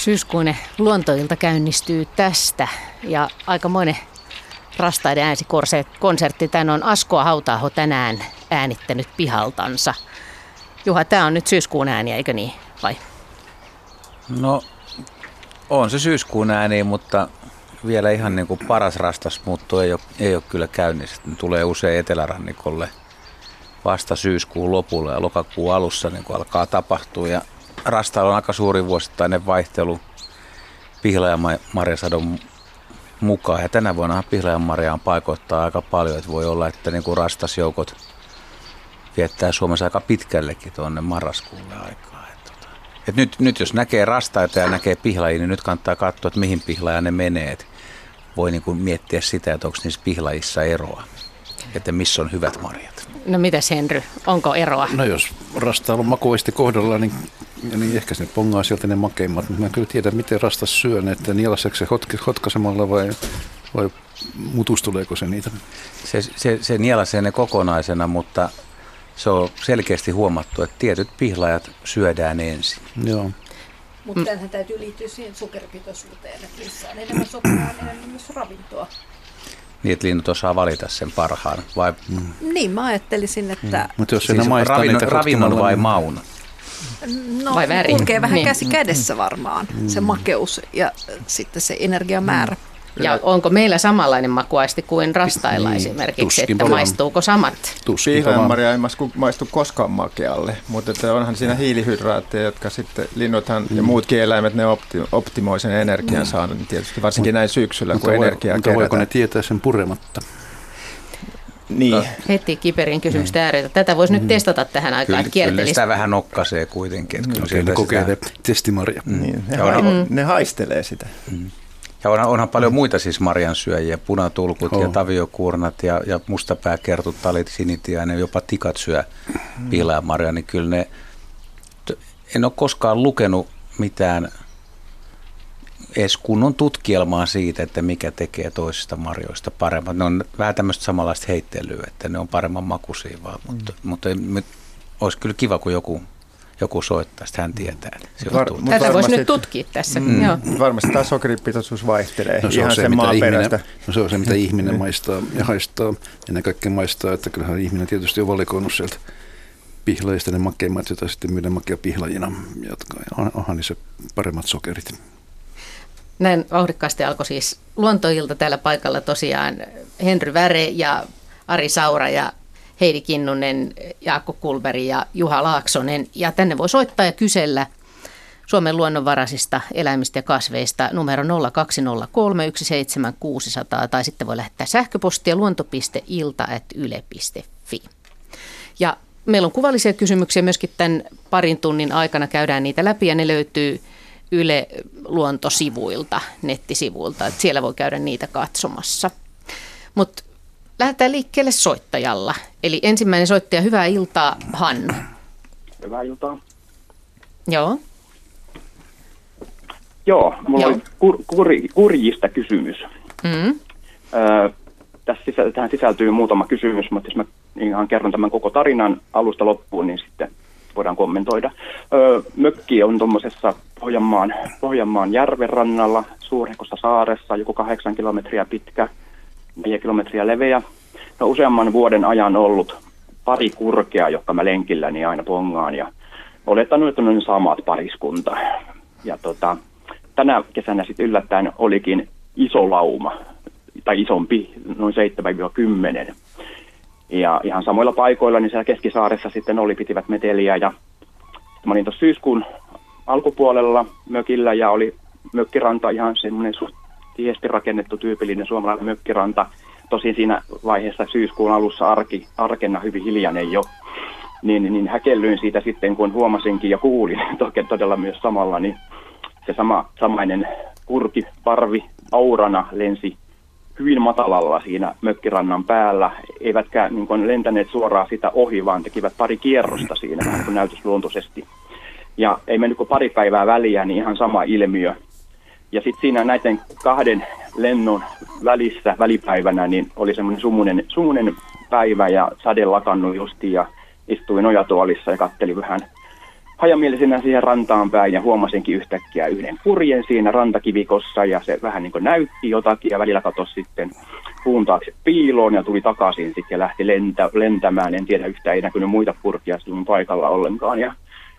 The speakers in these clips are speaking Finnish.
Syyskuinen luontoilta käynnistyy tästä ja aikamoinen rastaiden ääsikonsertti. Tän on Askoa Hautaaho tänään äänittänyt pihaltansa. Juha, tämä on nyt syyskuun ääni, eikö niin? Vai? No, on se syyskuun ääni, mutta vielä ihan niin kuin paras rastasmuutto ei ole, ei ole kyllä käynnissä. Ne tulee usein etelärannikolle vasta syyskuun lopulla ja lokakuun alussa niin kuin alkaa tapahtua. Ja rastalla on aika suuri vuosittainen vaihtelu pihla- ja marjasadon mukaan. Ja tänä vuonna pihla- ja marjaan paikoittaa aika paljon, että voi olla, että niin kuin rastasjoukot viettää Suomessa aika pitkällekin tuonne marraskuulle aikaa. Et tota, et nyt, nyt jos näkee rastaita ja näkee pihlajia, niin nyt kannattaa katsoa, että mihin pihlaja ne menee. Et voi niin kuin miettiä sitä, että onko niissä pihlajissa eroa, että missä on hyvät marjat. No mitäs Henry, onko eroa? No jos rasta on makuisesti kohdalla, niin, niin ehkä se pongaa sieltä ne makeimmat. Mutta mä en kyllä tiedä, miten rastas syö ne, että nielaseeko se hotkaisemalla vai, vai mutustuleeko se niitä? Se, se, se nielasee ne kokonaisena, mutta se on selkeästi huomattu, että tietyt pihlajat syödään ensin. Joo. Mutta tämähän täytyy liittyä siihen sokeripitoisuuteen, että missä on enemmän sokeria, enemmän myös ravintoa. Niin, että linnut osaa valita sen parhaan. Vai? Mm. Niin, mä ajattelisin, että... Mm. Mutta jos siis maistaa ravinnon, ravinnon vai maun? No, vai värin? kulkee vähän niin. käsi kädessä varmaan, mm. se makeus ja sitten se energiamäärä. Mm. Ja onko meillä samanlainen makuaisti kuin rastailla niin, esimerkiksi, että paljon. maistuuko samat? Pihlajanmarja ei maistu, maistu koskaan makealle, mutta että onhan siinä hiilihydraatteja, jotka sitten linnuthan mm. ja muutkin eläimet, ne opti, optimoi sen energian mm. saanut, niin tietysti varsinkin näin syksyllä, mutta kun voi, energiaa mutta voiko ne tietää sen purematta? Niin. Heti kiperin kysymystä niin. ääritä. Tätä voisi mm. nyt testata tähän aikaan. Kyllä, kyllä sitä vähän nokkasee kuitenkin. Että kyllä ne kokeilee testimarja. Niin. Ne, ha- mm. ne haistelee sitä. Mm. Ja onhan, onhan paljon muita siis marjansyöjiä, punatulkut oh. ja taviokuurnat ja, ja mustapääkertut, talit, sinitiainen, jopa tikat syö mm. marja, niin kyllä ne, en ole koskaan lukenut mitään edes kunnon tutkielmaa siitä, että mikä tekee toisista marjoista paremmat. Ne on vähän tämmöistä samanlaista heittelyä, että ne on paremman makuisia vaan, mutta, mm. mutta, mutta olisi kyllä kiva, kun joku joku soittaa, sitten hän tietää. Se Var, Tätä voisi nyt tutkia tässä. Mm. Joo. Varmasti tämä sokeripitoisuus vaihtelee no, se ihan se, sen maaperästä. Ihminen, no se on se, mitä ihminen maistaa ja haistaa. Ennen kaikkea maistaa, että kyllähän ihminen tietysti on valikoinut sieltä pihlajista ne makeimmat, joita sitten myydään makea pihlajina, jotka on, onhan niissä paremmat sokerit. Näin vauhdikkaasti alkoi siis luontoilta täällä paikalla tosiaan Henry Väre ja Ari Saura ja Heidi Kinnunen, Jaakko Kulberi ja Juha Laaksonen. Ja tänne voi soittaa ja kysellä Suomen luonnonvaraisista eläimistä ja kasveista numero 020317600 tai sitten voi lähettää sähköpostia luonto.ilta.yle.fi. Ja meillä on kuvallisia kysymyksiä myöskin tämän parin tunnin aikana käydään niitä läpi ja ne löytyy Yle Luontosivuilta, nettisivuilta, että siellä voi käydä niitä katsomassa. Mutta Lähdetään liikkeelle soittajalla. Eli ensimmäinen soittaja, hyvää iltaa, Hannu. Hyvää iltaa. Joo. Joo, mulla Joo. oli kur, kur, kurjista kysymys. Mm. Öö, tässä sisä, tähän sisältyy muutama kysymys, mutta jos mä ihan kerron tämän koko tarinan alusta loppuun, niin sitten voidaan kommentoida. Öö, mökki on tuommoisessa Pohjanmaan, Pohjanmaan järven rannalla, Suurhekossa saaressa, joku kahdeksan kilometriä pitkä – neljä kilometriä leveä. No useamman vuoden ajan ollut pari kurkea, jotka mä lenkilläni aina pongaan ja olettanut, että on samat pariskunta. Ja tota, tänä kesänä sitten yllättäen olikin iso lauma, tai isompi, noin 7-10. Ja ihan samoilla paikoilla, niin siellä Keskisaaressa sitten oli, pitivät meteliä. Ja mä olin tuossa syyskuun alkupuolella mökillä ja oli mökkiranta ihan semmoinen suht tiesti rakennettu tyypillinen suomalainen mökkiranta. Tosin siinä vaiheessa syyskuun alussa arki, arkena hyvin hiljainen jo. Niin, niin häkellyin siitä sitten, kun huomasinkin ja kuulin toki todella myös samalla, niin se sama, samainen kurki, parvi, aurana lensi hyvin matalalla siinä mökkirannan päällä, eivätkä niin kuin lentäneet suoraan sitä ohi, vaan tekivät pari kierrosta siinä vähän kuin näytösluontoisesti. Ja ei mennyt kuin pari päivää väliä, niin ihan sama ilmiö. Ja sitten siinä näiden kahden lennon välissä välipäivänä niin oli semmoinen sumunen, sumunen päivä ja sade lakannut justi ja istuin nojatuolissa ja kattelin vähän hajamielisenä siihen rantaan päin ja huomasinkin yhtäkkiä yhden kurjen siinä rantakivikossa ja se vähän niin kuin näytti jotakin ja välillä katosi sitten puun taakse piiloon ja tuli takaisin sitten ja lähti lentä, lentämään. En tiedä yhtään, ei näkynyt muita kurkia silloin paikalla ollenkaan ja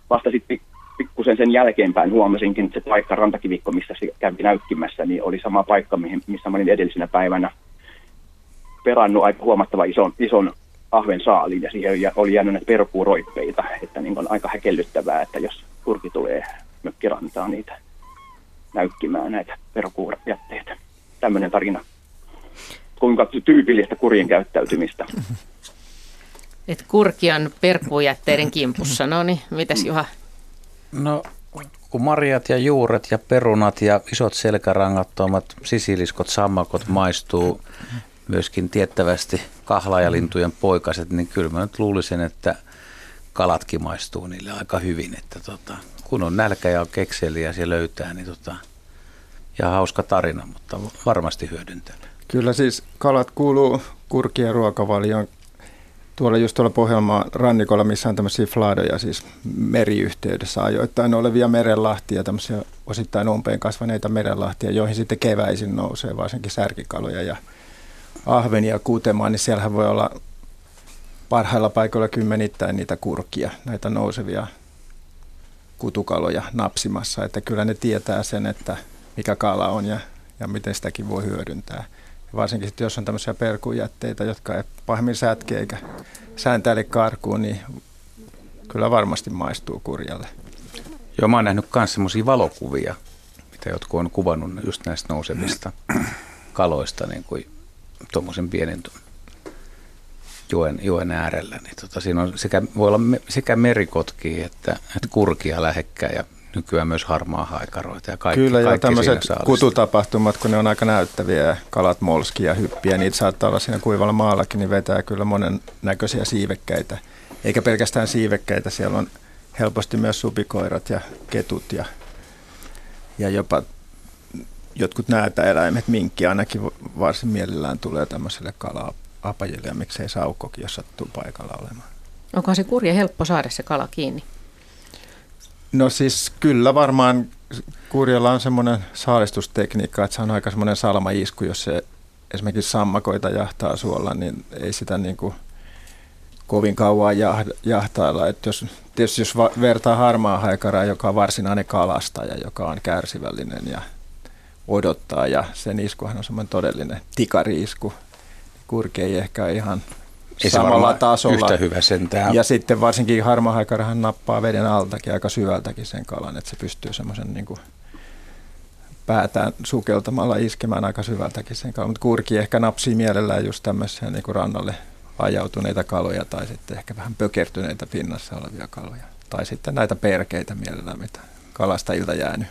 vasta sitten pikkusen sen jälkeenpäin huomasinkin, että se paikka rantakivikko, missä se kävi näykkimässä, niin oli sama paikka, missä mä olin edellisenä päivänä perannut aika huomattava ison, ison ahven saaliin ja siihen oli jäänyt näitä perkuuroippeita, että niin on aika häkellyttävää, että jos kurki tulee mökkirantaan niitä näykkimään näitä perkuujätteitä. Tämmöinen tarina. Kuinka tyypillistä kurjen käyttäytymistä. Et kurkian perkuujätteiden kimpussa, no niin, mitäs Juha? No kun marjat ja juuret ja perunat ja isot selkärangattomat sisiliskot, sammakot maistuu myöskin tiettävästi kahlaajalintujen poikaset, niin kyllä mä nyt luulisin, että kalatkin maistuu niille aika hyvin. Että tota, kun on nälkä ja on kekseliä ja löytää, niin tota, ja hauska tarina, mutta varmasti hyödyntää. Kyllä siis kalat kuuluu kurkien ruokavalioon. Tuolla just tuolla Pohjanmaan rannikolla, missä on tämmöisiä fladoja, siis meriyhteydessä ajoittain olevia merenlahtia, tämmöisiä osittain umpeen kasvaneita merenlahtia, joihin sitten keväisin nousee varsinkin särkikaloja ja ahvenia kutemaan, niin siellähän voi olla parhailla paikoilla kymmenittäin niitä kurkia, näitä nousevia kutukaloja napsimassa, että kyllä ne tietää sen, että mikä kala on ja, ja miten sitäkin voi hyödyntää. Ja varsinkin sitten, jos on tämmöisiä perkujätteitä, jotka ei pahemmin sätke eikä sääntäile karkuun, niin kyllä varmasti maistuu kurjalle. Joo, mä oon nähnyt myös semmoisia valokuvia, mitä jotkut on kuvannut just näistä nousevista kaloista, niin kuin tuommoisen pienen joen, joen äärellä, niin tota, siinä on sekä, voi olla me, sekä merikotki että, että kurkia lähekkäin ja nykyään myös harmaa haikaroita ja kaikki Kyllä, kaikki ja tämmöiset kututapahtumat, kun ne on aika näyttäviä ja kalat molskia ja hyppiä, niitä saattaa olla siinä kuivalla maallakin, niin vetää kyllä monen näköisiä siivekkäitä. Eikä pelkästään siivekkäitä, siellä on helposti myös supikoirat ja ketut ja, ja jopa jotkut eläimet, minkki ainakin varsin mielellään tulee tämmöiselle kala-apajille ja miksei saukkokin, jos sattuu paikalla olemaan. Onko se kurja helppo saada se kala kiinni? No siis kyllä varmaan kurjalla on semmoinen saalistustekniikka, että se on aika semmoinen salmaisku, jos se esimerkiksi sammakoita jahtaa suolla, niin ei sitä niin kuin kovin kauan jahtailla. Että jos, tietysti jos vertaa harmaa haikaraa, joka on varsinainen kalastaja, joka on kärsivällinen ja odottaa ja sen iskuhan on semmoinen todellinen tikariisku. Kurki ei ehkä ihan ei samalla tasolla. Yhtä hyvä sentään. Ja sitten varsinkin harmahaikarahan nappaa veden altakin aika syvältäkin sen kalan, että se pystyy semmoisen niin kuin päätään sukeltamalla iskemään aika syvältäkin sen kalan. Mutta kurki ehkä napsii mielellään just tämmöisiä niin kuin rannalle ajautuneita kaloja tai sitten ehkä vähän pökertyneitä pinnassa olevia kaloja. Tai sitten näitä perkeitä mielellään, mitä kalastajilta jäänyt.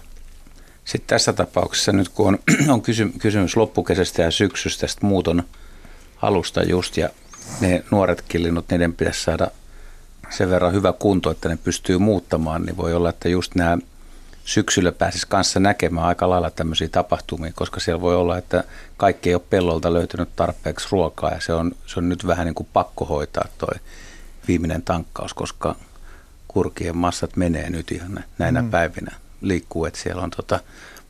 Sitten tässä tapauksessa nyt kun on, on kysy, kysymys loppukesästä ja syksystä, tästä muuton alusta just, ja ne nuoret linnut, niiden pitäisi saada sen verran hyvä kunto, että ne pystyy muuttamaan, niin voi olla, että just nämä syksyllä pääsisi kanssa näkemään aika lailla tämmöisiä tapahtumia, koska siellä voi olla, että kaikki ei ole pellolta löytynyt tarpeeksi ruokaa ja se on, se on nyt vähän niin kuin pakko hoitaa toi viimeinen tankkaus, koska kurkien massat menee nyt ihan näinä mm. päivinä liikkuu, että siellä on tota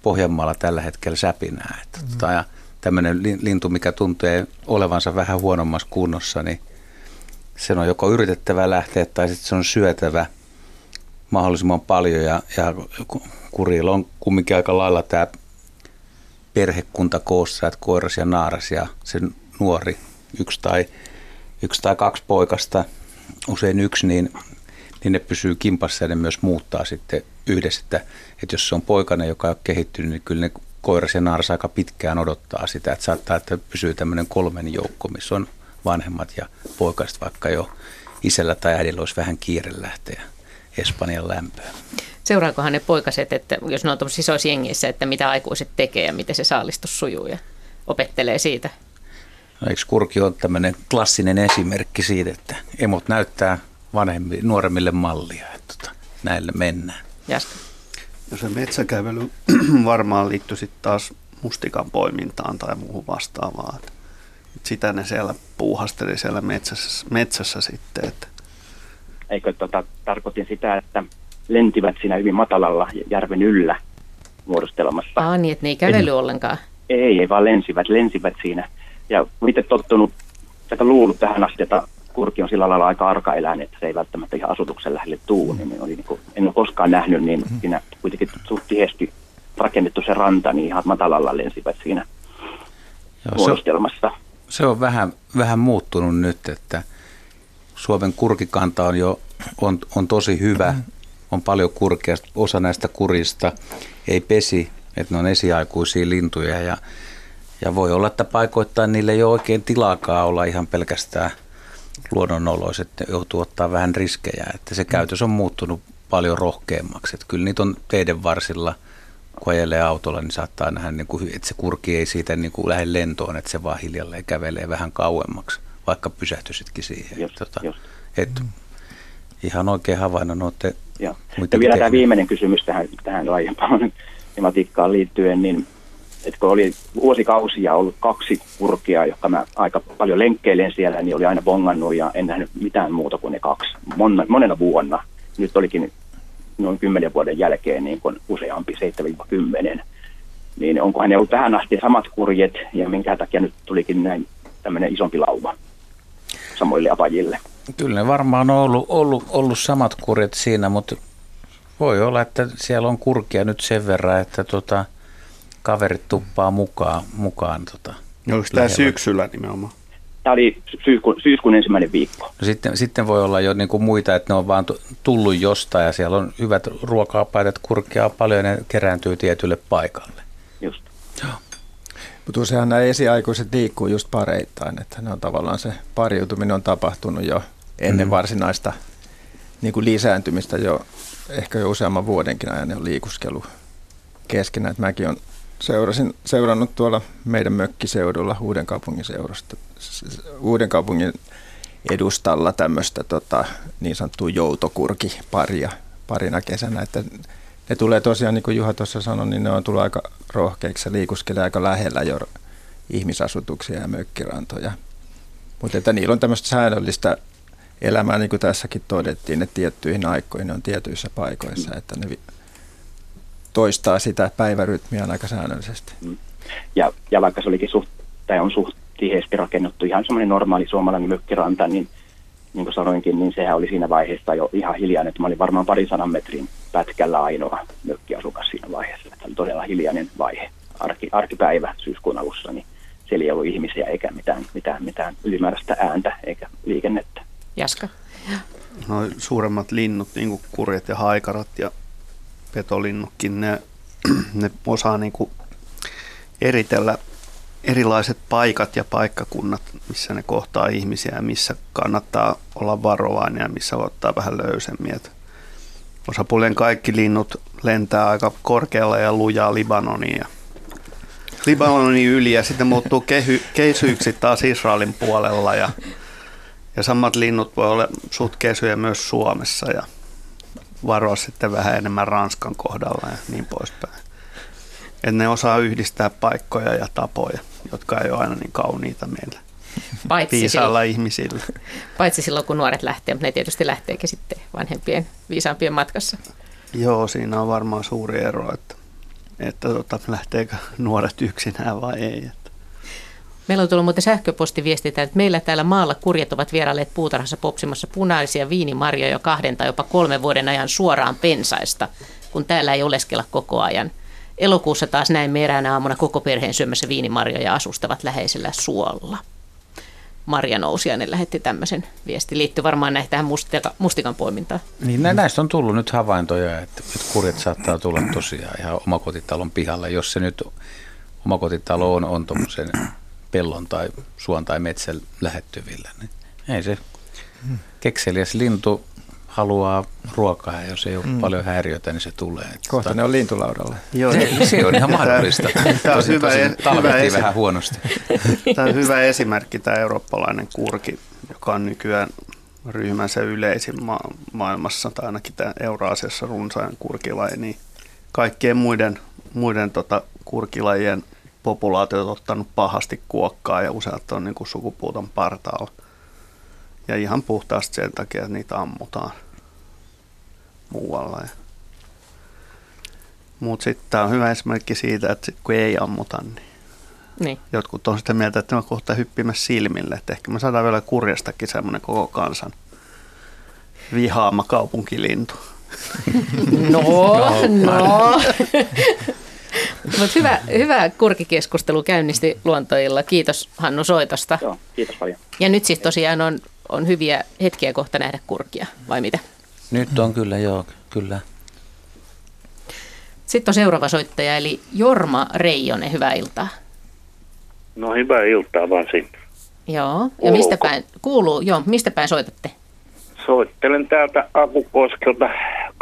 Pohjanmaalla tällä hetkellä säpinää. Että mm. tota, ja tämmöinen lintu, mikä tuntee olevansa vähän huonommassa kunnossa, niin sen on joko yritettävä lähteä tai sitten se on syötävä mahdollisimman paljon ja, ja kurilla on kumminkin aika lailla tämä perhekunta koossa, että koiras ja naaras ja sen nuori, yksi tai, yksi tai kaksi poikasta, usein yksi, niin niin ne pysyy kimpassa ja ne myös muuttaa sitten yhdessä. Että, että jos se on poikainen, joka on kehittynyt, niin kyllä ne koiras ja naaras aika pitkään odottaa sitä, että saattaa, että pysyy tämmöinen kolmen joukko, missä on vanhemmat ja poikaiset, vaikka jo isällä tai äidillä olisi vähän kiire lähteä Espanjan lämpöön. Seuraakohan ne poikaset, että jos ne on tuossa isoissa jengissä, että mitä aikuiset tekee ja miten se saalistus sujuu ja opettelee siitä? No, eikö Kurki ole tämmöinen klassinen esimerkki siitä, että emot näyttää vanhemmi, nuoremmille mallia, että tota, näille mennään. Jaska. Ja se metsäkävely varmaan liittyy sitten taas mustikan poimintaan tai muuhun vastaavaan. Sitä ne siellä puuhasteli siellä metsässä, metsässä sitten. Että. Eikö tota, tarkoitin sitä, että lentivät siinä hyvin matalalla järven yllä muodostelmassa. Ah, niin, että ne ei kävely en, ollenkaan? Ei, ei vaan lensivät, lensivät siinä. Ja itse tottunut, että luullut tähän asti, että kurki on sillä lailla aika arkaeläinen, että se ei välttämättä ihan asutuksen lähelle tuu. Niin oli niin kuin, en ole koskaan nähnyt, niin mm. siinä kuitenkin suht tiheesti rakennettu se ranta, niin ihan matalalla lensivät siinä Joo, muodostelmassa. Se, se on vähän, vähän muuttunut nyt, että Suomen kurkikanta on jo on, on tosi hyvä, on paljon kurkia, osa näistä kurista ei pesi, että ne on esiaikuisia lintuja ja, ja voi olla, että paikoittain niille ei ole oikein tilaakaan olla ihan pelkästään luonnonoloiset, että joutuu ottaa vähän riskejä, että se käytös on muuttunut paljon rohkeammaksi, että kyllä niitä on teidän varsilla – kun ajelee autolla, niin saattaa nähdä, niin kuin, että se kurki ei siitä niin kuin lähde lentoon, että se vaan hiljalleen kävelee vähän kauemmaksi, vaikka pysähtyisitkin siihen. Just, tota, just. Et, ihan oikein havainnon no, olette ja vielä tämä viimeinen kysymys tähän, tähän laajempaan tematiikkaan liittyen, niin että kun oli vuosikausia ollut kaksi kurkia, jotka mä aika paljon lenkkeilen siellä, niin oli aina bongannut ja en nähnyt mitään muuta kuin ne kaksi monena, monena vuonna. Nyt olikin noin kymmenen vuoden jälkeen niin kuin useampi, 7-10. Niin onkohan ne ollut tähän asti samat kurjet ja minkä takia nyt tulikin näin tämmöinen isompi lauva samoille apajille? Kyllä ne varmaan on ollut, ollut, ollut samat kurjet siinä, mutta voi olla, että siellä on kurkia nyt sen verran, että tota, kaverit tuppaa mukaan. mukaan tota, Onko tämä syksyllä nimenomaan? Tämä oli syyskuun, syyskuun ensimmäinen viikko. No sitten, sitten voi olla jo niin kuin muita, että ne on vaan tullut jostain ja siellä on hyvät ruoka-apaiset, kurkia paljon ja ne kerääntyy tietylle paikalle. Just. Joo. Mutta useinhan nämä esiaikuiset liikkuu just pareittain, että ne on tavallaan se pariutuminen on tapahtunut jo ennen mm. varsinaista niin kuin lisääntymistä jo ehkä jo useamman vuodenkin ajan ne on liikuskelu keskenään. Mäkin olen seurasin, seurannut tuolla meidän mökkiseudulla Uuden kaupungin seurasta, Uuden kaupungin edustalla tämmöistä tota, niin sanottua joutokurkiparia parina kesänä, että ne tulee tosiaan, niin kuin Juha tuossa sanoi, niin ne on tullut aika rohkeiksi ja liikuskelee aika lähellä jo ihmisasutuksia ja mökkirantoja. Mutta että niillä on tämmöistä säännöllistä elämää, niin kuin tässäkin todettiin, että tiettyihin aikoihin ne on tietyissä paikoissa, että ne toistaa sitä päivärytmiä aika säännöllisesti. Mm. Ja, ja vaikka se olikin suht, tai on suht tiheesti rakennettu ihan semmoinen normaali suomalainen mökkiranta, niin niin kuin sanoinkin, niin sehän oli siinä vaiheessa jo ihan hiljainen, että mä olin varmaan pari sanan metrin pätkällä ainoa mökkiasukas siinä vaiheessa. Tämä oli todella hiljainen vaihe, Arki, arkipäivä syyskuun alussa, niin siellä ei ollut ihmisiä eikä mitään, mitään, mitään ylimääräistä ääntä eikä liikennettä. Jaska. No, suuremmat linnut, niin kuin kurjet ja haikarat ja petolinnutkin, ne, ne osaa niin kuin eritellä erilaiset paikat ja paikkakunnat, missä ne kohtaa ihmisiä ja missä kannattaa olla varovainen ja missä ottaa vähän löysemmin. Osapuolien kaikki linnut lentää aika korkealla ja lujaa Libanoniin ja Libanonin yli ja sitten muuttuu kehy, keisyiksi taas Israelin puolella ja, ja samat linnut voi olla suht kesyjä myös Suomessa ja varoa sitten vähän enemmän Ranskan kohdalla ja niin poispäin. Et ne osaa yhdistää paikkoja ja tapoja, jotka ei ole aina niin kauniita meillä. Paitsi viisaalla silloin, ihmisillä. Paitsi silloin, kun nuoret lähtee, mutta ne tietysti lähteekin sitten vanhempien viisaampien matkassa. Joo, siinä on varmaan suuri ero, että, että tota, lähteekö nuoret yksinään vai ei. Meillä on tullut muuten sähköpostiviestitä, että meillä täällä maalla kurjet ovat vierailleet puutarhassa popsimassa punaisia viinimarjoja jo kahden tai jopa kolmen vuoden ajan suoraan pensaista, kun täällä ei oleskella koko ajan. Elokuussa taas näin eräänä aamuna koko perheen syömässä viinimarjoja ja asustavat läheisellä suolla. Marja Nousiainen lähetti tämmöisen viesti. Liittyy varmaan näihin tähän mustika, mustikan poimintaan. Niin näistä on tullut nyt havaintoja, että, että kurjet saattaa tulla tosiaan ihan omakotitalon pihalle, jos se nyt omakotitalo on, on tuommoisen pellon tai suon tai metsän lähettyvillä. Niin ei se kekseliäs lintu haluaa ruokaa ja jos ei ole mm. paljon häiriötä, niin se tulee. Kohta tota, ne on lintulaudalla. Joo, se on ihan mahdollista. Tämä on hyvä, tosi, hyvä esi- vähän huonosti. Tämä on hyvä esimerkki, tämä eurooppalainen kurki, joka on nykyään ryhmänsä yleisin ma- maailmassa, tai ainakin tämä Euraasiassa runsain kurkilaji, niin kaikkien muiden, muiden tota, kurkilajien populaatiot on ottanut pahasti kuokkaa ja useat on niin kuin sukupuuton partaalla. Ja ihan puhtaasti sen takia, että niitä ammutaan. muualla. Mutta sitten tämä on hyvä esimerkki siitä, että sit kun ei ammuta, niin, niin. jotkut on sitä mieltä, että ne on kohta hyppimässä silmille. Että ehkä me saadaan vielä kurjastakin semmoinen koko kansan vihaama kaupunkilintu. No, no. Mutta hyvä, hyvä kurkikeskustelu käynnisti luontoilla. Kiitos Hannu soitosta. Joo, kiitos paljon. Ja nyt siis tosiaan on, on hyviä hetkiä kohta nähdä kurkia, vai mitä? Nyt on kyllä, joo, kyllä. Sitten on seuraava soittaja, eli Jorma Reijonen, hyvää iltaa. No hyvää iltaa vaan sinne. Joo, Kuuluuko? ja mistä päin, kuuluu, joo, mistä päin soitatte? Soittelen täältä Akukoskelta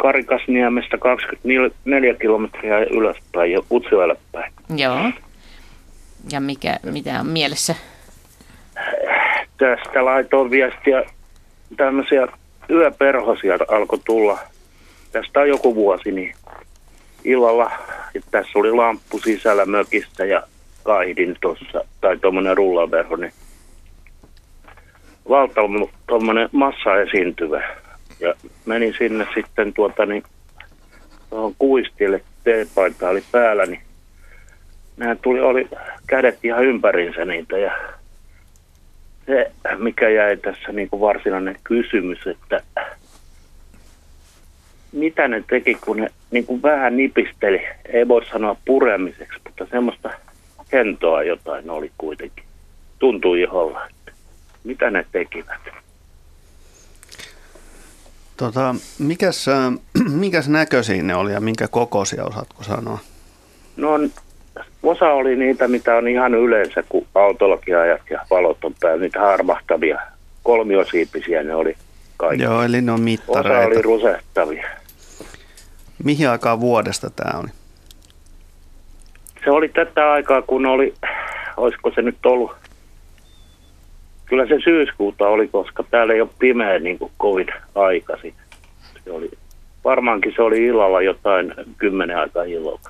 Karikasniemestä 24 kilometriä ylöspäin ja Utsjoelle päin. Joo. Ja mikä, mitä on mielessä? Tästä laitoin viestiä, tämmöisiä yöperhosia alkoi tulla. Tästä on joku vuosi, niin illalla, että tässä oli lamppu sisällä mökistä ja kaidin tuossa, tai tuommoinen rullaverho, niin valtava tuommoinen massa esiintyvä. Ja menin sinne sitten tuota niin, tuohon kuistille, teepaita oli päällä, niin nämä tuli, oli kädet ihan ympärinsä niitä ja se, mikä jäi tässä niin kuin varsinainen kysymys, että mitä ne teki, kun ne niin kuin vähän nipisteli, ei voi sanoa puremiseksi, mutta semmoista hentoa jotain oli kuitenkin. Tuntui iholla, että mitä ne tekivät. Tota, mikäs, mikäs näköisiä ne oli ja minkä kokoisia, osaatko sanoa? No osa oli niitä, mitä on ihan yleensä, kun autollakin ajat ja valot on päällä, niitä harmahtavia kolmiosiipisiä ne oli kaikki. Joo, eli ne on mittareita. Osa oli rusehtavia. Mihin aikaan vuodesta tämä oli? Se oli tätä aikaa, kun oli, olisiko se nyt ollut, kyllä se syyskuuta oli, koska täällä ei ole pimeä niin kuin kovin aikaisin. Se oli, varmaankin se oli illalla jotain kymmenen aikaa illalla.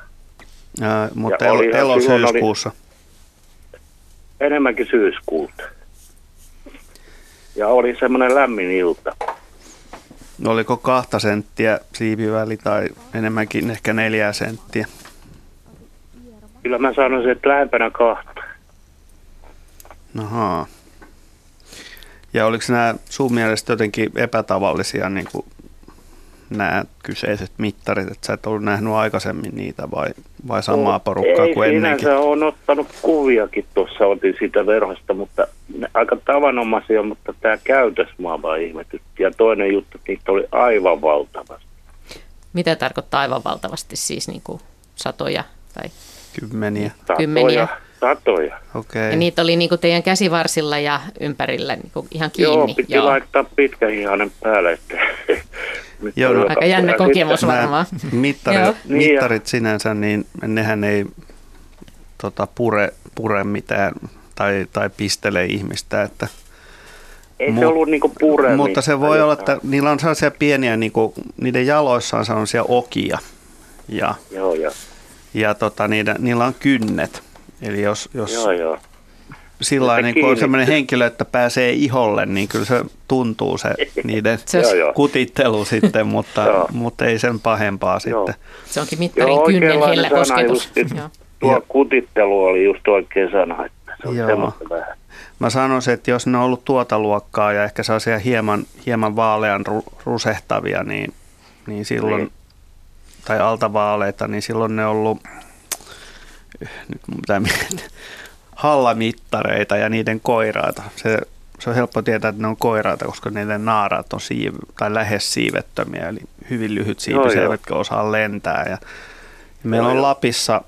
Ja, mutta ja oli, elo syyskuussa? Oli enemmänkin syyskuuta. Ja oli semmoinen lämmin ilta. Oliko kahta senttiä siipiväli tai enemmänkin ehkä neljää senttiä? Kyllä mä sanoisin, että lähempänä kahta. Ahaa. Ja oliko nämä sun mielestä jotenkin epätavallisia niin kuin nämä kyseiset mittarit, että sä et ollut nähnyt aikaisemmin niitä vai, vai samaa no, porukkaa ei, kuin ennenkin? Ei on ottanut kuviakin tuossa, otin siitä verhosta, mutta aika tavanomaisia, mutta tämä käytös mua vaan ihmetytti. Ja toinen juttu, että niitä oli aivan valtavasti. Mitä tarkoittaa aivan valtavasti, siis niin kuin satoja tai kymmeniä? Satoja. Kymmeniä. Satoja. Okay. Ja niitä oli niin kuin teidän käsivarsilla ja ympärillä niin kuin ihan kiinni. Joo, piti Joo. laittaa pitkähihainen päälle, että Joo, no, aika jännä kokemus varmaan. Mittarit, niin mittarit sinänsä, niin nehän ei tota, pure, pure mitään tai, tai pistele ihmistä. Että, ei mu- se ollut niinku pure. Mutta se voi olla, että niillä on sellaisia pieniä, niinku, niiden jaloissa on sellaisia okia. Ja, joo, joo. ja tota, niiden, niillä on kynnet. Eli jos, jos joo, joo sillä niin kun on sellainen henkilö, että pääsee iholle, niin kyllä se tuntuu se niiden se kutittelu sitten, mutta, mutta ei sen pahempaa joo. sitten. Se onkin mittarin joo, kynnen hellä kosketus. Just, tuo kutittelu oli just oikein sana, että se on joo. vähän. Mä sanoisin, että jos ne on ollut tuota luokkaa ja ehkä sellaisia hieman, hieman vaalean rusehtavia, niin, niin silloin, niin. tai altavaaleita, niin silloin ne on ollut, nyt miettiä, hallamittareita ja niiden koiraita. Se, se on helppo tietää, että ne on koiraita, koska niiden naaraat on siiv- tai lähes siivettömiä, eli hyvin lyhyt siipisiä, eivätkä osaa lentää. Ja, ja meillä on Lapissa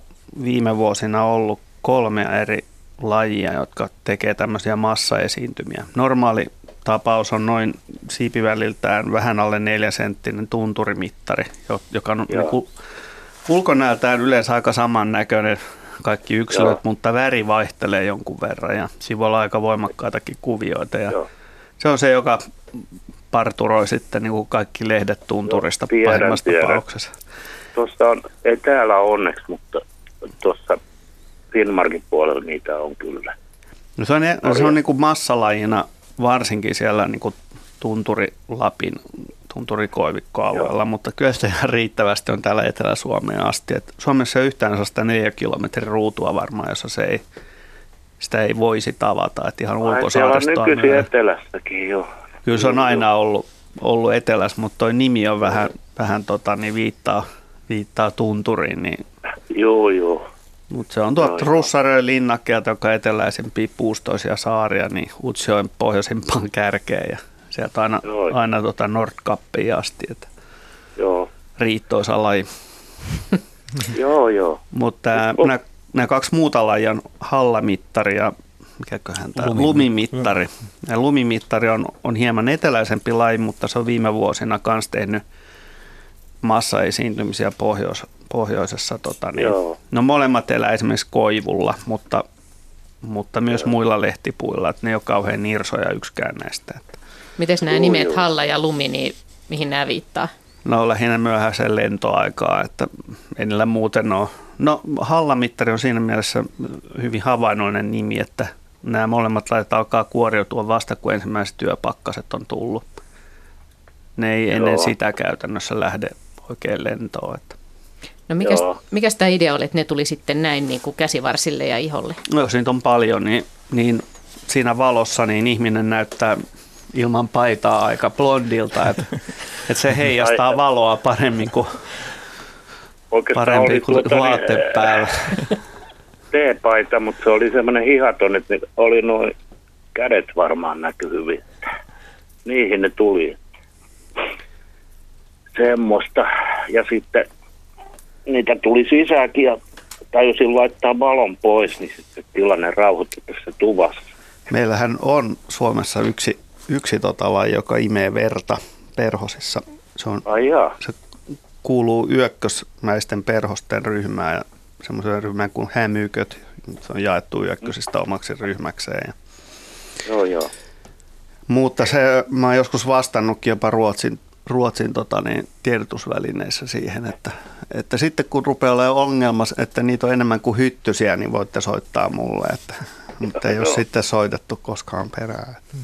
viime vuosina ollut kolme eri lajia, jotka tekee tämmöisiä massaesiintymiä. Normaali tapaus on noin siipiväliltään vähän alle neljä senttinen tunturimittari, joka on niin ulkonäöltään yleensä aika samannäköinen kaikki yksilöt, Joo. mutta väri vaihtelee jonkun verran ja siinä voi olla aika voimakkaitakin kuvioita. Ja se on se, joka parturoi sitten niin kuin kaikki lehdet tunturista Joo, tiedän, pahimmassa tiedän. tapauksessa. Tuossa on, ei täällä onneksi, mutta tuossa Finnmarkin puolella niitä on kyllä. No se on, se on niin kuin massalajina varsinkin siellä niin kuin tunturi Tunturikoivikkoalueella, mutta kyllä se ihan riittävästi on täällä Etelä-Suomeen asti. Et Suomessa ei yhtään sellaista neljä kilometrin ruutua varmaan, jossa se ei, sitä ei voisi tavata. Että ihan ulkosaaristoa. nykyisin etelässäkin jo. Kyllä se on aina ollut, ollut etelässä, mutta toi nimi on vähän, vähän tota, niin viittaa, viittaa tunturiin. Niin Joo, joo. mutta se on tuolta Russaröön linnakkeelta, joka on eteläisempiä puustoisia saaria, niin Utsjoen pohjoisimpaan kärkeen ja sieltä aina, Joo. aina tota Nordkappiin asti, että Joo, riittoisa laji. joo, joo. Mutta nämä, nämä kaksi muuta lajia on hallamittari ja mikäköhän tämä lumimittari. Ja lumimittari on, on hieman eteläisempi laji, mutta se on viime vuosina myös tehnyt massaesiintymisiä pohjois, pohjoisessa. Tota, niin, Joo. no molemmat elää esimerkiksi koivulla, mutta, mutta myös muilla lehtipuilla. Että ne ei ole kauhean nirsoja yksikään näistä. Miten nämä nimet. Halla ja Lumi, niin mihin nämä viittaa? No lähinnä myöhäisen lentoaikaa, että ei niillä muuten ole. No hallamittari on siinä mielessä hyvin havainnollinen nimi, että nämä molemmat laitat alkaa kuoriutua vasta, kun ensimmäiset työpakkaset on tullut. Ne ei ennen Joo. sitä käytännössä lähde oikein lentoon. Että. No mikäs, Joo. mikäs tämä idea oli, että ne tuli sitten näin niin kuin käsivarsille ja iholle? No, jos niitä on paljon, niin, niin siinä valossa niin ihminen näyttää ilman paitaa aika blondilta, että, että se heijastaa valoa paremmin kuin, Oikeastaan parempi oli kuin tuota, niin, vaatteet päällä. T-paita, mutta se oli semmoinen hihaton, että oli noin kädet varmaan näky hyvin. Niihin ne tuli. Semmoista. Ja sitten niitä tuli sisääkin ja tajusin laittaa valon pois, niin sitten tilanne rauhoittui tässä tuvassa. Meillähän on Suomessa yksi, yksi tota laji, joka imee verta perhosissa. Se, on, Ai jaa. se kuuluu yökkösmäisten perhosten ryhmään ja semmoiseen ryhmään kuin hämyköt. Se on jaettu yökkösistä omaksi ryhmäkseen. Ja, Joo, joo. mutta se, mä oon joskus vastannutkin jopa Ruotsin, Ruotsin tota niin, tiedotusvälineissä siihen, että, että sitten kun rupeaa olemaan ongelma, että niitä on enemmän kuin hyttysiä, niin voitte soittaa mulle. Että, mutta ei ole sitten soitettu koskaan perään. Että,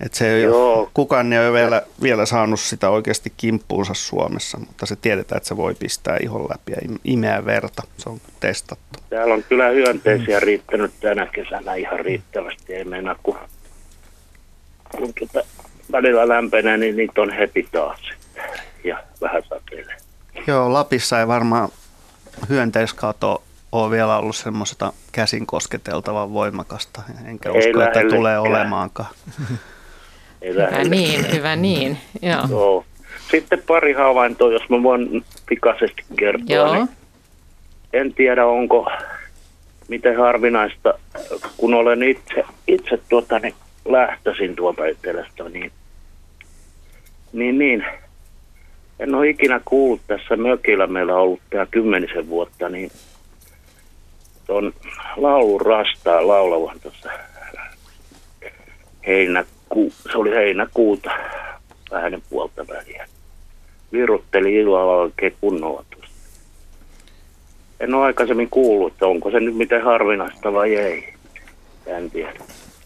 että se ei Joo. ole, kukaan ei ole vielä, vielä saanut sitä oikeasti kimppuunsa Suomessa, mutta se tiedetään, että se voi pistää ihon läpi ja im- imeä verta. Se on testattu. Täällä on kyllä hyönteisiä riittänyt tänä kesänä ihan riittävästi. Ei mennä, kun, kun tuota, välillä lämpenee, niin niitä on heti taas. Ja vähän sateilee. Joo, Lapissa ei varmaan hyönteiskato ole vielä ollut semmoista käsin kosketeltavan voimakasta, enkä Ei usko, että tulee olemaankaan. Ei Hyvä lähellä. niin, hyvä niin. Joo. Joo. Sitten pari havaintoa, jos mä voin pikaisesti kertoa. Joo. Niin en tiedä, onko miten harvinaista, kun olen itse, itse tuota, niin lähtöisin tuolta etelästä, niin, niin, niin en ole ikinä kuullut tässä mökillä, meillä on ollut tämä kymmenisen vuotta, niin tuon laulun rastaa laulavan tuossa heinäkuu, se oli heinäkuuta, vähän puolta väliä. Virutteli illalla oikein kunnolla tuossa. En ole aikaisemmin kuullut, että onko se nyt miten harvinaista vai ei. En tiedä.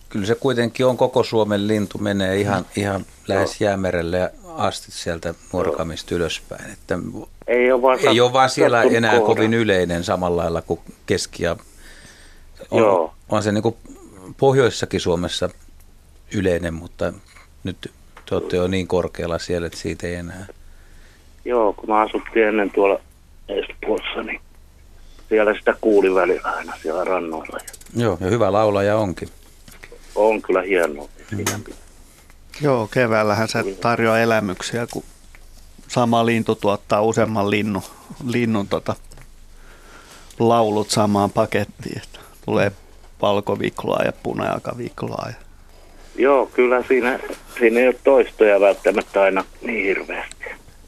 Kyllä se kuitenkin on koko Suomen lintu, menee ihan, ihan lähes jäämerelle asti sieltä Muorakamista ylöspäin. Että Ei ole vaan, ei ole vaan siellä enää kohdalla. kovin yleinen samalla lailla kuin keski- ja on, Joo. on se niin kuin pohjoissakin Suomessa yleinen, mutta nyt te olette jo niin korkealla siellä, että siitä ei enää. Joo, kun mä asuttiin ennen tuolla Espoossa, niin siellä sitä kuuli välillä aina siellä rannoilla. Joo, ja hyvä laulaja onkin. on kyllä hienoa. Siinä pitää. Joo, keväällähän se tarjoaa elämyksiä, kun sama lintu tuottaa useamman linnun, linnun tota, laulut samaan pakettiin. Että tulee valkoviklaa ja punajalkaviklaa. Ja Joo, kyllä siinä, siinä ei ole toistoja välttämättä aina niin hirveästi.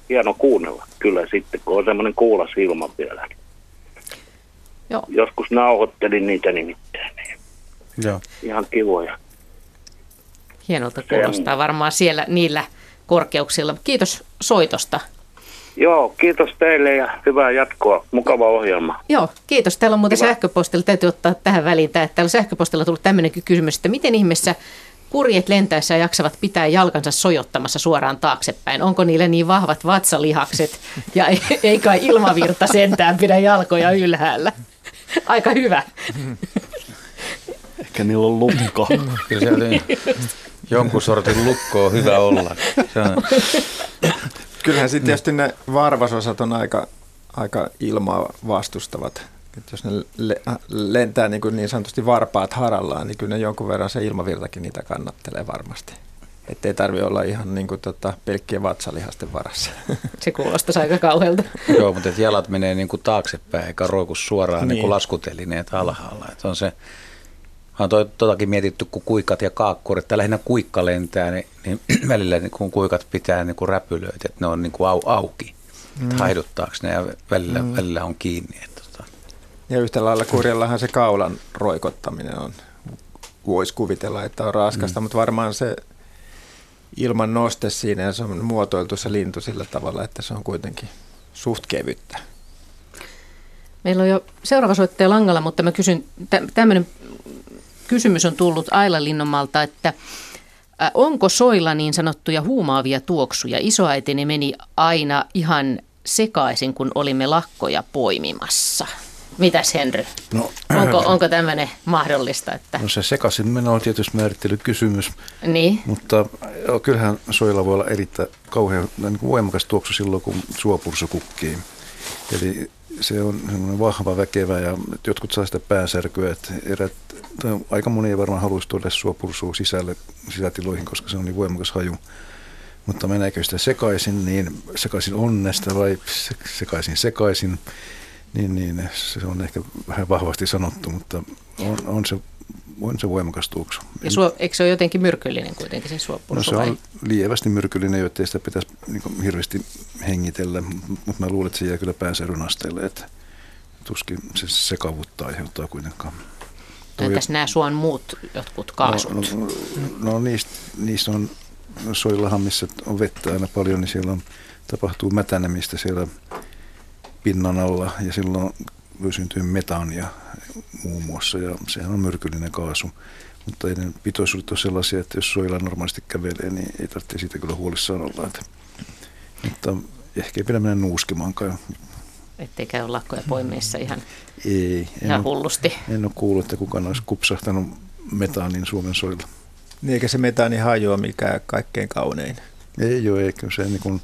Hieno kuunnella kyllä sitten, kun on semmoinen kuulas ilma vielä. Joo. Joskus nauhoittelin niitä nimittäin. Niin Joo. ihan kivoja. Hienolta kuulostaa varmaan siellä niillä korkeuksilla. Kiitos soitosta. Joo, kiitos teille ja hyvää jatkoa. Mukava ohjelma. Joo, kiitos. Täällä on muuten Kiva. sähköpostilla, täytyy ottaa tähän väliin, että täällä on sähköpostilla tullut tämmöinenkin kysymys, että miten ihmeessä kurjet lentäessä jaksavat pitää jalkansa sojottamassa suoraan taaksepäin? Onko niille niin vahvat vatsalihakset ja ei, ei kai ilmavirta sentään pidä jalkoja ylhäällä? Aika hyvä. Ehkä niillä on lukko. Kyllä oli jonkun sortin lukko on hyvä olla. Se on. Kyllähän sitten tietysti ne varvasosat on aika, aika ilmaa vastustavat. Et jos ne le- lentää niin, kuin niin sanotusti varpaat harallaan, niin kyllä ne jonkun verran se ilmavirtakin niitä kannattelee varmasti. Että ei tarvitse olla ihan niin kuin tota, pelkkien vatsalihasten varassa. Se kuulostaa aika kauhealta. Joo, mutta että jalat menee niin kuin taaksepäin eikä roiku suoraan niin. Niin kuin laskutelineet alhaalla. Että on se, on to, totakin mietitty, kun kuikat ja kaakkurit, tai lähinnä kuikka lentää, niin, niin välillä niin kun kuikat pitää niin kuin räpylöitä, että ne on niin kuin au, auki. Mm. Haiduttaako ne ja välillä, mm. välillä on kiinni. Että, tota. Ja yhtä lailla kurjallahan se kaulan roikottaminen on, voisi kuvitella, että on raskasta, mm. mutta varmaan se ilman noste siinä ja se on muotoiltu se lintu sillä tavalla, että se on kuitenkin suht kevyttä. Meillä on jo seuraava soittaja langalla, mutta mä kysyn, tämmöinen kysymys on tullut Aila Linnonmalta, että onko soilla niin sanottuja huumaavia tuoksuja? Isoäitini meni aina ihan sekaisin, kun olimme lakkoja poimimassa. Mitäs Henry? No, onko, onko tämmöinen mahdollista? Että... No se sekaisin meno on tietysti määrittelykysymys, niin. mutta kyllähän soilla voi olla erittäin kauhean niin voimakas tuoksu silloin, kun suopursu kukkii. Eli se on vahva, väkevä ja jotkut saa sitä pääsärkyä. Että erät, aika moni ei varmaan haluaisi tuoda suopursua sisälle, sisätiloihin, koska se on niin voimakas haju. Mutta meneekö sitä sekaisin, niin sekaisin onnesta vai sekaisin sekaisin, niin, niin se on ehkä vähän vahvasti sanottu, mutta on, on se on se voimakas tuoksu. Ja suo, eikö se ole jotenkin myrkyllinen kuitenkin se suopursu? No se on lievästi myrkyllinen, jottei sitä pitäisi niin hirveästi hengitellä, mutta mä luulen, että se jää kyllä päänsäryn asteelle, että tuskin se sekavutta aiheuttaa kuitenkaan. Entäs nämä suon muut jotkut kaasut? No, no, no niistä, niistä on soillahan, missä on vettä aina paljon, niin siellä on, tapahtuu mätänemistä siellä pinnan alla ja silloin voi syntyä metaania muun muassa ja sehän on myrkyllinen kaasu. Mutta ei ne pitoisuudet ole sellaisia, että jos soilla normaalisti kävelee, niin ei tarvitse siitä kyllä huolissaan olla. Että, mutta ehkä ei pidä mennä nuuskimaankaan. Ettei käy lakkoja poimiessa ihan, ei, ihan en hullusti. Ole, en ole kuullut, että kukaan olisi kupsahtanut metaanin Suomen soilla. Niin eikä se metaani haju ole mikään kaikkein kaunein. Ei ole, eikä se niin kuin,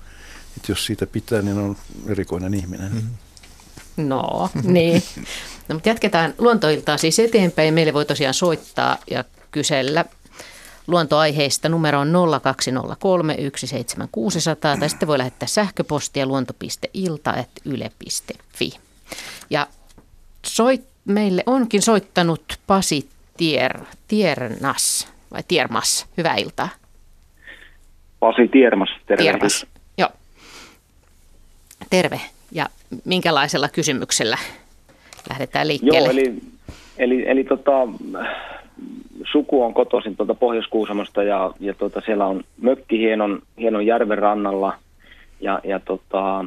että jos siitä pitää, niin on erikoinen ihminen. Mm-hmm. No, niin. No, mutta jatketaan luontoiltaa siis eteenpäin. Meille voi tosiaan soittaa ja kysellä luontoaiheista. Numero on 0203 17600 tai sitten voi lähettää sähköpostia luonto.ilta.yle.fi. Ja soit, meille onkin soittanut Pasi Tier, Tiernas vai Tiermas. Hyvää iltaa. Pasi Tiermas, tervehdys. Tiermas. Terve. Ja minkälaisella kysymyksellä lähdetään liikkeelle? Joo, eli, eli, eli tota, suku on kotoisin tuolta Pohjois-Kuusamosta ja, ja tota, siellä on mökki hienon, hienon järven rannalla ja, ja tota,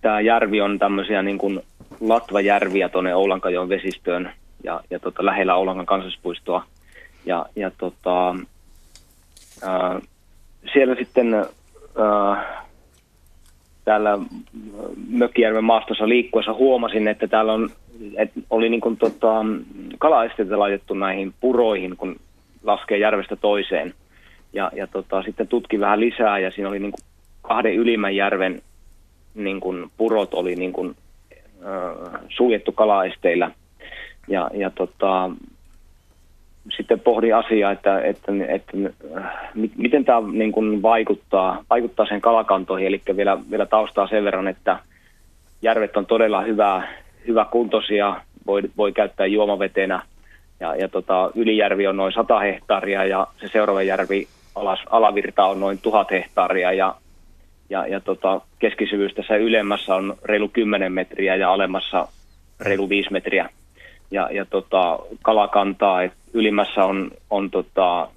tämä järvi on tämmöisiä niin kuin latvajärviä tuonne Oulankajon vesistöön ja, ja tota, lähellä Oulankan kansallispuistoa. Ja, ja tota, ää, siellä sitten ää, täällä Mökkijärven maastossa liikkuessa huomasin, että täällä on, että oli niin kuin tota, kalaesteitä laitettu näihin puroihin, kun laskee järvestä toiseen. Ja, ja tota, sitten tutkin vähän lisää ja siinä oli niin kuin kahden ylimmän järven niin kuin purot oli niin kuin, äh, suljettu kalaesteillä. Ja, ja tota, sitten pohdin asiaa, että, että, että, että miten tämä niin kuin vaikuttaa, vaikuttaa sen kalakantoihin. Eli vielä, vielä taustaa sen verran, että järvet on todella hyvä, hyvä kuntoisia, voi, voi käyttää juomavetenä. Ja, ja tota, Ylijärvi on noin 100 hehtaaria ja se seuraava järvi alas, alavirta on noin 1000 hehtaaria. Ja, ja, ja tota, keskisyvyys tässä ylemmässä on reilu 10 metriä ja alemmassa reilu 5 metriä ja, ja tota, kalakantaa. Et ylimmässä on, on tota,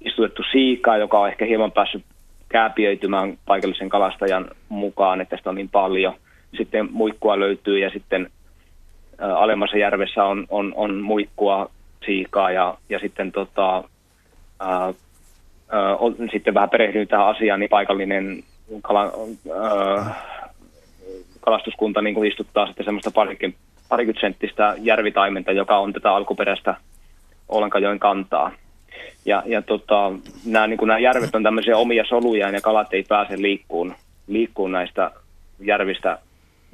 istutettu siikaa, joka on ehkä hieman päässyt kääpiöitymään paikallisen kalastajan mukaan, että sitä on niin paljon. Sitten muikkua löytyy ja sitten ä, alemmassa järvessä on, on, on muikkua, siikaa ja, ja sitten tota, ää, ää, on, sitten vähän perehtynyt tähän asiaan, niin paikallinen kala, ää, kalastuskunta niin kuin istuttaa sitten semmoista parikymmentä senttistä järvitaimenta, joka on tätä alkuperäistä Olankajoen kantaa. Ja, ja tota, nämä, niin nämä järvet on tämmöisiä omia soluja ja kalat ei pääse liikkuun, liikkuun näistä järvistä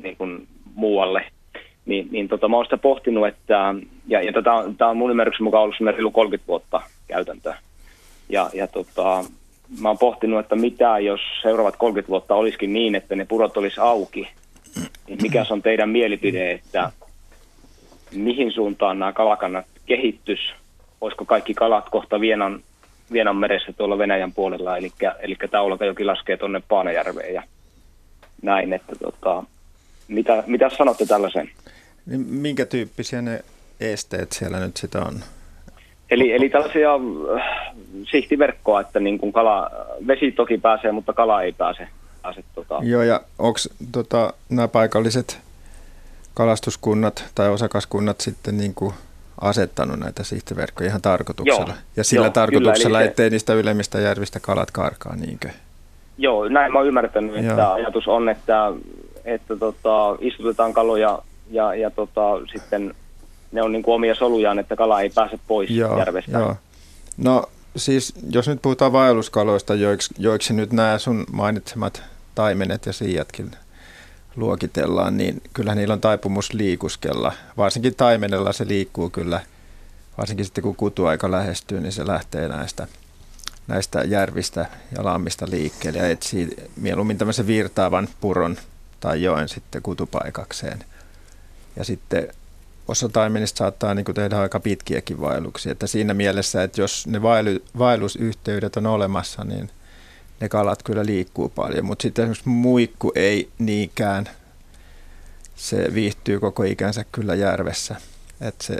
niin kuin muualle. Niin, niin tota, mä oon sitä pohtinut, että, ja, ja on, tämä on mun ymmärryksen mukaan ollut semmoinen 30 vuotta käytäntöä. Ja, ja tota, mä oon pohtinut, että mitä jos seuraavat 30 vuotta olisikin niin, että ne purot olisi auki, niin mikä on teidän mielipide, että mihin suuntaan nämä kalakannat kehittys, olisiko kaikki kalat kohta Vienan, Vienan meressä tuolla Venäjän puolella, eli, eli jokin laskee tuonne Paanajärveen ja näin, että tota, mitä, mitä sanotte tällaisen? Niin minkä tyyppisiä ne esteet siellä nyt sitä on? Eli, eli tällaisia äh, sihtiverkkoa, että niin kuin kala, vesi toki pääsee, mutta kala ei pääse. pääse tota. Joo, ja onko tota, nämä paikalliset kalastuskunnat tai osakaskunnat sitten niin kuin asettanut näitä sihtiverkkoja ihan tarkoituksella? Joo, ja sillä joo, tarkoituksella, kyllä, ettei se... niistä ylemmistä järvistä kalat karkaa, niinkö? Joo, näin mä oon ymmärtänyt, että joo. ajatus on, että, että tota, istutetaan kaloja ja, ja tota, sitten ne on niin kuin omia solujaan, että kala ei pääse pois joo, järvestä. Joo. No siis jos nyt puhutaan vaelluskaloista, joiksi, joiksi nyt nämä sun mainitsemat taimenet ja siijatkin luokitellaan, niin kyllä niillä on taipumus liikuskella. Varsinkin taimenella se liikkuu kyllä, varsinkin sitten kun kutuaika lähestyy, niin se lähtee näistä, näistä järvistä ja lammista liikkeelle ja etsii mieluummin tämmöisen virtaavan puron tai joen sitten kutupaikakseen. Ja sitten osa taimenista saattaa niin tehdä aika pitkiäkin vaelluksia. Että siinä mielessä, että jos ne vaellusyhteydet on olemassa, niin ne kalat kyllä liikkuu paljon. Mutta sitten esimerkiksi muikku ei niinkään. Se viihtyy koko ikänsä kyllä järvessä. että se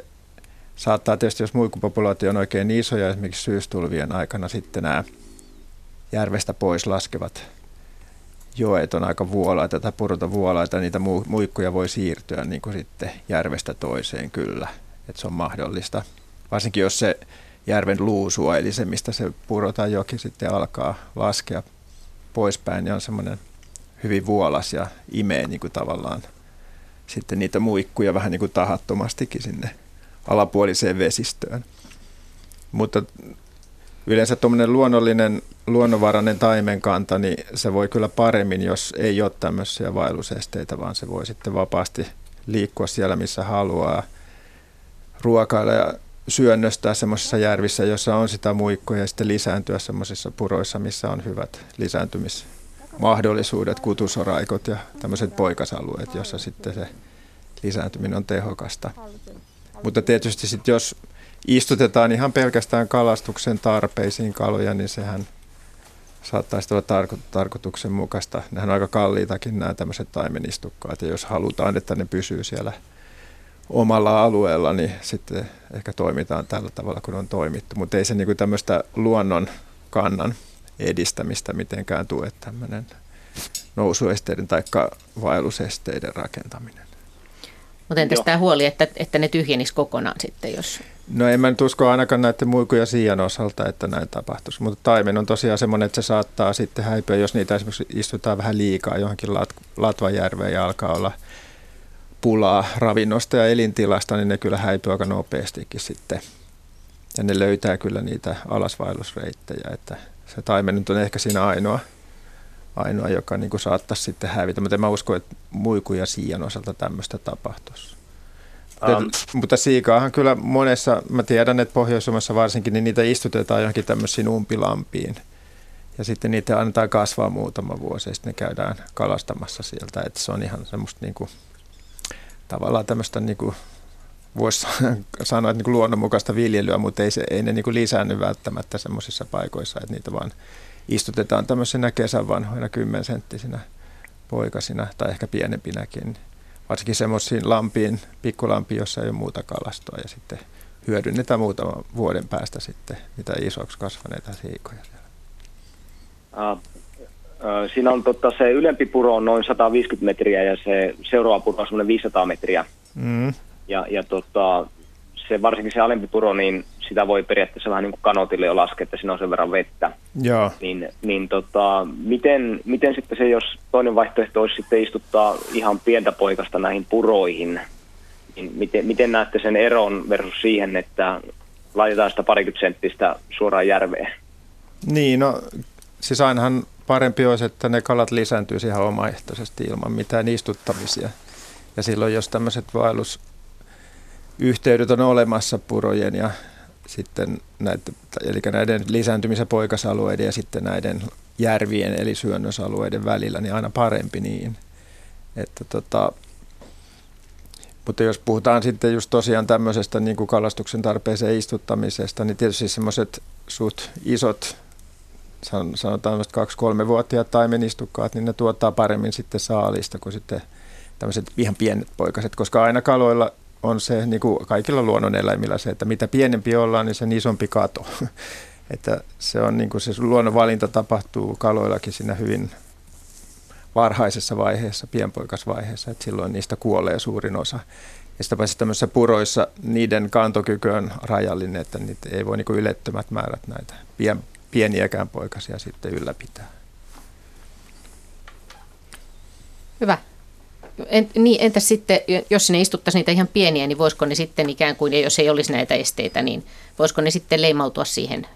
saattaa tietysti, jos muikkupopulaatio on oikein iso ja esimerkiksi syystulvien aikana sitten nämä järvestä pois laskevat joet on aika vuolaita tai purota vuolaita, niitä muikkuja voi siirtyä niin kuin sitten järvestä toiseen kyllä, että se on mahdollista. Varsinkin jos se järven luusua, eli se mistä se purota joki sitten alkaa laskea poispäin, niin on semmoinen hyvin vuolas ja imee niin kuin tavallaan sitten niitä muikkuja vähän niin kuin tahattomastikin sinne alapuoliseen vesistöön. Mutta yleensä tuommoinen luonnollinen, luonnonvarainen taimenkanta, niin se voi kyllä paremmin, jos ei ole tämmöisiä vaellusesteitä, vaan se voi sitten vapaasti liikkua siellä, missä haluaa, ruokailla ja syönnöstää semmoisissa järvissä, jossa on sitä muikkoa ja sitten lisääntyä semmoisissa puroissa, missä on hyvät lisääntymismahdollisuudet, kutusoraikot ja tämmöiset poikasalueet, jossa sitten se lisääntyminen on tehokasta. Mutta tietysti sitten jos istutetaan ihan pelkästään kalastuksen tarpeisiin kaloja, niin sehän saattaisi olla tarko- tarkoituksenmukaista. Nehän on aika kalliitakin nämä tämmöiset taimenistukkaat, ja jos halutaan, että ne pysyy siellä omalla alueella, niin sitten ehkä toimitaan tällä tavalla, kun on toimittu. Mutta ei se niin tämmöistä luonnon kannan edistämistä mitenkään tue tämmöinen nousuesteiden tai vaellusesteiden rakentaminen. Mutta entäs tämä huoli, että, että ne tyhjenisi kokonaan sitten, jos... No en mä nyt usko ainakaan näiden muikuja siian osalta, että näin tapahtuisi. Mutta taimen on tosiaan semmoinen, että se saattaa sitten häipyä, jos niitä esimerkiksi istutaan vähän liikaa johonkin Lat- Latvajärveen ja alkaa olla pulaa ravinnosta ja elintilasta, niin ne kyllä häipyy aika nopeastikin sitten. Ja ne löytää kyllä niitä alasvaellusreittejä, että se taimen nyt on ehkä siinä ainoa ainoa, joka niin kuin saattaisi sitten hävitä. Mutta en mä usko, että muiku ja siian osalta tämmöistä tapahtuisi. Um. Mutta siikaahan kyllä monessa, mä tiedän, että pohjois varsinkin, niin niitä istutetaan johonkin tämmöisiin umpilampiin. Ja sitten niitä annetaan kasvaa muutama vuosi ja sitten ne käydään kalastamassa sieltä. Että se on ihan semmoista niin kuin, tavallaan tämmöistä niin kuin, voisi sanoa, että niin luonnonmukaista viljelyä, mutta ei, se, ei ne niin kuin lisäänny välttämättä semmoisissa paikoissa, että niitä vaan istutetaan tämmöisenä kesän vanhoina kymmensenttisinä poikasina tai ehkä pienempinäkin. Varsinkin semmoisiin lampiin, pikkulampiin, jossa ei ole muuta kalastoa ja sitten hyödynnetään muutaman vuoden päästä sitten mitä isoksi kasvaneita siikoja siellä. Siinä on totta, se ylempi puro on noin 150 metriä ja se seuraava puro on semmoinen 500 metriä. Mm. Ja, ja tota, se, varsinkin se alempi puro, niin sitä voi periaatteessa vähän niin kuin kanotille jo laskea, että siinä on sen verran vettä. Joo. Niin, niin tota, miten, miten sitten se, jos toinen vaihtoehto olisi sitten istuttaa ihan pientä poikasta näihin puroihin, niin miten, miten näette sen eron versus siihen, että laitetaan sitä parikymmentä senttistä suoraan järveen? Niin, no siis ainahan parempi olisi, että ne kalat lisääntyisi ihan omaehtoisesti ilman mitään istuttamisia. Ja silloin, jos tämmöiset vaellusyhteydet on olemassa purojen ja sitten näitä, eli näiden lisääntymisen poikasalueiden ja sitten näiden järvien eli syönnösalueiden välillä, niin aina parempi niin. Että tota, mutta jos puhutaan sitten just tosiaan tämmöisestä niin kuin kalastuksen tarpeeseen istuttamisesta, niin tietysti semmoiset suht isot, sanotaan kaksi-kolme-vuotiaat taimenistukkaat, niin ne tuottaa paremmin sitten saalista kuin sitten tämmöiset ihan pienet poikaset, koska aina kaloilla on se, niin kuin kaikilla luonnoneläimillä se, että mitä pienempi ollaan, niin sen isompi kato. että se on niin kuin se luonnonvalinta tapahtuu kaloillakin siinä hyvin varhaisessa vaiheessa, pienpoikasvaiheessa, että silloin niistä kuolee suurin osa. Ja sitä paitsi tämmöisissä puroissa niiden kantokyky on rajallinen, että niitä ei voi niin ylettömät määrät näitä pien, pieniäkään poikasia sitten ylläpitää. Hyvä. En, niin, entäs sitten, jos sinne istuttaisiin niitä ihan pieniä, niin voisiko ne sitten ikään kuin, jos ei olisi näitä esteitä, niin voisiko ne sitten leimautua siihen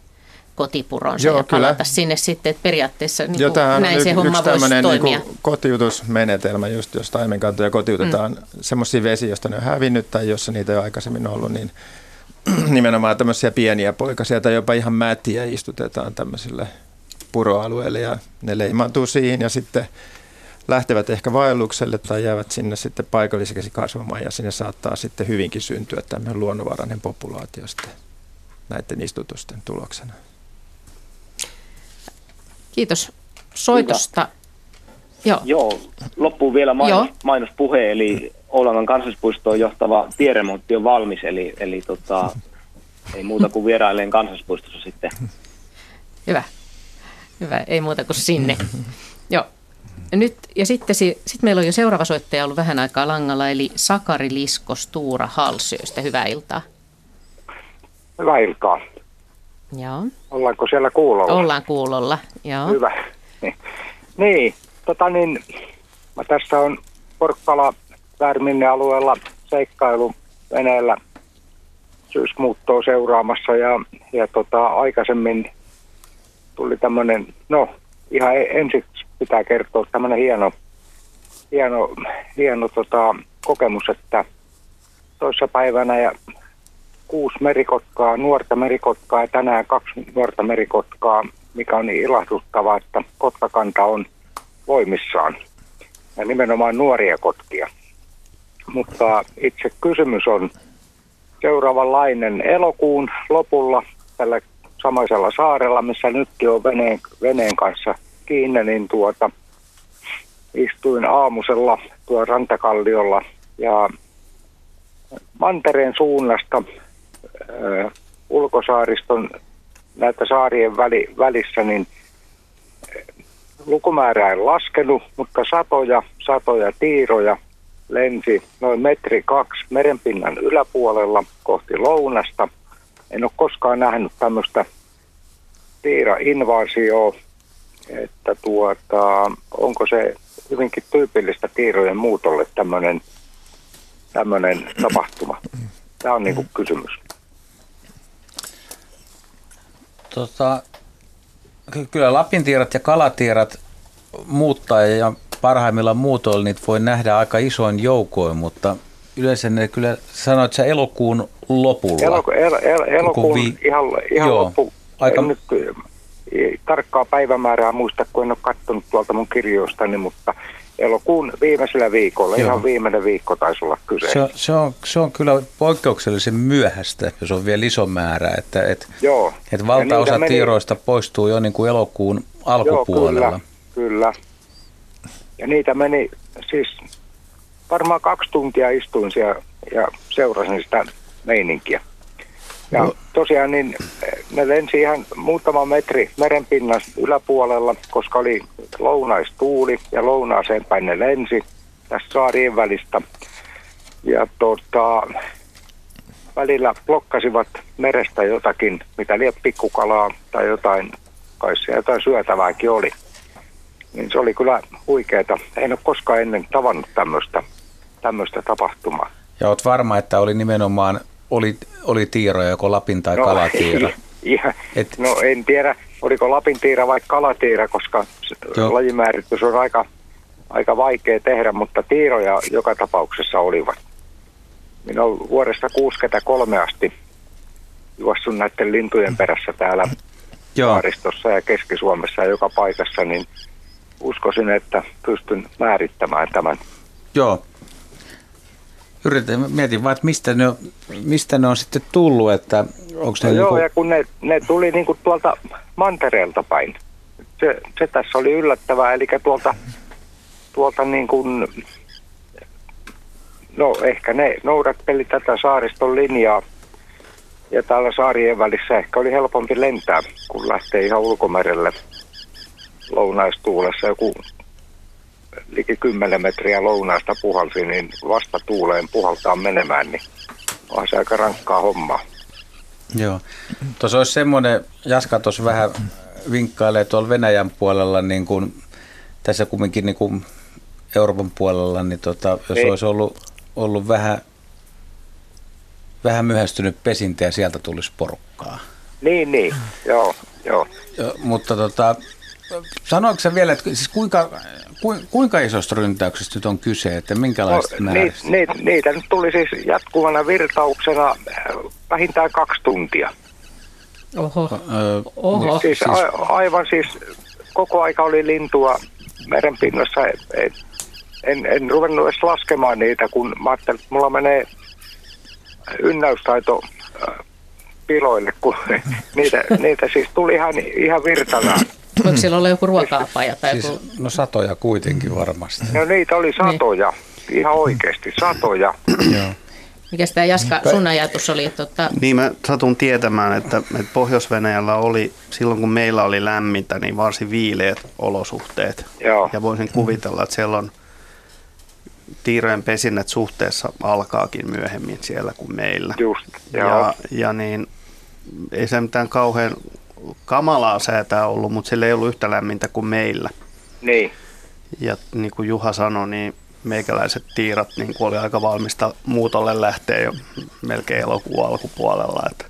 kotipuronsa Joo, ja kyllä. palata sinne sitten, että periaatteessa niin kuin, näin se homma voisi niin toimia. Niin kotiutusmenetelmä, just jos taimenkantoja kotiutetaan mm. semmoisia vesiä, joista ne on hävinnyt tai jossa niitä ei ole aikaisemmin ollut, niin nimenomaan tämmöisiä pieniä poikasia tai jopa ihan mätiä istutetaan tämmöisille puroalueille ja ne leimaantuu siihen ja sitten lähtevät ehkä vaellukselle tai jäävät sinne sitten paikalliseksi kasvamaan ja sinne saattaa sitten hyvinkin syntyä tämmöinen luonnonvarainen populaatio sitten näiden istutusten tuloksena. Kiitos soitosta. Joo. Joo, loppuun vielä mainos, mainospuhe, eli Oulangan kansallispuistoon johtava tieremontti on valmis, eli, eli tota, ei muuta kuin vieraileen kansallispuistossa sitten. Hyvä. Hyvä, ei muuta kuin sinne. Joo. Nyt, ja sitten sit meillä on jo seuraava soittaja ollut vähän aikaa langalla, eli Sakari Lisko Stuura Halsöistä. Hyvää iltaa. Hyvää iltaa. Joo. Ollaanko siellä kuulolla? Ollaan kuulolla, joo. Hyvä. Niin, tota niin, mä tässä on Porkkala Värminne alueella seikkailu veneellä syysmuuttoa seuraamassa ja, ja tota, aikaisemmin tuli tämmöinen, no ihan e- ensiksi pitää kertoa tämmöinen hieno, hieno, hieno tota, kokemus, että toissa päivänä ja kuusi merikotkaa, nuorta merikotkaa ja tänään kaksi nuorta merikotkaa, mikä on niin ilahduttavaa, että kotkakanta on voimissaan. Ja nimenomaan nuoria kotkia. Mutta itse kysymys on seuraavanlainen elokuun lopulla tällä samaisella saarella, missä nyt on veneen, veneen kanssa kiinni, niin tuota, istuin aamusella tuo rantakalliolla ja mantereen suunnasta äh, ulkosaariston näitä saarien väli, välissä, niin lukumäärä ei laskenut, mutta satoja, satoja tiiroja lensi noin metri kaksi merenpinnan yläpuolella kohti lounasta. En ole koskaan nähnyt tämmöistä tiira-invaasioa, että tuota, onko se hyvinkin tyypillistä tiirojen muutolle tämmöinen tämmöinen tapahtuma. Tämä on niin kuin kysymys. Tota, kyllä lapintiirat ja kalatiirat muuttaa ja parhaimmillaan muutoilla niitä voi nähdä aika isoin joukoin, mutta yleensä ne kyllä sanoit sä elokuun lopulla. Eloku, el, el, elokuun vi... ihan, ihan Joo, loppu. Aika... En nyt tarkkaa päivämäärää muista, kun en ole katsonut tuolta mun kirjoistani, mutta elokuun viimeisellä viikolla, Joo. ihan viimeinen viikko taisi olla kyse. Se, se, on, se on kyllä poikkeuksellisen myöhäistä, jos on vielä iso määrä, että et, Joo. et valtaosa meni... tiiroista poistuu jo niin kuin elokuun alkupuolella. Joo, kyllä, kyllä. Ja niitä meni siis varmaan kaksi tuntia istuin siellä ja seurasin sitä meininkiä. Ja no. tosiaan niin ne lensi ihan muutama metri merenpinnan yläpuolella, koska oli lounaistuuli ja lounaaseen päin ne lensi tästä saarien välistä. Ja tota, välillä blokkasivat merestä jotakin, mitä liian pikkukalaa tai jotain, kai se jotain syötävääkin oli. Niin se oli kyllä huikeeta. En ole koskaan ennen tavannut tämmöistä, tämmöistä tapahtumaa. Ja olet varma, että oli nimenomaan, oli, oli tiiroja, joko Lapin tai no, kalatiira? Ihan, Et... No en tiedä, oliko Lapin tiira vai kalatiira, koska Joo. lajimääritys on aika, aika vaikea tehdä, mutta tiiroja joka tapauksessa olivat. Minä olen vuodesta 63 asti juossut näiden lintujen perässä täällä saaristossa ja Keski-Suomessa ja joka paikassa, niin uskoisin, että pystyn määrittämään tämän. Joo. Yritän, mietin vaan, että mistä ne, on, mistä ne on sitten tullut, että onko ne... No joo, kuin... ja kun ne, ne tuli niin kuin tuolta mantereelta päin. Se, se tässä oli yllättävää, eli tuolta, tuolta niin kuin No ehkä ne noudatteli tätä saariston linjaa ja täällä saarien välissä ehkä oli helpompi lentää, kun lähtee ihan ulkomerelle lounaistuulessa. Joku liki 10 metriä lounaista puhalsi, niin vasta tuuleen puhaltaa menemään, niin on se aika rankkaa hommaa. Joo. Tuossa olisi semmoinen, Jaska tuossa vähän vinkkailee tuolla Venäjän puolella, niin kuin, tässä kumminkin niin kuin Euroopan puolella, niin tota, jos Ei. olisi ollut ollut vähän, vähän myöhästynyt pesintä ja sieltä tulisi porukkaa. Niin, niin, joo, joo. Jo, mutta tota, sanoitko sä vielä, että siis kuinka, kuinka isosta ryntäyksestä nyt on kyse, että minkälaista no, niitä, niitä, niitä nyt tuli siis jatkuvana virtauksena äh, vähintään kaksi tuntia. Oho. Ö, Oho. Siis, siis a, aivan siis koko aika oli lintua merenpinnassa, ei, en, en ruvennut edes laskemaan niitä, kun mä ajattelin, että mulla menee ynnäystaito äh, piloille, kun niitä, niitä siis tuli ihan, ihan virtana. Voiko siellä olla joku ruoka-apaja? Tai siis, joku... No satoja kuitenkin varmasti. No niitä oli satoja, niin. ihan oikeasti satoja. Joo. Mikä tämä Jaska, sun ajatus oli? Että... Niin mä satun tietämään, että, että Pohjois-Venäjällä oli, silloin kun meillä oli lämmintä, niin varsin viileät olosuhteet. Joo. Ja voisin kuvitella, että siellä on – tiirojen pesinnät suhteessa alkaakin myöhemmin siellä kuin meillä. Just, ja, ja niin ei se mitään kauhean kamalaa säätää ollut, mutta sillä ei ollut yhtä lämmintä kuin meillä. Niin. Ja niin kuin Juha sanoi, niin meikäläiset tiirat niin kuin oli aika valmista muutolle lähteä jo melkein elokuun alkupuolella. Että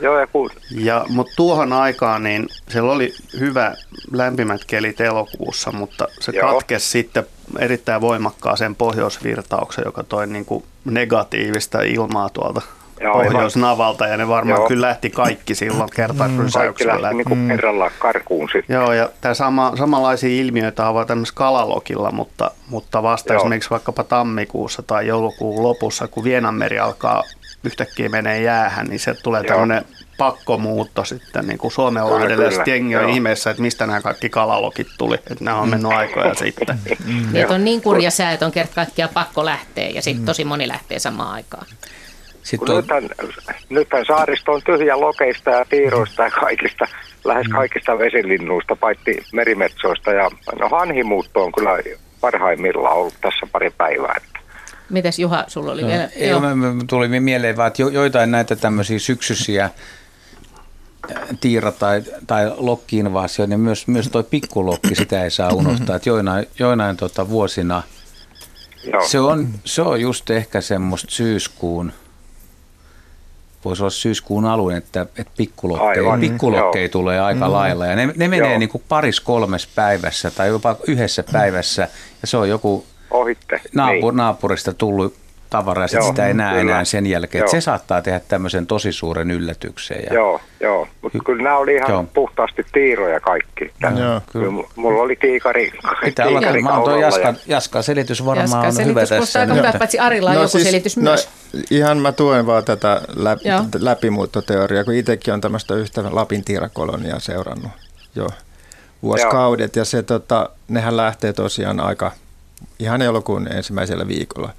Joo, ja, kun... ja Mutta tuohon aikaan niin siellä oli hyvä lämpimät kelit elokuussa, mutta se Joo. katkesi sitten erittäin voimakkaaseen pohjoisvirtauksen, joka toi niin kuin negatiivista ilmaa tuolta Joo, pohjoisnavalta ja ne varmaan Joo. kyllä lähti kaikki silloin kertarysäyksellä. Mm, kaikki lähti niin kuin kerrallaan karkuun sitten. Joo, ja tämä sama, samanlaisia ilmiöitä on tämmöisessä kalalokilla, mutta, mutta vasta Joo. esimerkiksi vaikkapa tammikuussa tai joulukuun lopussa, kun Vienanmeri alkaa yhtäkkiä menee jäähän, niin se tulee tämmöinen pakkomuutto sitten niin kuin Suomenlahdelle. Ja sitten jengi on ihmeessä, että mistä nämä kaikki kalalokit tuli. Että nämä on mennyt aikoja sitten. Mm. Niin, on niin kurja sää, että on kerta kaikkiaan pakko lähteä ja sitten mm. tosi moni lähtee samaan aikaan. Sitten on... nythän, nythän saaristo on tyhjä lokeista ja tiiroista ja kaikista, lähes mm. kaikista vesilinnuista, paitsi merimetsoista. Ja no, hanhimuutto on kyllä parhaimmillaan ollut tässä pari päivää. Mites Juha, sulla oli no, vielä? Ei, Joo. tuli mieleen vaan, että joitain näitä tämmöisiä syksyisiä tiira- tai, tai lokki-invaasio, niin myös, myös tuo pikkulokki, sitä ei saa unohtaa, että joinain, joinain tota vuosina se on, se on just ehkä semmoista syyskuun, voisi olla syyskuun alun, että, että pikkulokkeja, pikkulokkeja tulee aika mm. lailla. Ja ne, ne menee niin kuin paris kolmes päivässä tai jopa yhdessä päivässä. Ja se on joku Ohitte. Naapur, niin. naapurista tullut tavaraa ja sitä ei näe enää sen jälkeen. Että se saattaa tehdä tämmöisen tosi suuren yllätyksen. Ja... Joo, joo. mutta kyllä nämä oli ihan joo. puhtaasti tiiroja kaikki. Joo, kyllä. Mulla oli tiikari. Pitää olla, mä oon tuo Jaska, Jaska selitys varmaan Jaska, on selitys hyvä tässä. aika hyvä, paitsi Arilla on no, joku siis, selitys no, myös. Ihan mä tuen vaan tätä läpi, läpimuuttoteoriaa, kun itsekin on tämmöistä yhtä Lapin tiirakoloniaa seurannut jo vuosikaudet. Ja se, tota, nehän lähtee tosiaan aika ihan elokuun ensimmäisellä viikolla.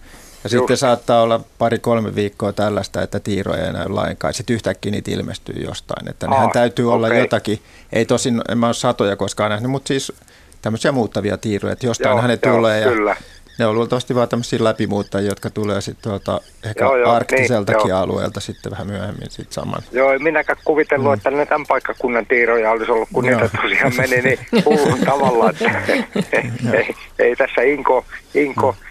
Ja Just. sitten saattaa olla pari-kolme viikkoa tällaista, että tiiroja ei näy lainkaan. Sitten yhtäkkiä niitä ilmestyy jostain. Että Aa, nehän täytyy okay. olla jotakin, ei tosin, en mä ole satoja koskaan nähnyt, mutta siis tämmöisiä muuttavia tiiroja, että jostain hänet tulee. Ja, kyllä. Ne on luultavasti vaan tämmöisiä läpimuuttajia, jotka tulee sitten tuolta ehkä joo, joo, arktiseltakin niin, alueelta sitten vähän myöhemmin sitten saman. Joo, minäkään kuvitellut, mm. että ne tämän paikkakunnan tiiroja olisi ollut, kun joo. niitä tosiaan meni niin hullun tavalla, että ei, ei, ei, tässä Inko, Inko mm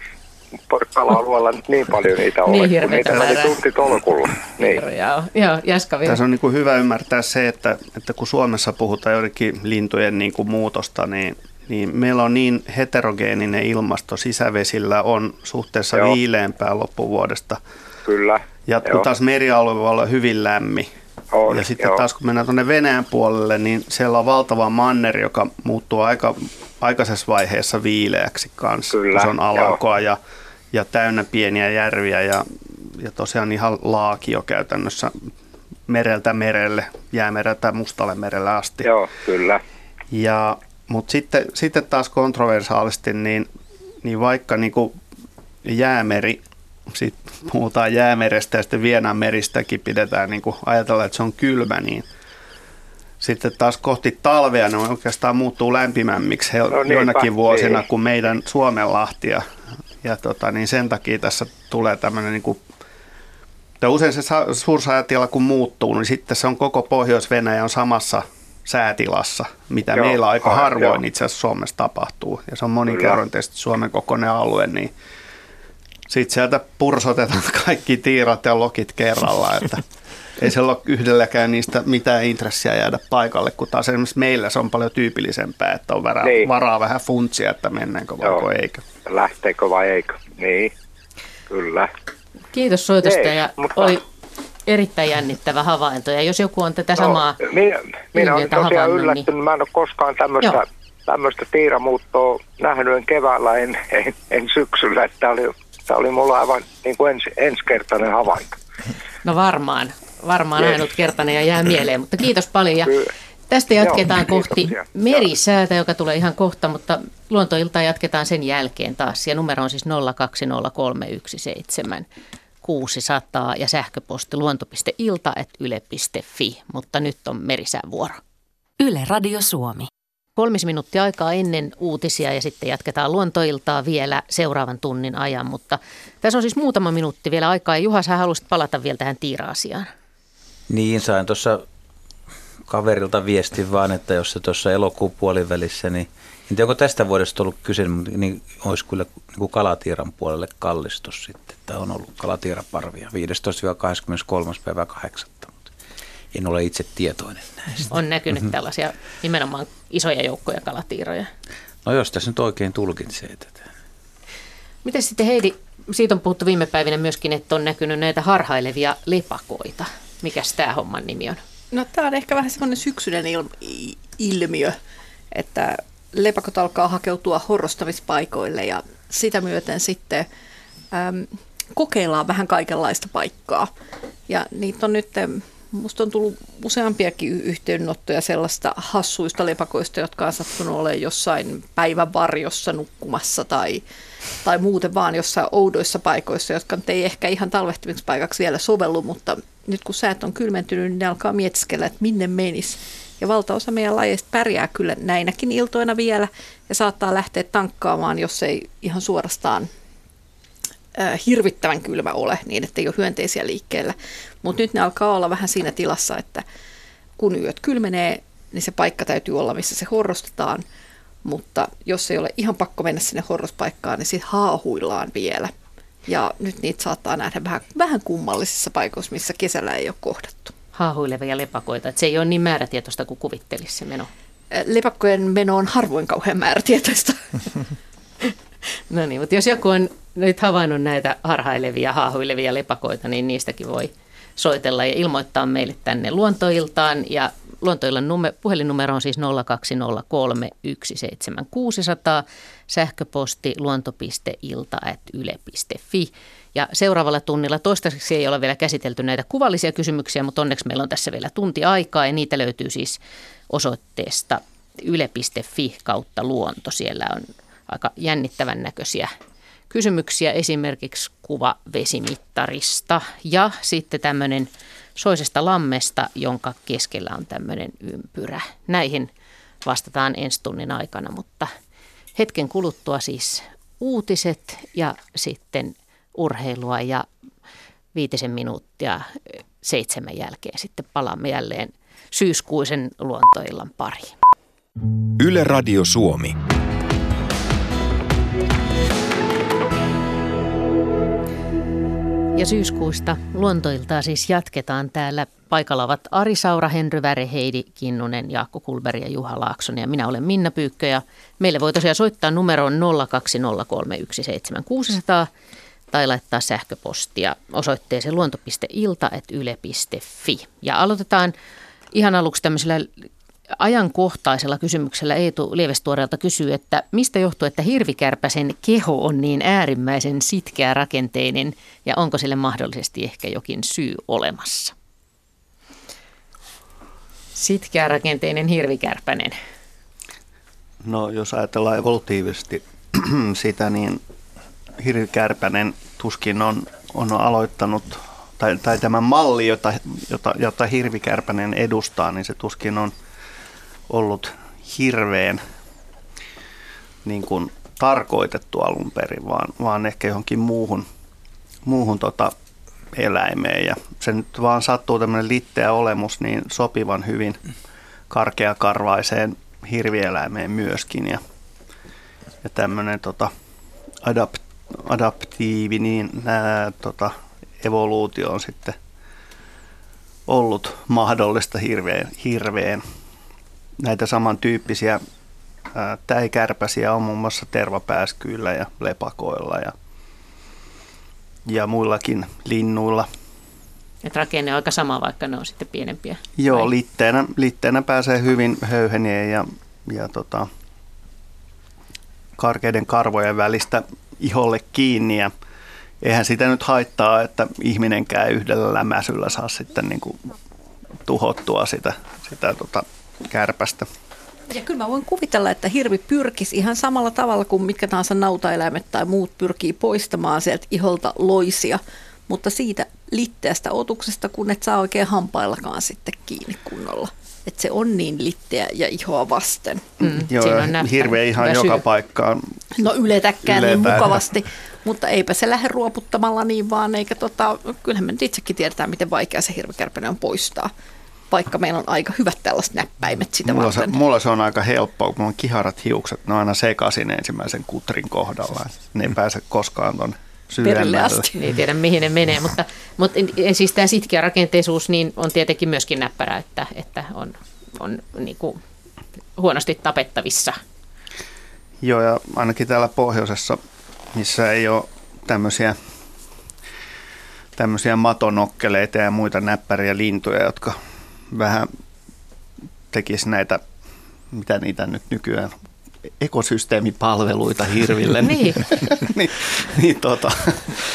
porkkala-alueella nyt niin paljon niitä ole, niin kun niitä meni tunti tolkulla. Niin. Joo, joo, Jaska Tässä on niin kuin hyvä ymmärtää se, että, että kun Suomessa puhutaan joidenkin lintujen niin kuin muutosta, niin, niin meillä on niin heterogeeninen ilmasto, sisävesillä on suhteessa joo. viileämpää loppuvuodesta. Kyllä. Ja kun taas merialue voi olla hyvin lämmin. On, ja sitten joo. taas kun mennään tuonne Venäjän puolelle, niin siellä on valtava manner, joka muuttuu aika aikaisessa vaiheessa viileäksi kanssa. Kyllä, se on alankoa ja, ja täynnä pieniä järviä ja, ja tosiaan ihan laakio käytännössä mereltä merelle, jäämereltä mustalle merelle asti. Joo, kyllä. Ja, mutta sitten, sitten taas kontroversaalisti, niin, niin vaikka niin kuin jäämeri, sitten puhutaan jäämerestä ja sitten Vienan meristäkin pidetään, niin kuin ajatellaan, että se on kylmä, niin – sitten taas kohti talvea ne oikeastaan muuttuu lämpimämmiksi no niinpä, joinakin vuosina niin. kuin meidän Suomenlahti. Ja, ja tota, niin sen takia tässä tulee tämmöinen niin kuin, usein se suursäätila kun muuttuu, niin sitten se on koko Pohjois-Venäjä on samassa säätilassa, mitä joo, meillä aika harvoin joo. itse asiassa Suomessa tapahtuu. Ja se on moninkerrointeisesti Suomen kokoinen alue, niin sitten sieltä pursotetaan kaikki tiirat ja lokit kerralla. Että ei siellä ole yhdelläkään niistä mitään intressiä jäädä paikalle, kun taas esimerkiksi meillä se on paljon tyypillisempää, että on varaa, niin. varaa vähän funtsia, että mennäänkö vai eikö. Lähteekö vai eikö, niin, kyllä. Kiitos soitosta Ei, ja mutta... oli erittäin jännittävä havainto. Ja jos joku on tätä no, samaa Minä, minä olen tosiaan niin- yllättynyt, niin... mä en ole koskaan tämmöistä, tämmöistä tiiramuuttoa nähnyt en keväällä, en, en, en syksyllä. Tämä oli, tämä oli mulla aivan niin kuin ens, ensikertainen havainto. No varmaan varmaan yes. ainutkertainen ja jää mieleen, mutta kiitos paljon. Ja tästä jatketaan Joo, kohti merisäätä, joka tulee ihan kohta, mutta luontoiltaa jatketaan sen jälkeen taas. Ja numero on siis 020317600 ja sähköposti luonto.ilta.yle.fi, mutta nyt on merisään vuoro. Yle Radio Suomi. Kolmis minuuttia aikaa ennen uutisia ja sitten jatketaan luontoiltaa vielä seuraavan tunnin ajan, mutta tässä on siis muutama minuutti vielä aikaa ja Juha, sä haluaisit palata vielä tähän tiira-asiaan. Niin, sain tuossa kaverilta viestin vaan, että jos se tuossa elokuun puolivälissä, niin en tiedä, onko tästä vuodesta ollut kyse, mutta niin olisi kyllä niin kuin kalatiiran puolelle kallistus sitten, että on ollut kalatiiraparvia 15-23. päivä 8. Mutta en ole itse tietoinen näistä. On näkynyt mhm. tällaisia nimenomaan isoja joukkoja kalatiiroja. No jos tässä nyt oikein tulkitsee tätä. Miten sitten Heidi, siitä on puhuttu viime päivinä myöskin, että on näkynyt näitä harhailevia lepakoita. Mikä tämä homman nimi on? No tämä on ehkä vähän semmoinen syksyinen il- ilmiö, että lepakot alkaa hakeutua horrostamispaikoille ja sitä myöten sitten äm, kokeillaan vähän kaikenlaista paikkaa. Ja niitä on nyt, musta on tullut useampiakin yhteydenottoja sellaista hassuista lepakoista, jotka on sattunut olemaan jossain päivän varjossa nukkumassa tai, tai muuten vaan jossain oudoissa paikoissa, jotka ei ehkä ihan talvehtimispaikaksi vielä sovellu, mutta nyt kun säät on kylmentynyt, niin ne alkaa mietiskellä, että minne menisi. Ja valtaosa meidän lajeista pärjää kyllä näinäkin iltoina vielä ja saattaa lähteä tankkaamaan, jos ei ihan suorastaan äh, hirvittävän kylmä ole, niin ettei ole hyönteisiä liikkeellä. Mutta nyt ne alkaa olla vähän siinä tilassa, että kun yöt kylmenee, niin se paikka täytyy olla, missä se horrostetaan. Mutta jos ei ole ihan pakko mennä sinne horrospaikkaan, niin sitten haahuillaan vielä. Ja nyt niitä saattaa nähdä vähän, vähän kummallisissa paikoissa, missä kesällä ei ole kohdattu. Haahuilevia lepakoita, että se ei ole niin määrätietoista kuin kuvittelisi se meno. Lepakkojen meno on harvoin kauhean määrätietoista. no niin, mutta jos joku on nyt havainnut näitä harhailevia, haahuilevia lepakoita, niin niistäkin voi soitella ja ilmoittaa meille tänne luontoiltaan. Ja luontoillan nume, puhelinnumero on siis 0203 17600 sähköposti luonto.ilta.yle.fi. Ja seuraavalla tunnilla toistaiseksi ei ole vielä käsitelty näitä kuvallisia kysymyksiä, mutta onneksi meillä on tässä vielä tunti aikaa ja niitä löytyy siis osoitteesta yle.fi kautta luonto. Siellä on aika jännittävän näköisiä kysymyksiä, esimerkiksi kuva vesimittarista ja sitten tämmöinen soisesta lammesta, jonka keskellä on tämmöinen ympyrä. Näihin vastataan ensi tunnin aikana, mutta hetken kuluttua siis uutiset ja sitten urheilua ja viitisen minuuttia seitsemän jälkeen sitten palaamme jälleen syyskuisen luontoillan pariin. Yle Radio Suomi. Ja syyskuusta luontoiltaa siis jatketaan täällä. Paikalla ovat Ari Saura, Henry Väre, Heidi Kinnunen, Jaakko Kulberi ja Juha Laaksonen. Ja minä olen Minna Pyykkö ja meille voi tosiaan soittaa numeroon 020317600 tai laittaa sähköpostia osoitteeseen luonto.ilta.yle.fi. Ja aloitetaan ihan aluksi tämmöisellä ajankohtaisella kysymyksellä Eetu Lievestuoreelta kysyy, että mistä johtuu, että hirvikärpäsen keho on niin äärimmäisen sitkeä rakenteinen ja onko sille mahdollisesti ehkä jokin syy olemassa? Sitkeä rakenteinen hirvikärpänen. No jos ajatellaan evolutiivisesti sitä, niin hirvikärpänen tuskin on, on aloittanut, tai, tai tämä malli, jota, jota, jota hirvikärpänen edustaa, niin se tuskin on – ollut hirveän niin kuin tarkoitettu alun perin, vaan, vaan ehkä johonkin muuhun, muuhun tota eläimeen. Ja se nyt vaan sattuu tämmöinen litteä olemus niin sopivan hyvin karkeakarvaiseen hirvieläimeen myöskin. Ja, ja tämmöinen tota, adapt, adaptiivi, niin nää, tota, evoluutio on sitten ollut mahdollista hirveän, hirveän näitä samantyyppisiä ää, täikärpäsiä on muun muassa tervapääskyillä ja lepakoilla ja, ja muillakin linnuilla. Et rakenne on aika sama, vaikka ne on sitten pienempiä. Joo, litteenä, litteenä pääsee hyvin höyhenien ja, ja tota, karkeiden karvojen välistä iholle kiinni. Ja eihän sitä nyt haittaa, että ihminenkään yhdellä lämäsyllä saa sitten niin kuin tuhottua sitä, sitä tota, kärpästä. Ja kyllä mä voin kuvitella, että hirvi pyrkisi ihan samalla tavalla kuin mitkä tahansa nautaeläimet tai muut pyrkii poistamaan sieltä iholta loisia, mutta siitä litteästä otuksesta, kun et saa oikein hampaillakaan sitten kiinni kunnolla. Että se on niin litteä ja ihoa vasten. Mm, Joo, hirveä ihan väsyy. joka paikkaan. No yletäkään niin mukavasti, mutta eipä se lähde ruoputtamalla niin vaan, eikä tota, kyllähän me nyt itsekin tiedetään, miten vaikea se hirvikärpänen on poistaa vaikka meillä on aika hyvät tällaiset näppäimet sitä mulla varten. Se, mulla se on aika helppoa, kun mulla on kiharat hiukset, ne on aina sekaisin ensimmäisen kutrin kohdalla. Ne ei pääse koskaan tuonne syvemmälle. asti. Ei tiedä mihin ne menee, mutta, mutta siis tämä sitkeä rakenteisuus niin on tietenkin myöskin näppärä, että, että on, on niin kuin huonosti tapettavissa. Joo, ja ainakin täällä pohjoisessa, missä ei ole tämmöisiä tämmöisiä matonokkeleita ja muita näppäriä lintuja, jotka vähän tekisi näitä, mitä niitä nyt nykyään, ekosysteemipalveluita hirville. niin. niin, niin, tota,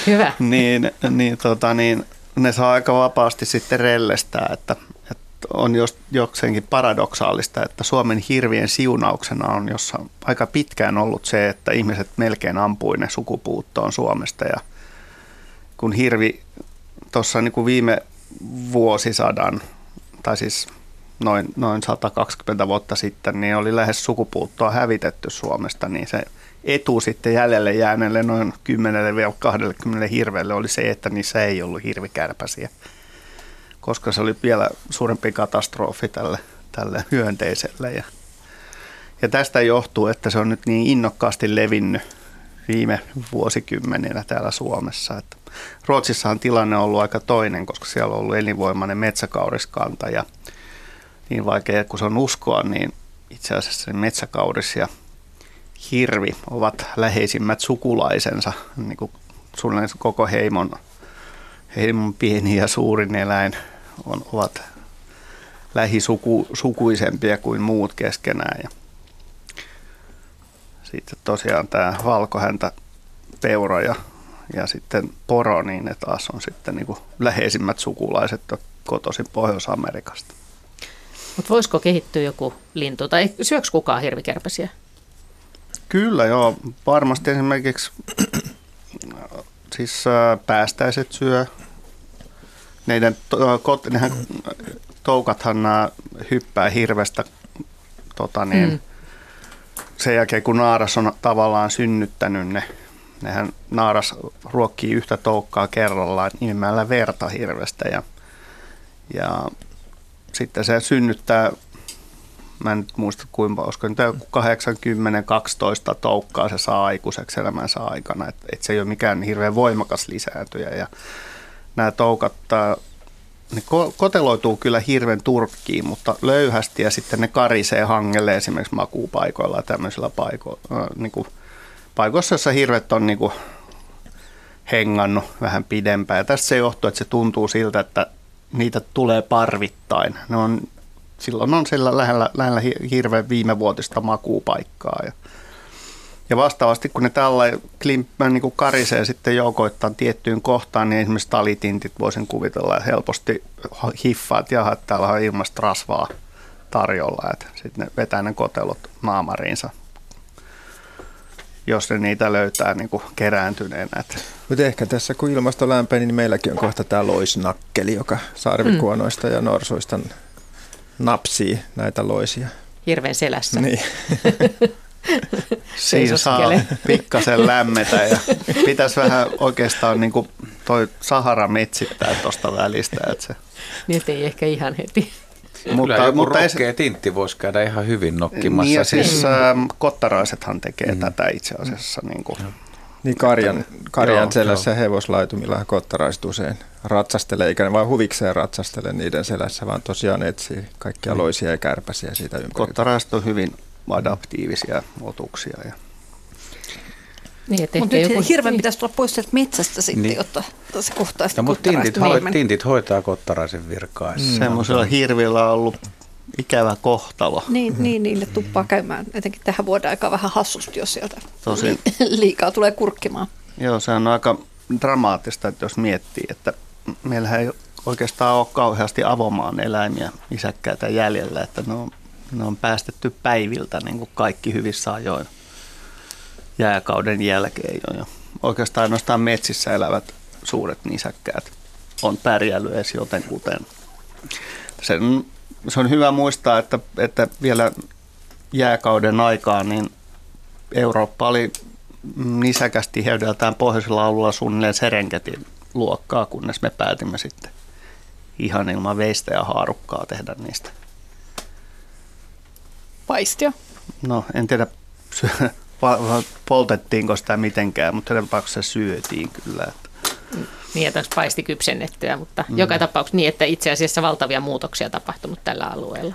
Hyvä. Niin, niin, tota, niin ne saa aika vapaasti sitten rellestää, että, että on jos, jokseenkin paradoksaalista, että Suomen hirvien siunauksena on jossa aika pitkään ollut se, että ihmiset melkein ampui ne sukupuuttoon Suomesta ja kun hirvi tuossa niin viime vuosisadan tai siis noin, noin 120 vuotta sitten, niin oli lähes sukupuuttoa hävitetty Suomesta, niin se etu sitten jäljelle jääneelle noin 10-20 hirveelle oli se, että niissä ei ollut hirvikärpäsiä, koska se oli vielä suurempi katastrofi tälle, tälle hyönteiselle. Ja, ja tästä johtuu, että se on nyt niin innokkaasti levinnyt viime vuosikymmeninä täällä Suomessa. Että Ruotsissahan tilanne on ollut aika toinen, koska siellä on ollut elinvoimainen metsäkauriskanta ja niin vaikea kuin se on uskoa, niin itse asiassa metsäkauris ja hirvi ovat läheisimmät sukulaisensa, niin kuin suunnilleen koko heimon, heimon pieni ja suurin eläin on, ovat lähisukuisempia kuin muut keskenään. Ja sitten tosiaan tämä valkohäntä peura ja ja sitten poro, niin ne taas on sitten niin kuin läheisimmät sukulaiset kotoisin Pohjois-Amerikasta. Mutta voisiko kehittyä joku lintu, tai syöks kukaan hirvikärpäsiä? Kyllä joo, varmasti esimerkiksi siis päästäiset syö. Neidän, kot, nehän, toukathan hyppää hirvestä tota niin, mm. Sen jälkeen kun naaras on tavallaan synnyttänyt ne, nehän naaras ruokkii yhtä toukkaa kerrallaan nimemällä verta hirvestä ja, ja sitten se synnyttää, mä en nyt muista kuinka, olisiko nyt 80-12 toukkaa se saa aikuiseksi elämänsä aikana, että et se ei ole mikään hirveän voimakas lisääntyjä ja nämä toukat ne koteloituu kyllä hirven turkkiin, mutta löyhästi ja sitten ne karisee hangelle esimerkiksi makuupaikoilla ja tämmöisillä paiko, äh, niin kuin, paikoissa, joissa hirvet on niin kuin, hengannut vähän pidempään. Ja tästä se johtuu, että se tuntuu siltä, että niitä tulee parvittain. Ne on, silloin on sillä lähellä, lähellä hirveän viimevuotista makuupaikkaa. Ja ja vastaavasti, kun ne tällä klimppää niin kuin karisee sitten joukoittain tiettyyn kohtaan, niin esimerkiksi talitintit voisin kuvitella että helposti hiffaat, ja että täällä on ilmasta rasvaa tarjolla, että sitten ne vetää ne kotelot naamariinsa, jos ne niitä löytää niin kuin kerääntyneenä. Mutta ehkä tässä kun ilmasto lämpeni, niin meilläkin on kohta tämä loisnakkeli, joka sarvikuonoista mm. ja norsuista napsii näitä loisia. Hirveän selässä. Niin. Siinä saa pikkasen lämmetä ja pitäisi vähän oikeastaan niin kuin toi Sahara metsittää tuosta välistä. Että se... Niin, ei ehkä ihan heti. Mutta, Kyllä joku mutta rohkea ei... tintti voisi käydä ihan hyvin nokkimassa. Niin ja siis mm. kottaraisethan tekee mm. tätä itse asiassa. Niin, kuin. niin karjan, karjan joo, selässä joo. hevoslaitumilla kottaraiset usein ratsastelee, eikä ne vain huvikseen ratsastele niiden selässä, vaan tosiaan etsii kaikkia mm. loisia ja kärpäsiä siitä ympäri. Kottaraiset on hyvin adaptiivisia otuksia. Ja niin, mutta nyt joku... hirveän pitäisi tulla pois sieltä metsästä sitten, niin. jotta se kohtaa sitten mutta tintit, hoi, tintit hoitaa kottaraisen virkaa. Mm. Semmoisella hirvillä on ollut ikävä kohtalo. Niin, niin niille tuppaa käymään etenkin tähän vuoden aikaan vähän hassusti, jos sieltä Tosin, liikaa tulee kurkkimaan. Joo, se on aika dramaattista, että jos miettii, että meillähän ei oikeastaan ole kauheasti avomaan eläimiä isäkkäitä jäljellä, että ne on ne on päästetty päiviltä niin kuin kaikki hyvissä ajoin jääkauden jälkeen jo. Oikeastaan ainoastaan metsissä elävät suuret nisäkkäät on pärjällyt edes jotenkuten. Sen, se on hyvä muistaa, että, että vielä jääkauden aikaan niin Eurooppa oli nisäkästi heydeltään pohjoisella alueella suunnilleen Serengetin luokkaa, kunnes me päätimme sitten ihan ilman veistä ja haarukkaa tehdä niistä paistia? No en tiedä, poltettiinko sitä mitenkään, mutta tapauksessa syötiin kyllä. Että. Niin, että paisti kypsennettyä, mutta mm. joka tapauksessa niin, että itse asiassa valtavia muutoksia tapahtunut tällä alueella.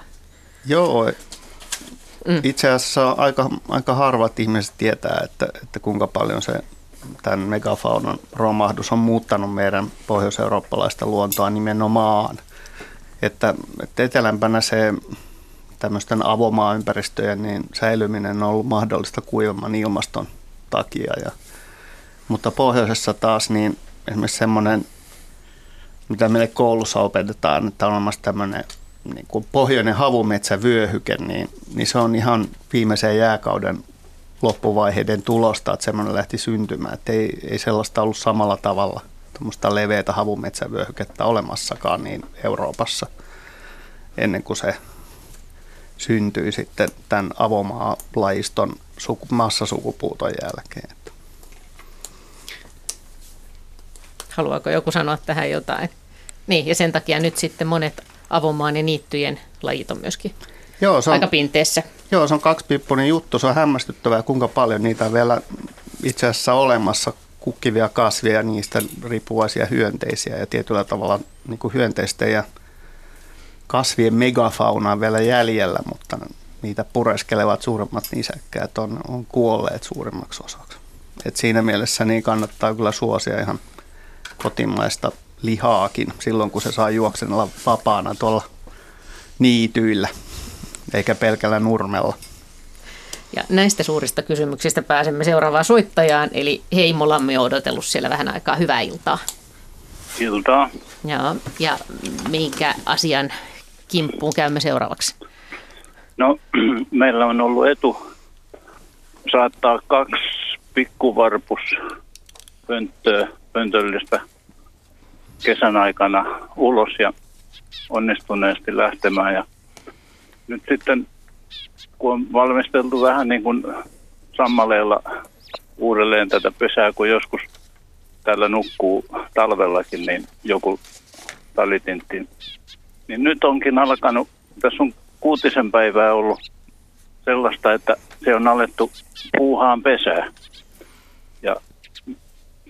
Joo, mm. itse asiassa aika, aika harvat ihmiset tietää, että, että kuinka paljon se tämän megafaunan romahdus on muuttanut meidän pohjois-eurooppalaista luontoa nimenomaan. Että, että etelämpänä se tämmöisten avomaa-ympäristöjen niin säilyminen on ollut mahdollista kuivemman ilmaston takia. Ja, mutta pohjoisessa taas niin esimerkiksi semmoinen, mitä meille koulussa opetetaan, että on olemassa tämmöinen niin kuin pohjoinen havumetsävyöhyke, niin, niin se on ihan viimeisen jääkauden loppuvaiheiden tulosta, että semmoinen lähti syntymään. Että ei, ei sellaista ollut samalla tavalla tuommoista leveätä havumetsävyöhykettä olemassakaan niin Euroopassa ennen kuin se syntyi sitten tämän avomaa-lajiston suku, massasukupuuton jälkeen. Haluaako joku sanoa tähän jotain? Niin, ja sen takia nyt sitten monet avomaan ja niittyjen lajit on myöskin Joo, se on, aika pinteessä. Joo, se on kaksipippunen juttu. Se on hämmästyttävää, kuinka paljon niitä on vielä itse asiassa olemassa kukkivia kasveja, niistä riippuvaisia hyönteisiä ja tietyllä tavalla niin kuin hyönteisten ja kasvien megafauna vielä jäljellä, mutta niitä pureskelevat suuremmat nisäkkäät on, on kuolleet suurimmaksi osaksi. Et siinä mielessä niin kannattaa kyllä suosia ihan kotimaista lihaakin silloin, kun se saa juoksenella vapaana tuolla niityillä, eikä pelkällä nurmella. Ja näistä suurista kysymyksistä pääsemme seuraavaan soittajaan, eli Heimo Lammi on odotellut siellä vähän aikaa. Hyvää iltaa. Iltaa. Joo, ja minkä asian kimppuun käymme seuraavaksi? No, meillä on ollut etu saattaa kaksi pikkuvarpus pöntöllistä kesän aikana ulos ja onnistuneesti lähtemään. Ja nyt sitten kun on valmisteltu vähän niin kuin sammaleella uudelleen tätä pesää, kun joskus täällä nukkuu talvellakin, niin joku talitintti. Niin nyt onkin alkanut, tässä on kuutisen päivää ollut sellaista, että se on alettu puuhaan pesää. Ja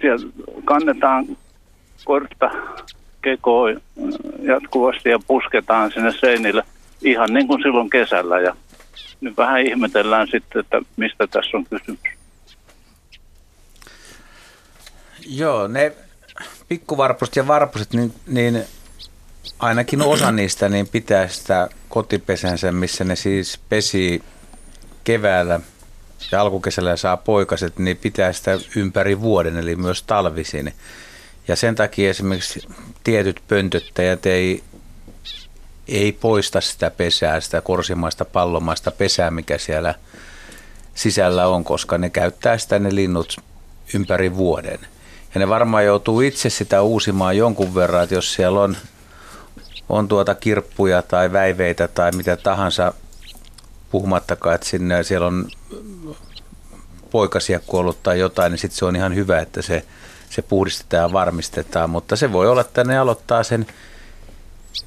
siellä kannetaan kortta kekoa jatkuvasti ja pusketaan sinne seinille ihan niin kuin silloin kesällä. Ja nyt vähän ihmetellään sitten, että mistä tässä on kysymys. Joo, ne pikkuvarpuset ja varpuset, niin, niin ainakin osa niistä niin pitää sitä kotipesänsä, missä ne siis pesi keväällä ja alkukesällä saa poikaset, niin pitää sitä ympäri vuoden, eli myös talvisin. Ja sen takia esimerkiksi tietyt pöntöttäjät ei, ei poista sitä pesää, sitä korsimaista pallomaista pesää, mikä siellä sisällä on, koska ne käyttää sitä ne linnut ympäri vuoden. Ja ne varmaan joutuu itse sitä uusimaan jonkun verran, että jos siellä on, on tuota kirppuja tai väiveitä tai mitä tahansa, puhumattakaan, että sinne, siellä on poikasia kuollut tai jotain, niin sitten se on ihan hyvä, että se, se puhdistetaan ja varmistetaan. Mutta se voi olla, että ne aloittaa sen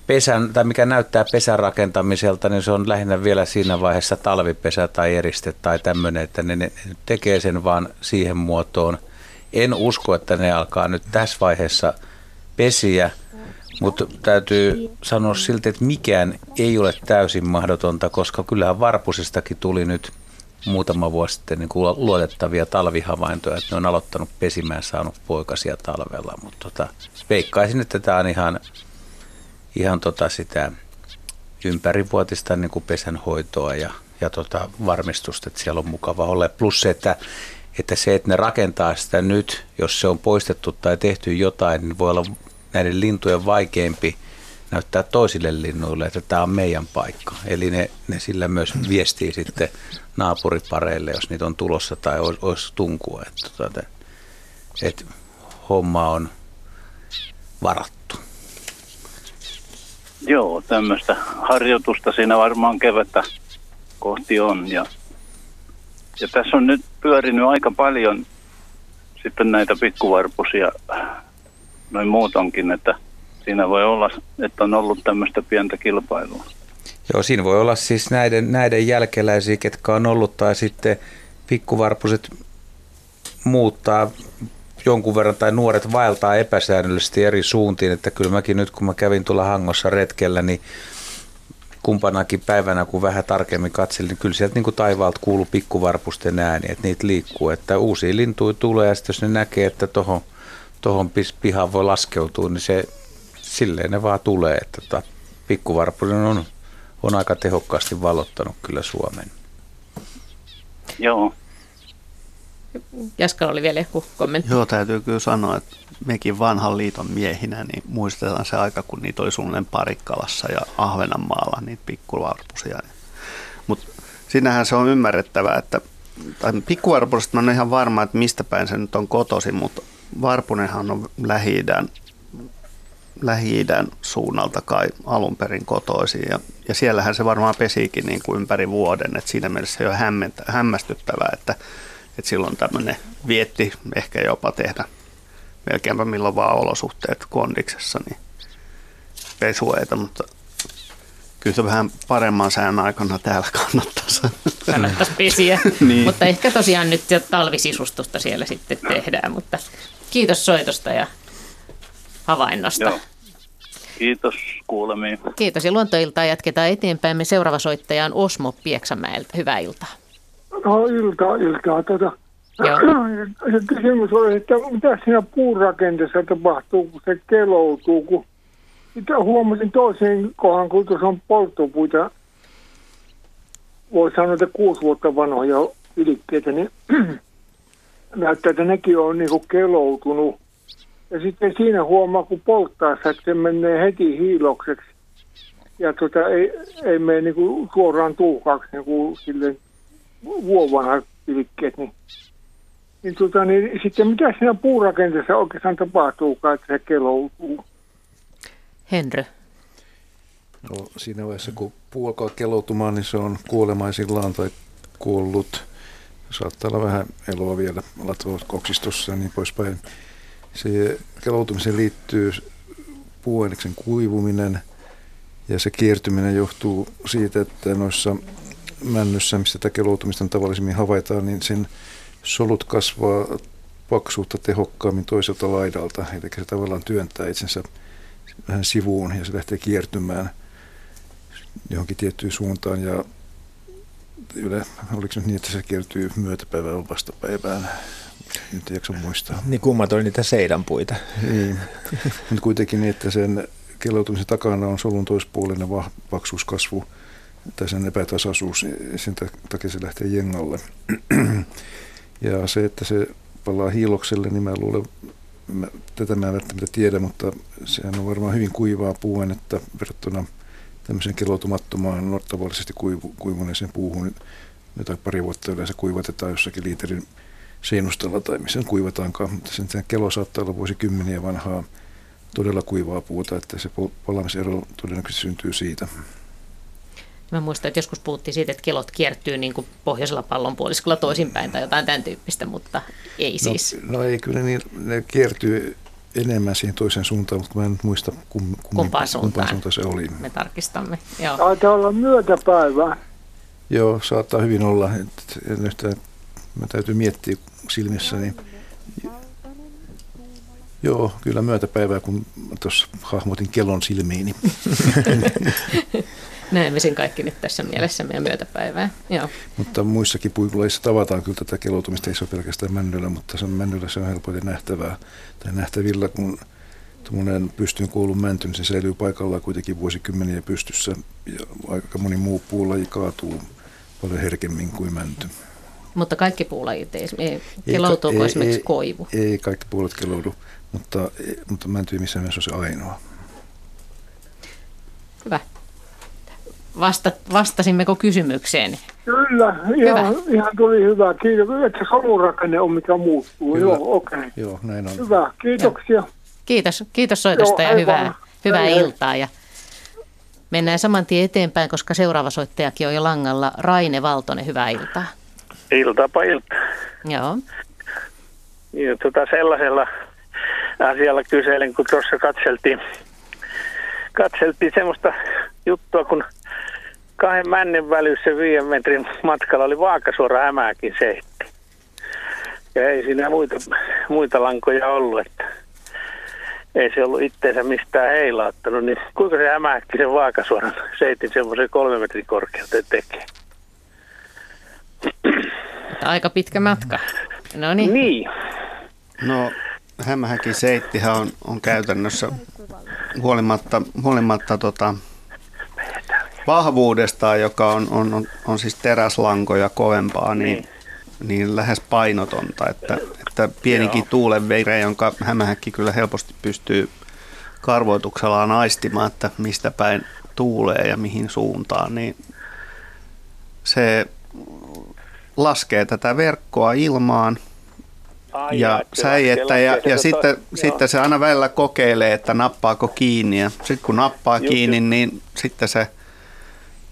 pesän, tai mikä näyttää pesän rakentamiselta, niin se on lähinnä vielä siinä vaiheessa talvipesä tai eriste tai tämmöinen, että ne, ne tekee sen vaan siihen muotoon – en usko, että ne alkaa nyt tässä vaiheessa pesiä, mutta täytyy sanoa silti, että mikään ei ole täysin mahdotonta, koska kyllähän Varpusestakin tuli nyt muutama vuosi sitten niin kuin luotettavia talvihavaintoja, että ne on aloittanut pesimään saanut poikasia talvella, mutta tota, veikkaisin, että tämä on ihan, ihan tota sitä ympärivuotista niin kuin pesänhoitoa ja, ja tota varmistusta, että siellä on mukava olla. Plus se, että että se, että ne rakentaa sitä nyt, jos se on poistettu tai tehty jotain, niin voi olla näiden lintujen vaikeampi näyttää toisille linnuille, että tämä on meidän paikka. Eli ne, ne sillä myös viestii sitten naapuripareille, jos niitä on tulossa tai olisi, olisi tunkua, että, että, tota, että homma on varattu. Joo, tämmöistä harjoitusta siinä varmaan kevättä kohti on ja ja tässä on nyt pyörinyt aika paljon sitten näitä pikkuvarpusia noin muutonkin, että siinä voi olla, että on ollut tämmöistä pientä kilpailua. Joo, siinä voi olla siis näiden, näiden jälkeläisiä, ketkä on ollut, tai sitten pikkuvarpuset muuttaa jonkun verran, tai nuoret vaeltaa epäsäännöllisesti eri suuntiin, että kyllä mäkin nyt kun mä kävin tuolla Hangossa retkellä, niin kumpanakin päivänä, kun vähän tarkemmin katselin, niin kyllä sieltä niin kuin taivaalta kuuluu pikkuvarpusten ääni, että niitä liikkuu. Että uusia lintuja tulee ja sitten jos ne näkee, että tuohon tohon pihaan voi laskeutua, niin se, silleen ne vaan tulee. Että tota, pikkuvarpunen on, on aika tehokkaasti valottanut kyllä Suomen. Joo. Jaskalla oli vielä joku kommentti. Joo, täytyy kyllä sanoa, että mekin vanhan liiton miehinä niin muistetaan se aika, kun niitä oli suunnilleen Parikkalassa ja Ahvenanmaalla, niitä pikkuvarpusia. Mutta sinähän se on ymmärrettävää, että tai pikkuvarpusesta on ihan varma, että mistä päin se nyt on kotosi, mutta varpunenhan on lähi lähi suunnalta kai alun perin kotoisin. Ja, ja siellähän se varmaan pesiikin niin kuin ympäri vuoden, että siinä mielessä se on hämmästyttävää, että että silloin tämmöinen vietti ehkä jopa tehdä melkeinpä milloin vaan olosuhteet kondiksessa, niin pesueita, mutta kyllä se vähän paremman sään aikana täällä kannattaisi. Kannattaisi pesiä, niin. mutta ehkä tosiaan nyt jo talvisisustusta siellä sitten tehdään, mutta kiitos soitosta ja havainnosta. Joo. Kiitos kuulemiin. Kiitos ja luontoiltaa jatketaan eteenpäin. Me seuraava soittaja on Osmo Pieksämäeltä. Hyvää iltaa. No iltaa, iltaa. Tuota, se kysymys oli, että mitä siinä puurakenteessa tapahtuu, kun se keloutuu, kun mitä huomasin toisen kohan, kun tuossa on polttopuita, voi sanoa, että kuusi vuotta vanhoja ylikkeitä, niin näyttää, että nekin on niin keloutunut. Ja sitten siinä huomaa, kun polttaa että se menee heti hiilokseksi. Ja tota, ei, ei mene niin kuin suoraan tuhkaksi niin kuin silleen vuovanhat pilkkeet, niin, niin, tota, niin sitten mitä siinä puurakenteessa oikeastaan tapahtuu, että se keloutuu? Henry. No, siinä vaiheessa, kun puu alkaa keloutumaan, niin se on kuolemaisillaan tai kuollut. Saattaa olla vähän eloa vielä latvoot koksistossa ja niin poispäin. Se keloutumiseen liittyy puuaineksen kuivuminen ja se kiertyminen johtuu siitä, että noissa männyssä, missä tätä keloutumista tavallisimmin havaitaan, niin sen solut kasvaa paksuutta tehokkaammin toiselta laidalta. Eli se tavallaan työntää itsensä vähän sivuun ja se lähtee kiertymään johonkin tiettyyn suuntaan. Ja yle, oliko nyt niin, että se kiertyy myötäpäivään vastapäivään? Nyt ei jaksa muistaa. Niin kummat oli niitä seidänpuita. Niin, mutta kuitenkin niin, että sen kelloutumisen takana on solun toispuolinen paksuuskasvu tai sen epätasaisuus, sen takia se lähtee jengalle. Ja se, että se palaa hiilokselle, niin mä luulen, mä, tätä mä en välttämättä tiedä, mutta sehän on varmaan hyvin kuivaa että verrattuna tämmöiseen keloutumattomaan, tavallisesti kuivu, kuivuneeseen puuhun, jota pari vuotta yleensä kuivatetaan jossakin liiterin seinustalla tai missä kuivataankaan, mutta sen kelo saattaa olla vuosikymmeniä vanhaa todella kuivaa puuta, että se palamisero todennäköisesti syntyy siitä. Mä muistan, että joskus puhuttiin siitä, että kellot kiertyy niin kuin pohjoisella pallonpuoliskolla toisinpäin tai jotain tämän tyyppistä, mutta ei no, siis. No ei, kyllä niin, ne kiertyy enemmän siihen toiseen suuntaan, mutta mä en muista kum, kum, kumpaan, suuntaan. kumpaan suuntaan se oli. Me tarkistamme. Joo. Taitaa olla myötäpäivää. Joo, saattaa hyvin olla. En yhtään, mä täytyy miettiä silmissä, niin Joo, kyllä myötäpäivää, kun tuossa hahmotin kellon silmiini. Näemme sen kaikki nyt tässä mielessä meidän myötäpäivää. Joo. Mutta muissakin puikuleissa tavataan kyllä tätä keloutumista, ei se ole pelkästään männyllä, mutta se on männyllä se on helpoiten nähtävää tai nähtävillä, kun tuommoinen pystyyn kuulun mänty, niin se säilyy paikallaan kuitenkin vuosikymmeniä pystyssä ja aika moni muu puulaji kaatuu paljon herkemmin kuin mänty. Mutta kaikki puulajit ei, keloutuuko ei, esimerkiksi ei, koivu? Ei, kaikki puulat keloudu, mutta, mutta mänty ei missään mielessä ole se ainoa. Hyvä. Vasta, vastasimmeko kysymykseen? Kyllä, ihan, hyvä. ihan tuli hyvä. Kiitos. Että se solurakenne on mikä muuttuu. Kyllä. Joo, okei. Okay. Joo, näin on. Hyvä, kiitoksia. Joo. Kiitos, kiitos soitosta Joo, ja hyvää, hyvää hei, iltaa. Ja mennään saman tien eteenpäin, koska seuraava soittajakin on jo langalla. Raine Valtonen, hyvää iltaa. Iltaapa ilta. Joo. Ja tota sellaisella asialla kyselen, kun tuossa katseltiin, katseltiin semmoista juttua, kun kahden männen välissä viiden metrin matkalla oli vaakasuora hämääkin seitti. Ja ei siinä muita, muita lankoja ollut, että ei se ollut itteensä mistään heilauttanut, niin kuinka se hämääkki sen vaakasuoran seitin semmoisen kolme metrin korkeuteen tekee? Aika pitkä matka. No niin. Niin. No hämähäkin seittihän on, on käytännössä huolimatta, huolimatta tota, vahvuudestaan, joka on, on, on, on siis teräslankoja kovempaa, niin, niin, niin lähes painotonta. Että, että pienikin tuulenveire, jonka hämähäkki kyllä helposti pystyy karvoituksellaan aistimaan, että mistä päin tuulee ja mihin suuntaan, niin se laskee tätä verkkoa ilmaan Ai ja säijettä ja, ja sitten, to, sitten se aina välillä kokeilee, että nappaako kiinni ja sitten kun nappaa just, kiinni, niin sitten se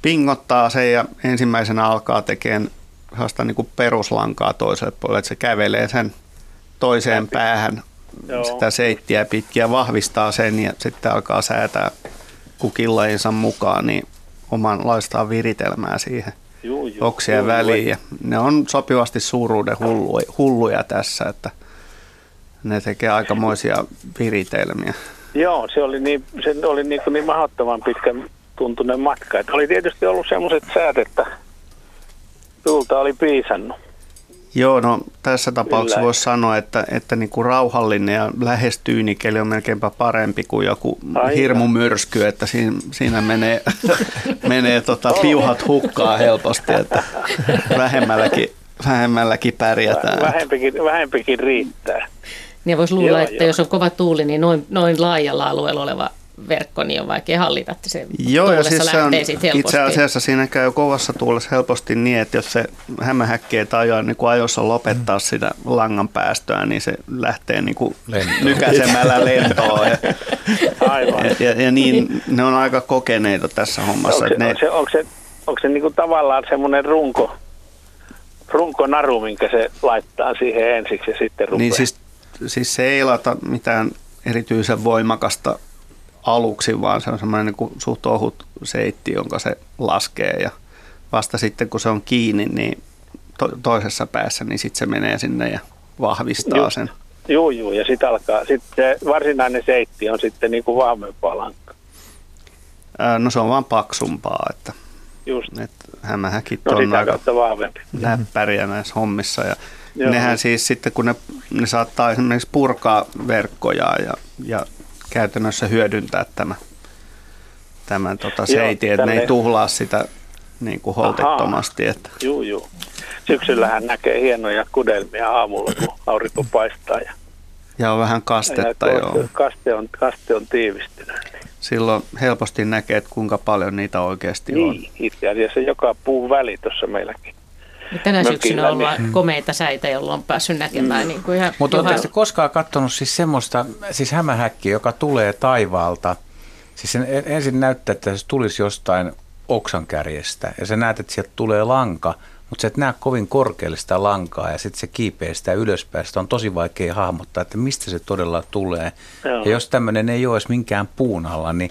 pingottaa sen ja ensimmäisenä alkaa tekemään sellaista niin kuin peruslankaa toiselle puolelle, että se kävelee sen toiseen Läpi. päähän Joo. sitä seittiä pitkiä, vahvistaa sen ja sitten alkaa säätää kukin lajinsa mukaan niin omanlaistaan viritelmää siihen juu, oksien väliin. Ja ne on sopivasti suuruuden hulluja, hulluja tässä, että ne tekee aikamoisia viritelmiä. Joo, se oli niin, se oli niin, kuin niin mahdottoman pitkä tuntunen matka. Että oli tietysti ollut semmoiset säät, että tulta oli piisannut. Joo, no tässä tapauksessa voisi sanoa, että, että niin kuin rauhallinen ja lähes tyynikeli on melkeinpä parempi kuin joku Aina. hirmumyrsky, että siinä, siinä menee, menee tota, piuhat hukkaa helposti, että vähemmälläkin, vähemmälläkin pärjätään. Vähempikin, vähempikin riittää. Niin voisi luulla, joo, että joo. jos on kova tuuli, niin noin, noin laajalla alueella oleva verkko, niin on vaikea hallita, että se Joo, ja siis se on, itse asiassa siinä käy kovassa tuulessa helposti niin, että jos se hämähäkki tajua niin kuin ajoissa lopettaa mm. sitä langan päästöä, niin se lähtee niin kuin nykäsemällä lentoon. Ja, Aivan. Ja, ja, ja niin, ne on aika kokeneita tässä hommassa. Onko se, ne, onko se, onko se, onko se niin kuin tavallaan semmoinen runko, runkonaru, minkä se laittaa siihen ensiksi ja sitten rupeaa? Niin siis, siis se ei lata mitään erityisen voimakasta aluksi, vaan se on semmoinen niin kuin suht ohut seitti, jonka se laskee ja vasta sitten kun se on kiinni, niin to- toisessa päässä, niin sitten se menee sinne ja vahvistaa Joo. sen. Joo, joo, ja sitten alkaa, sitten se varsinainen seitti on sitten niin kuin vahvempaa. Ää, No se on vaan paksumpaa, että Just. et hämähäkit No on aika läppäriä näissä hommissa. Ja Joo. nehän siis sitten, kun ne, ne saattaa esimerkiksi purkaa verkkoja ja, ja käytännössä hyödyntää tämä, tämän tota Joo, seitin, että ne ei tuhlaa sitä niin kuin holtettomasti. Että, Juu, juu. Syksyllähän näkee hienoja kudelmia aamulla, kun aurinko paistaa. Ja, ja on vähän kastetta ja joo. kaste, on, kaste on tiivistynyt. Silloin helposti näkee, että kuinka paljon niitä oikeasti on. Niin, itse asiassa joka puun väli tuossa meilläkin. Tänä Mökillä, syksynä on ollut niin. komeita säitä, jolloin on päässyt näkemään. Niin kuin ihan, Mutta oletteko te koskaan katsonut siis semmoista, siis hämähäkkiä, joka tulee taivaalta? Siis sen en- ensin näyttää, että se tulisi jostain oksankärjestä ja sä näet, että sieltä tulee lanka, mutta sä et näe kovin korkealle sitä lankaa ja sitten se kiipeää sitä ylöspäin. Sitä on tosi vaikea hahmottaa, että mistä se todella tulee. Joo. Ja jos tämmöinen ei ole edes minkään puun alla, niin,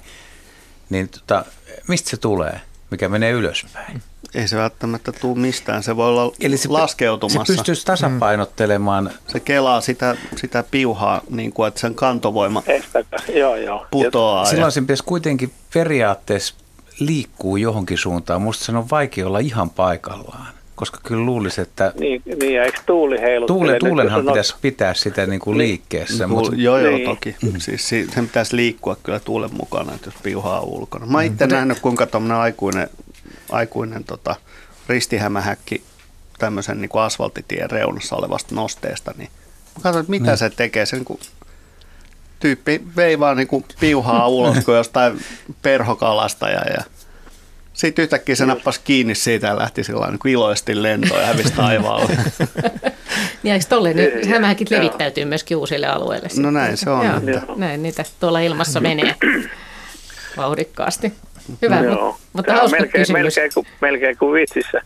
niin tota, mistä se tulee, mikä menee ylöspäin? Ei se välttämättä tule mistään, se voi olla Eli se, laskeutumassa. se pystyisi tasapainottelemaan Se kelaa sitä, sitä piuhaa, niin kuin, että sen kantovoima. Joo, joo. putoaa. Silloin sen pitäisi kuitenkin periaatteessa liikkuu johonkin suuntaan. Musta sen on vaikea olla ihan paikallaan, koska kyllä luulisi, että Niin, niin ja eikö tuuli heiluttele? tuule, nyt, tuulenhan jos on pitäisi pitää sitä niin kuin Niin. liikkeessä. Tuul- Mutta, joo, joo, Niin. toki. Siis si- sen pitäisi liikkua kyllä tuulen mukana, että jos piuhaa ulkona. Mä Mm. itse nähnyt, kuinka tuommoinen aikuinen, aikuinen tota, ristihämähäkki tämmöisen niin kuin asfaltitien reunassa olevasta nosteesta, niin mä katsoin, että mitä Niin. se tekee. Sen kun tyyppi vei vaan niin kuin piuhaa ulos kuin jostain perhokalastaja ja sitten yhtäkkiä se nappasi kiinni siitä ja lähti sillä niin kuin iloisesti lentoon ja hävisi taivaalle. Niin eikö tolleen, niin hämähäkit levittäytyy myöskin uusille alueille. No näin se on, Joo, että- näin niitä tuolla ilmassa menee vauhdikkaasti. Hyvä, Joo. mutta, hauska melkein, kysymys. melkein, kuin, melkein kuin vitsissä,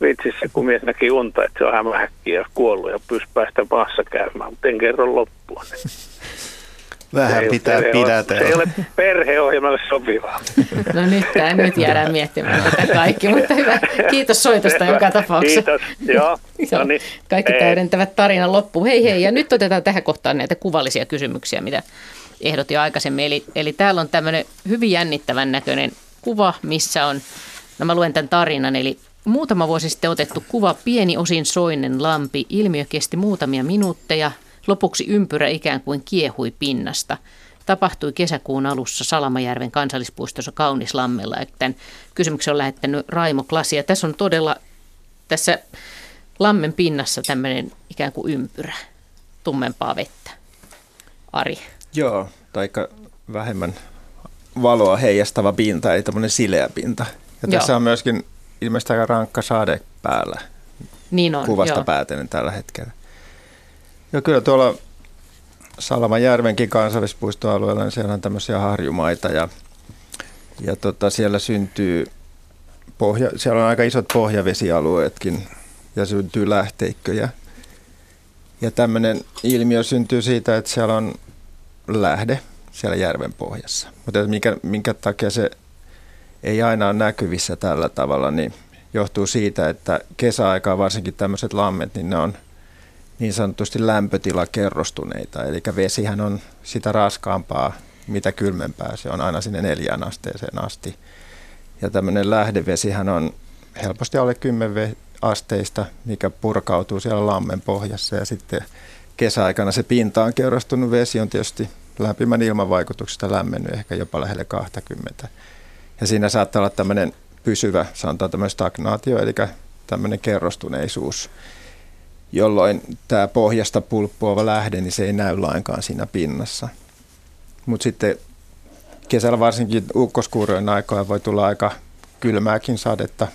vitsissä, kun mies näki unta, että se on hämähäkki ja kuollut ja pystyy päästä maassa käymään, mutta en kerro loppua. Vähän Se pitää pidätellä. Se ei ole perheohjelmalle sopivaa. No nyt, tää, nyt jäädään miettimään tätä kaikki, mutta hyvä. Kiitos soitosta joka tapauksessa. Kiitos, joo. Joo, No niin. Kaikki Hei. täydentävät tarinan loppuun. Hei hei, ja nyt otetaan tähän kohtaan näitä kuvallisia kysymyksiä, mitä ehdotin jo aikaisemmin. Eli, eli täällä on tämmöinen hyvin jännittävän näköinen kuva, missä on, no mä luen tämän tarinan, eli muutama vuosi sitten otettu kuva, pieni osin soinen lampi. Ilmiö kesti muutamia minuutteja, lopuksi ympyrä ikään kuin kiehui pinnasta. Tapahtui kesäkuun alussa Salamajärven kansallispuistossa Kaunislammella. Ja Tämän kysymyksen on lähettänyt Raimo Klasia. Tässä on todella tässä lammen pinnassa tämmöinen ikään kuin ympyrä, tummempaa vettä. Ari. Joo, tai vähemmän valoa heijastava pinta, eli tämmöinen sileä pinta. Ja Joo. tässä on myöskin ilmeisesti aika rankka sade päällä Niin on, kuvasta joo. päätellen tällä hetkellä. Ja kyllä tuolla Salamajärvenkin kansallispuistoalueella, niin siellä on tämmöisiä harjumaita ja, ja tota, siellä syntyy, pohja, siellä on aika isot pohjavesialueetkin ja syntyy lähteikköjä. Ja tämmöinen ilmiö syntyy siitä, että siellä on lähde siellä järven pohjassa. Mutta minkä, minkä takia se ei aina ole näkyvissä tällä tavalla, niin johtuu siitä, että kesäaikaa varsinkin tämmöiset lammet, niin ne on niin sanotusti lämpötilakerrostuneita. Eli vesihän on sitä raskaampaa, mitä kylmempää se on aina sinne neljään asteeseen asti. Ja tämmöinen lähdevesihän on helposti alle 10 asteista, mikä purkautuu siellä lammen pohjassa. Ja sitten kesäaikana se pintaan kerrostunut vesi on tietysti lämpimän ilman vaikutuksesta lämmennyt ehkä jopa lähelle 20. Ja siinä saattaa olla tämmöinen pysyvä, sanotaan tämmöinen stagnaatio, eli tämmöinen kerrostuneisuus, jolloin tämä pohjasta pulppuava lähde, niin se ei näy lainkaan siinä pinnassa. Mutta sitten kesällä varsinkin ukkoskuurojen aikoina voi tulla aika kylmääkin sadetta,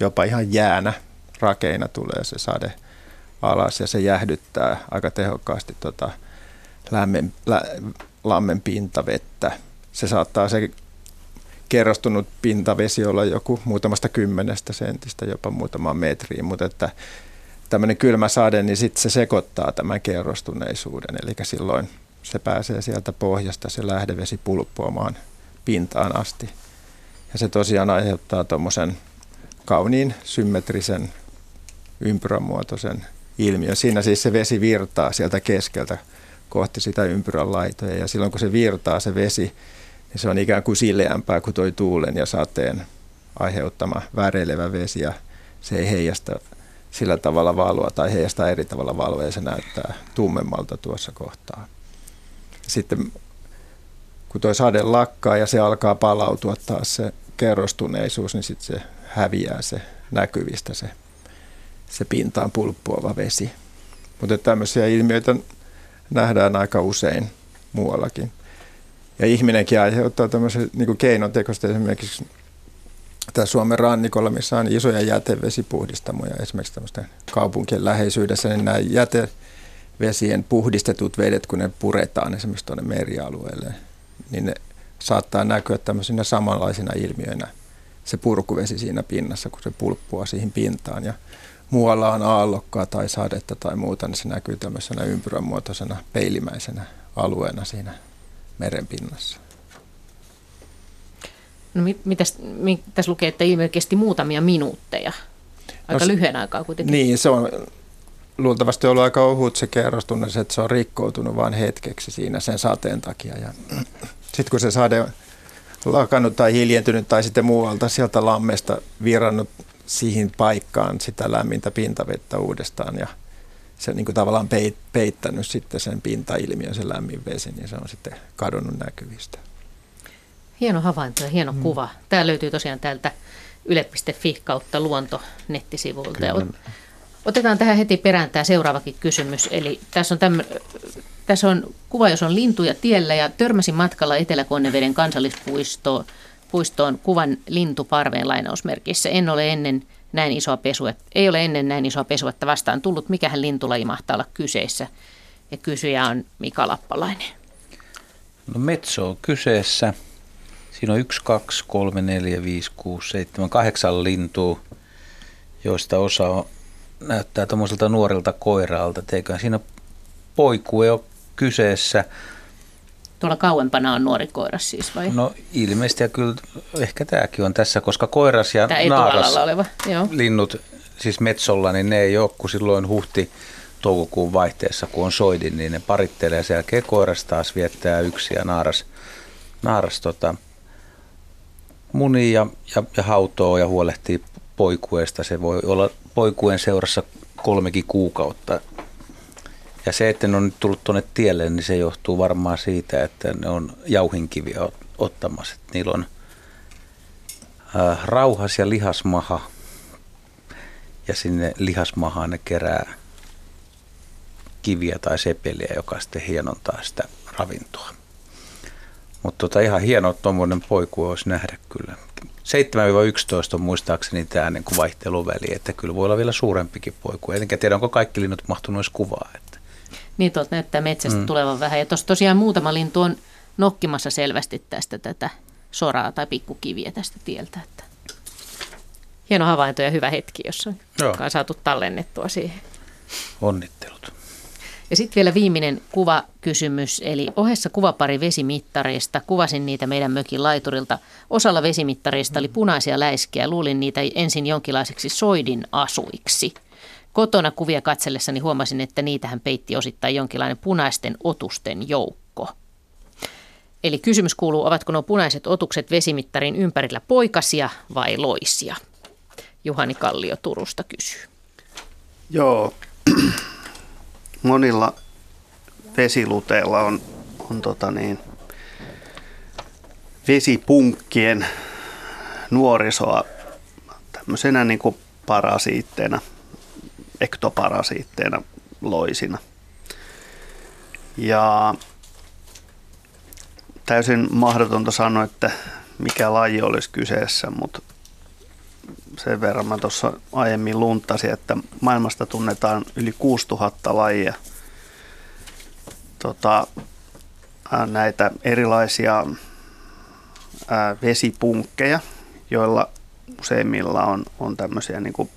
jopa ihan jäänä rakeina tulee se sade alas ja se jähdyttää aika tehokkaasti tota lämmen, lä, lammen pintavettä. Se saattaa se kerrostunut pintavesi olla joku muutamasta kymmenestä sentistä, jopa muutamaan metriin, mutta että tämmöinen kylmä sade, niin sitten se sekoittaa tämän kerrostuneisuuden, eli silloin se pääsee sieltä pohjasta se lähdevesi pulppuamaan pintaan asti. Ja se tosiaan aiheuttaa tuommoisen kauniin symmetrisen ympyränmuotoisen ilmiön. Siinä siis se vesi virtaa sieltä keskeltä kohti sitä ympyrän laitoja ja silloin kun se virtaa se vesi, niin se on ikään kuin sileämpää kuin tuo tuulen ja sateen aiheuttama väreilevä vesi ja se ei heijasta sillä tavalla valoa tai heijastaa eri tavalla valoa ja se näyttää tummemmalta tuossa kohtaa. Sitten kun tuo sade lakkaa ja se alkaa palautua taas se kerrostuneisuus, niin sitten se häviää se näkyvistä se, se pintaan pulppuava vesi. Mutta tämmöisiä ilmiöitä nähdään aika usein muuallakin. Ja ihminenkin aiheuttaa tämmöisiä niin keinotekoista esimerkiksi tämä Suomen rannikolla, missä on isoja jätevesipuhdistamoja, esimerkiksi tämmöisten kaupunkien läheisyydessä, niin nämä jätevesien puhdistetut vedet, kun ne puretaan esimerkiksi tuonne merialueelle, niin ne saattaa näkyä tämmöisinä samanlaisina ilmiöinä se purkuvesi siinä pinnassa, kun se pulppua siihen pintaan. Ja muualla on aallokkaa tai sadetta tai muuta, niin se näkyy tämmöisenä ympyränmuotoisena peilimäisenä alueena siinä merenpinnassa. No mit, mitäs, mit, tässä lukee, että ilmiö kesti muutamia minuutteja. Aika no, lyhyen aikaa kuitenkin. Niin, se on luultavasti ollut aika ohut se kerrostunne, että se on rikkoutunut vain hetkeksi siinä sen sateen takia. Ja sitten kun se sade on lakannut tai hiljentynyt tai sitten muualta sieltä lammesta virannut siihen paikkaan sitä lämmintä pintavettä uudestaan ja se niin kuin tavallaan peittänyt sitten sen pintailmiön, se lämmin vesi, niin se on sitten kadonnut näkyvistä. Hieno havainto ja hieno mm. kuva. Tämä löytyy tosiaan täältä yle.fi kautta luonto nettisivuilta. Otetaan tähän heti perään tämä seuraavakin kysymys. Eli tässä on, tämmö, tässä on kuva, jos on lintuja tiellä ja törmäsin matkalla Etelä-Konneveden kansallispuistoon puistoon kuvan lintuparveen lainausmerkissä. En ole ennen näin isoa pesua, ei ole ennen näin isoa pesuetta vastaan tullut. Mikähän lintulaji mahtaa olla kyseessä? Ja kysyjä on Mika Lappalainen. No metso on kyseessä. Siinä on 1, 2, 3, 4, 5, 6, 7, 8 lintua, joista osa näyttää tuommoiselta nuorilta koiralta. Teikään siinä poikue ole kyseessä. Tuolla kauempana on nuori koiras siis vai? No ilmeisesti ja kyllä ehkä tämäkin on tässä, koska koiras ja Tämä naaras oleva. Joo. linnut siis metsolla, niin ne ei ole kuin silloin huhti toukokuun vaihteessa, kun on soidin, niin ne parittelee sen jälkeen koiras taas viettää yksi ja naaras, naaras tota, munii ja, ja, ja hautoo ja huolehtii poikueesta. Se voi olla poikuen seurassa kolmekin kuukautta. Ja se, että ne on nyt tullut tuonne tielle, niin se johtuu varmaan siitä, että ne on jauhinkiviä ottamassa. Että niillä on äh, rauhas ja lihasmaha ja sinne lihasmahaan ne kerää kiviä tai sepeliä, joka sitten hienontaa sitä ravintoa. Mutta tota, ihan hieno tuommoinen poiku olisi nähdä kyllä. 7-11 on muistaakseni tämä niin kuin vaihteluväli, että kyllä voi olla vielä suurempikin poiku. Enkä tiedä, onko kaikki linnut mahtunut edes kuvaa. Että. Niin, tuolta näyttää metsästä mm. tulevan vähän. Ja tuossa tosiaan muutama lintu on nokkimassa selvästi tästä tätä soraa tai pikkukiviä tästä tieltä. Että hieno havainto ja hyvä hetki, jossa on saatu tallennettua siihen. Onnittelut. Ja sitten vielä viimeinen kuvakysymys, eli ohessa kuvapari vesimittareista. Kuvasin niitä meidän mökin laiturilta. Osalla vesimittareista oli punaisia läiskiä. Luulin niitä ensin jonkinlaiseksi soidin asuiksi. Kotona kuvia katsellessani huomasin, että niitähän peitti osittain jonkinlainen punaisten otusten joukko. Eli kysymys kuuluu, ovatko nuo punaiset otukset vesimittarin ympärillä poikasia vai loisia? Juhani Kallio Turusta kysyy. Joo, monilla vesiluteilla on, on tota niin, vesipunkkien nuorisoa tämmöisenä niin kuin parasiitteena, ektoparasiitteena loisina. Ja täysin mahdotonta sanoa, että mikä laji olisi kyseessä, mutta sen verran mä tuossa aiemmin luntasin, että maailmasta tunnetaan yli 6000 lajia tota, näitä erilaisia vesipunkkeja, joilla useimmilla on, on tämmöisiä niin kuin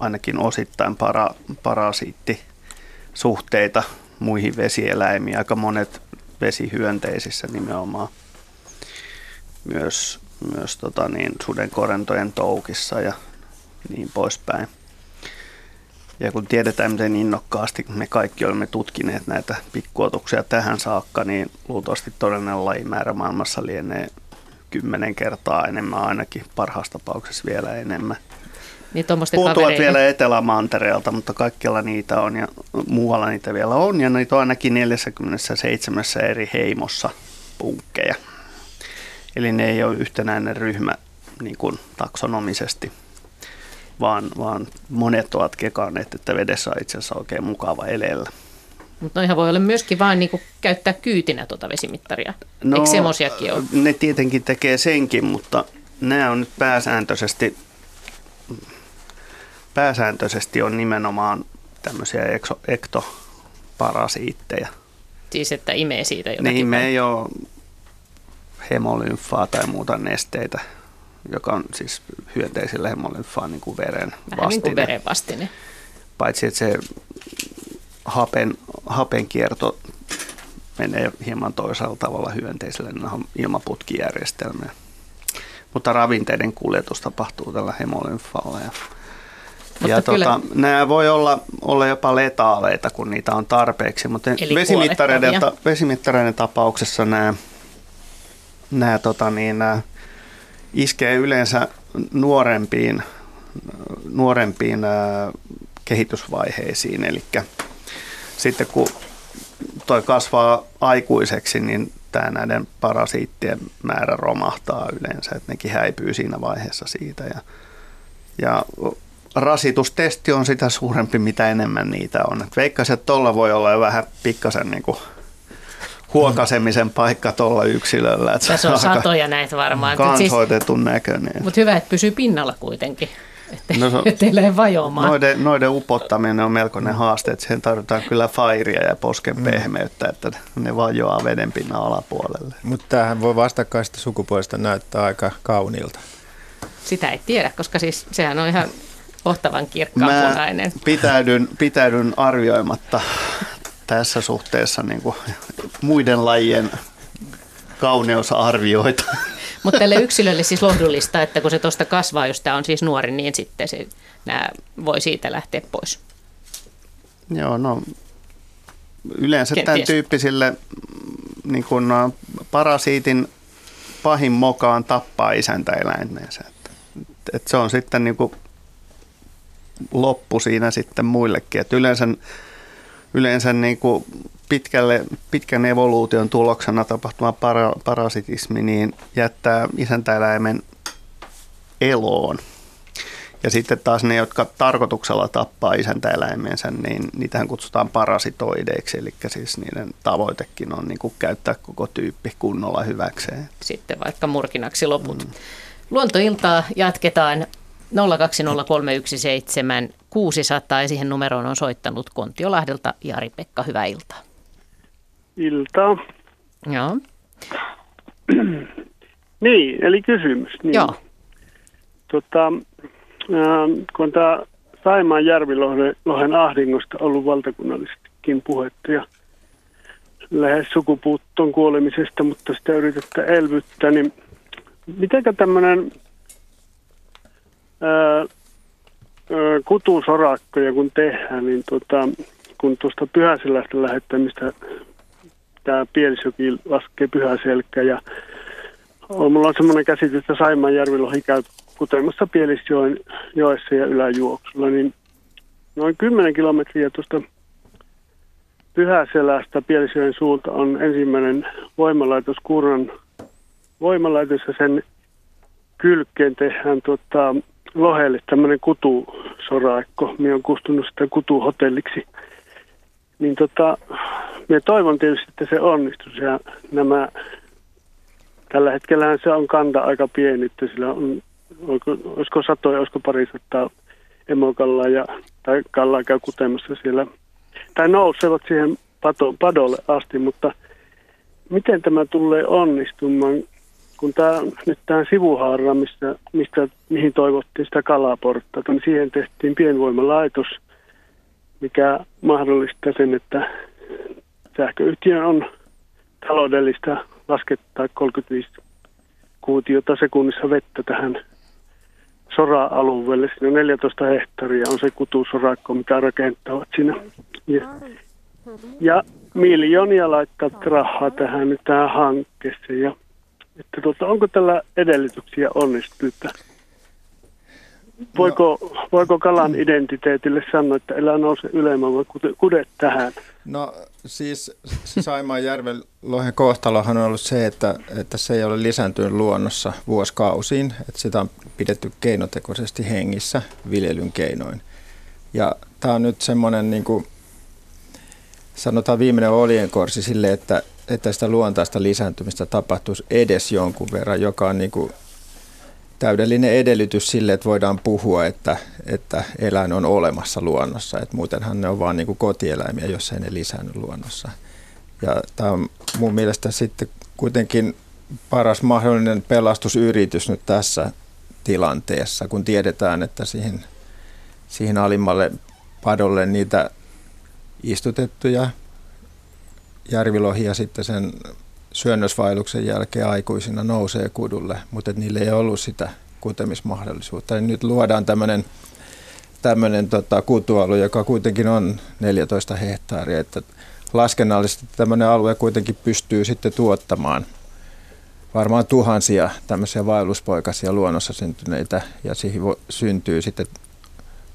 ainakin osittain para, parasiittisuhteita muihin vesieläimiin. Aika monet vesihyönteisissä nimenomaan myös, myös tota niin, sudenkorentojen toukissa ja niin poispäin. Ja kun tiedetään, miten innokkaasti me kaikki olemme tutkineet näitä pikkuotuksia tähän saakka, niin luultavasti todellinen lajimäärä maailmassa lienee kymmenen kertaa enemmän ainakin, parhaassa tapauksessa vielä enemmän. Niin Puuttuvat vielä Etelämantereelta, mutta kaikkialla niitä on ja muualla niitä vielä on. Ja niitä on ainakin 47 eri heimossa punkkeja. Eli ne ei ole yhtenäinen ryhmä niin kuin taksonomisesti, vaan, vaan monet ovat kekanneet, että vedessä on itse asiassa oikein mukava elellä. Mutta noihän voi olla myöskin vain niin käyttää kyytinä tuota vesimittaria. No, Eikö semmoisiakin ole? Ne tietenkin tekee senkin, mutta nämä on nyt pääsääntöisesti, pääsääntöisesti on nimenomaan tämmöisiä ekso, ektoparasiitteja. Siis että imee siitä jotakin? Ne imee jo hemolymfaa tai muuta nesteitä, joka on siis hyönteisillä hemolymfaa niin kuin veren Vähän niin kuin veren vastine. Paitsi että se hapen, hapen kierto menee hieman toisella tavalla hyönteiselle ilmaputkijärjestelmään. Mutta ravinteiden kuljetus tapahtuu tällä hemolymfalla. Ja, ja tota, nämä voi olla, olla jopa letaaleita, kun niitä on tarpeeksi, mutta vesimittareiden, ta, vesimittareiden tapauksessa nämä, nämä, tota niin, nämä iskee yleensä nuorempiin, nuorempiin ää, kehitysvaiheisiin, eli sitten kun toi kasvaa aikuiseksi, niin tämä näiden parasiittien määrä romahtaa yleensä, että nekin häipyy siinä vaiheessa siitä. Ja, ja rasitustesti on sitä suurempi, mitä enemmän niitä on. Et veikkaisin, että tuolla voi olla jo vähän pikkasen niin kuin huokasemisen paikka tuolla yksilöllä. Että Tässä on satoja näitä varmaan. Kansoitetun siis, näköinen. Mutta hyvä, että pysyy pinnalla kuitenkin ettei, no, ettei lähde vajoamaan. Noiden, noiden upottaminen on melkoinen haaste, että siihen tarvitaan kyllä fairia ja posken mm. pehmeyttä, että ne vajoaa vedenpinnan alapuolelle. Mutta tämähän voi vastakkaista sukupuolesta näyttää aika kauniilta. Sitä ei tiedä, koska siis sehän on ihan pohtavan kirkkaan Mä punainen. Pitäydyn, pitäydyn arvioimatta tässä suhteessa niin kuin muiden lajien kauneusarvioita. Mutta tälle yksilölle siis lohdullista, että kun se tuosta kasvaa, jos tämä on siis nuori, niin sitten se, nämä voi siitä lähteä pois. Joo, no yleensä Kenties. tämän tyyppisille niin kun, parasiitin pahin mokaan tappaa isäntäeläimensä. Et, et se on sitten niin kuin loppu siinä sitten muillekin. Et yleensä yleensä niin kuin pitkälle, pitkän evoluution tuloksena tapahtuva para, parasitismi niin jättää isäntäeläimen eloon. Ja sitten taas ne, jotka tarkoituksella tappaa isäntäeläimensä, niin niitähän kutsutaan parasitoideiksi, eli siis niiden tavoitekin on niin kuin käyttää koko tyyppi kunnolla hyväkseen. Sitten vaikka murkinaksi loput. Mm. Luontoiltaa jatketaan 020317600 ja siihen numeroon on soittanut Kontiolahdelta Jari-Pekka. Hyvää iltaa. Iltaa. Joo. niin, eli kysymys. Niin. Joo. Tota, äh, kun tämä Saimaan järvilohen ahdingosta ollut valtakunnallisestikin puhetta ja lähes sukupuuttoon kuolemisesta, mutta sitä yritetään elvyttää, niin mitenkä tämmöinen kutusorakkoja kun tehdään, niin tota, kun tuosta Pyhäselästä lähettämistä tämä Pielisjoki laskee Pyhäselkä ja on, mulla on semmoinen käsitys, että Saimaan järvilohi käy kutemassa Pielisjoen joessa ja yläjuoksulla, niin noin 10 kilometriä tuosta Pyhäselästä Pielisjoen suulta on ensimmäinen voimalaitos Kurnan voimalaitos ja sen kylkeen tehdään tota, lohelle tämmöinen kutusoraikko. Minä olen kustunut sitä kutuhotelliksi. Niin tota, minä toivon tietysti, että se onnistuu ja nämä tällä hetkellä se on kanta aika pieni, että sillä on, olisiko, satoja, olisiko parisataa emokallaa ja, tai kallaa käy kutemassa siellä, tai nousevat siihen pato, padolle asti, mutta miten tämä tulee onnistumaan, kun tämä, nyt tämä sivuhaara, mistä, mistä, mihin toivottiin sitä kalaportta, niin siihen tehtiin pienvoimalaitos, mikä mahdollistaa sen, että sähköyhtiön on taloudellista laskettaa 35 kuutiota sekunnissa vettä tähän sora-alueelle. Siinä on 14 hehtaaria on se kutusorakko, mikä rakentavat siinä. Ja, ja miljoonia laittaa rahaa tähän tähän hankkeeseen. Ja, että tuota, onko tällä edellytyksiä onnistua? Voiko, no. voiko kalan identiteetille sanoa, että elää nouse ylemmän vai kude tähän? No siis Saimaan järven lohen kohtalohan on ollut se, että, että se ei ole lisääntynyt luonnossa vuosikausiin, että sitä on pidetty keinotekoisesti hengissä viljelyn keinoin. Ja tämä on nyt semmoinen niin kuin, sanotaan viimeinen olienkorsi sille, että, että sitä luontaista lisääntymistä tapahtuisi edes jonkun verran, joka on niin kuin täydellinen edellytys sille, että voidaan puhua, että, että eläin on olemassa luonnossa. Että muutenhan ne on vain niin kotieläimiä, jos ei ne lisännyt luonnossa. Ja tämä on mun mielestä sitten kuitenkin paras mahdollinen pelastusyritys nyt tässä tilanteessa, kun tiedetään, että siihen, siihen alimmalle padolle niitä istutettuja järvilohia sitten sen syönnösvailuksen jälkeen aikuisina nousee kudulle, mutta niille ei ollut sitä kutemismahdollisuutta. Niin nyt luodaan tämmöinen tämmöinen tota, kutualue, joka kuitenkin on 14 hehtaaria, että laskennallisesti tämmöinen alue kuitenkin pystyy sitten tuottamaan varmaan tuhansia tämmöisiä vaelluspoikasia luonnossa syntyneitä ja siihen syntyy sitten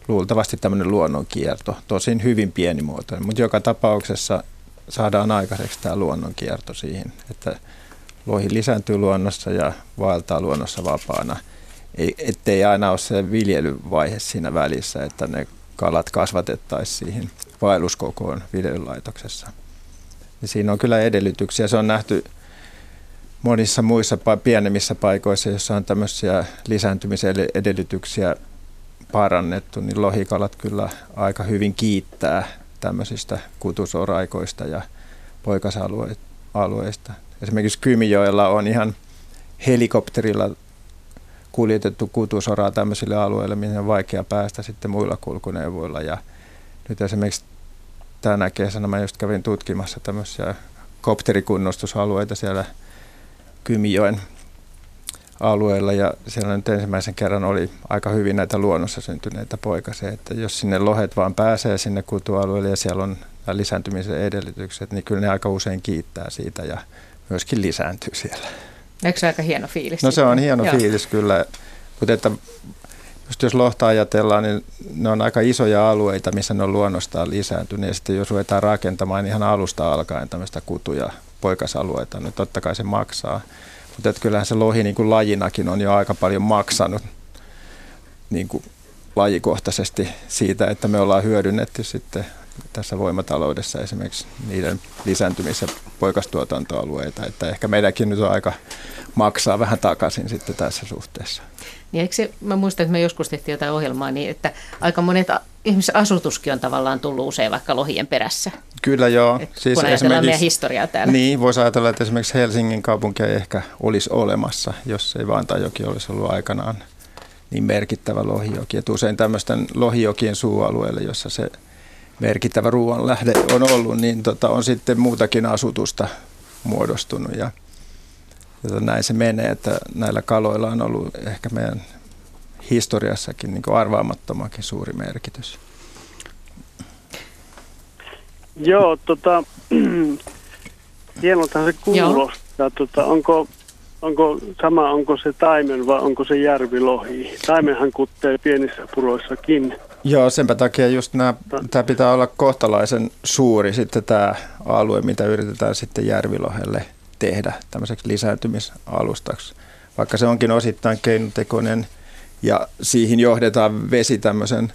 luultavasti tämmöinen luonnonkierto, tosin hyvin pienimuotoinen, mutta joka tapauksessa saadaan aikaiseksi tämä luonnonkierto siihen, että lohi lisääntyy luonnossa ja vaeltaa luonnossa vapaana. Ei, ettei aina ole se viljelyvaihe siinä välissä, että ne kalat kasvatettaisiin siihen vaelluskokoon viljelylaitoksessa. Ja siinä on kyllä edellytyksiä. Se on nähty monissa muissa pienemmissä paikoissa, joissa on tämmöisiä lisääntymisen edellytyksiä parannettu, niin lohikalat kyllä aika hyvin kiittää tämmöisistä kutusoraikoista ja poikasalueista. Esimerkiksi Kymijoella on ihan helikopterilla kuljetettu kutusoraa tämmöisille alueille, mihin on vaikea päästä sitten muilla kulkuneuvoilla. Ja nyt esimerkiksi tänä kesänä mä just kävin tutkimassa tämmöisiä kopterikunnostusalueita siellä Kymijoen alueella ja siellä nyt ensimmäisen kerran oli aika hyvin näitä luonnossa syntyneitä poikasia, että jos sinne lohet vaan pääsee sinne kutualueelle ja siellä on lisääntymisen edellytykset, niin kyllä ne aika usein kiittää siitä ja myöskin lisääntyy siellä. Eikö se aika hieno fiilis? No se on hieno Joo. fiilis kyllä, mutta että just jos lohta ajatellaan, niin ne on aika isoja alueita, missä ne on luonnostaan lisääntynyt. Ja sitten jos ruvetaan rakentamaan niin ihan alusta alkaen tämmöistä kutuja poikasalueita, niin totta kai se maksaa. Mutta että kyllähän se lohi niin kuin lajinakin on jo aika paljon maksanut niin kuin lajikohtaisesti siitä, että me ollaan hyödynnetty sitten tässä voimataloudessa esimerkiksi niiden lisääntymis- ja poikastuotantoalueita, että ehkä meidänkin nyt on aika maksaa vähän takaisin sitten tässä suhteessa. Niin eikö se, mä muistan, että me joskus tehtiin jotain ohjelmaa niin, että aika monet ihmisen asutuskin on tavallaan tullut usein vaikka lohien perässä. Kyllä joo. Et siis kun ajatellaan meidän historiaa täällä. Niin, voisi ajatella, että esimerkiksi Helsingin kaupunki ei ehkä olisi olemassa, jos ei Vantajoki olisi ollut aikanaan niin merkittävä lohijoki. Et usein tämmöisten lohijokien suualueille, jossa se merkittävä ruoan lähde on ollut, niin tota, on sitten muutakin asutusta muodostunut. Ja, ja näin se menee, että näillä kaloilla on ollut ehkä meidän historiassakin niin arvaamattomakin suuri merkitys. Joo, tota, hienoltahan se kuulostaa. Tota, onko, onko sama, onko se taimen vai onko se järvilohi? Taimenhan kuttee pienissä puroissakin. Joo, senpä takia just nämä, tämä pitää olla kohtalaisen suuri sitten tämä alue, mitä yritetään sitten järvilohelle tehdä tämmöiseksi lisääntymisalustaksi. Vaikka se onkin osittain keinotekoinen ja siihen johdetaan vesi tämmöisen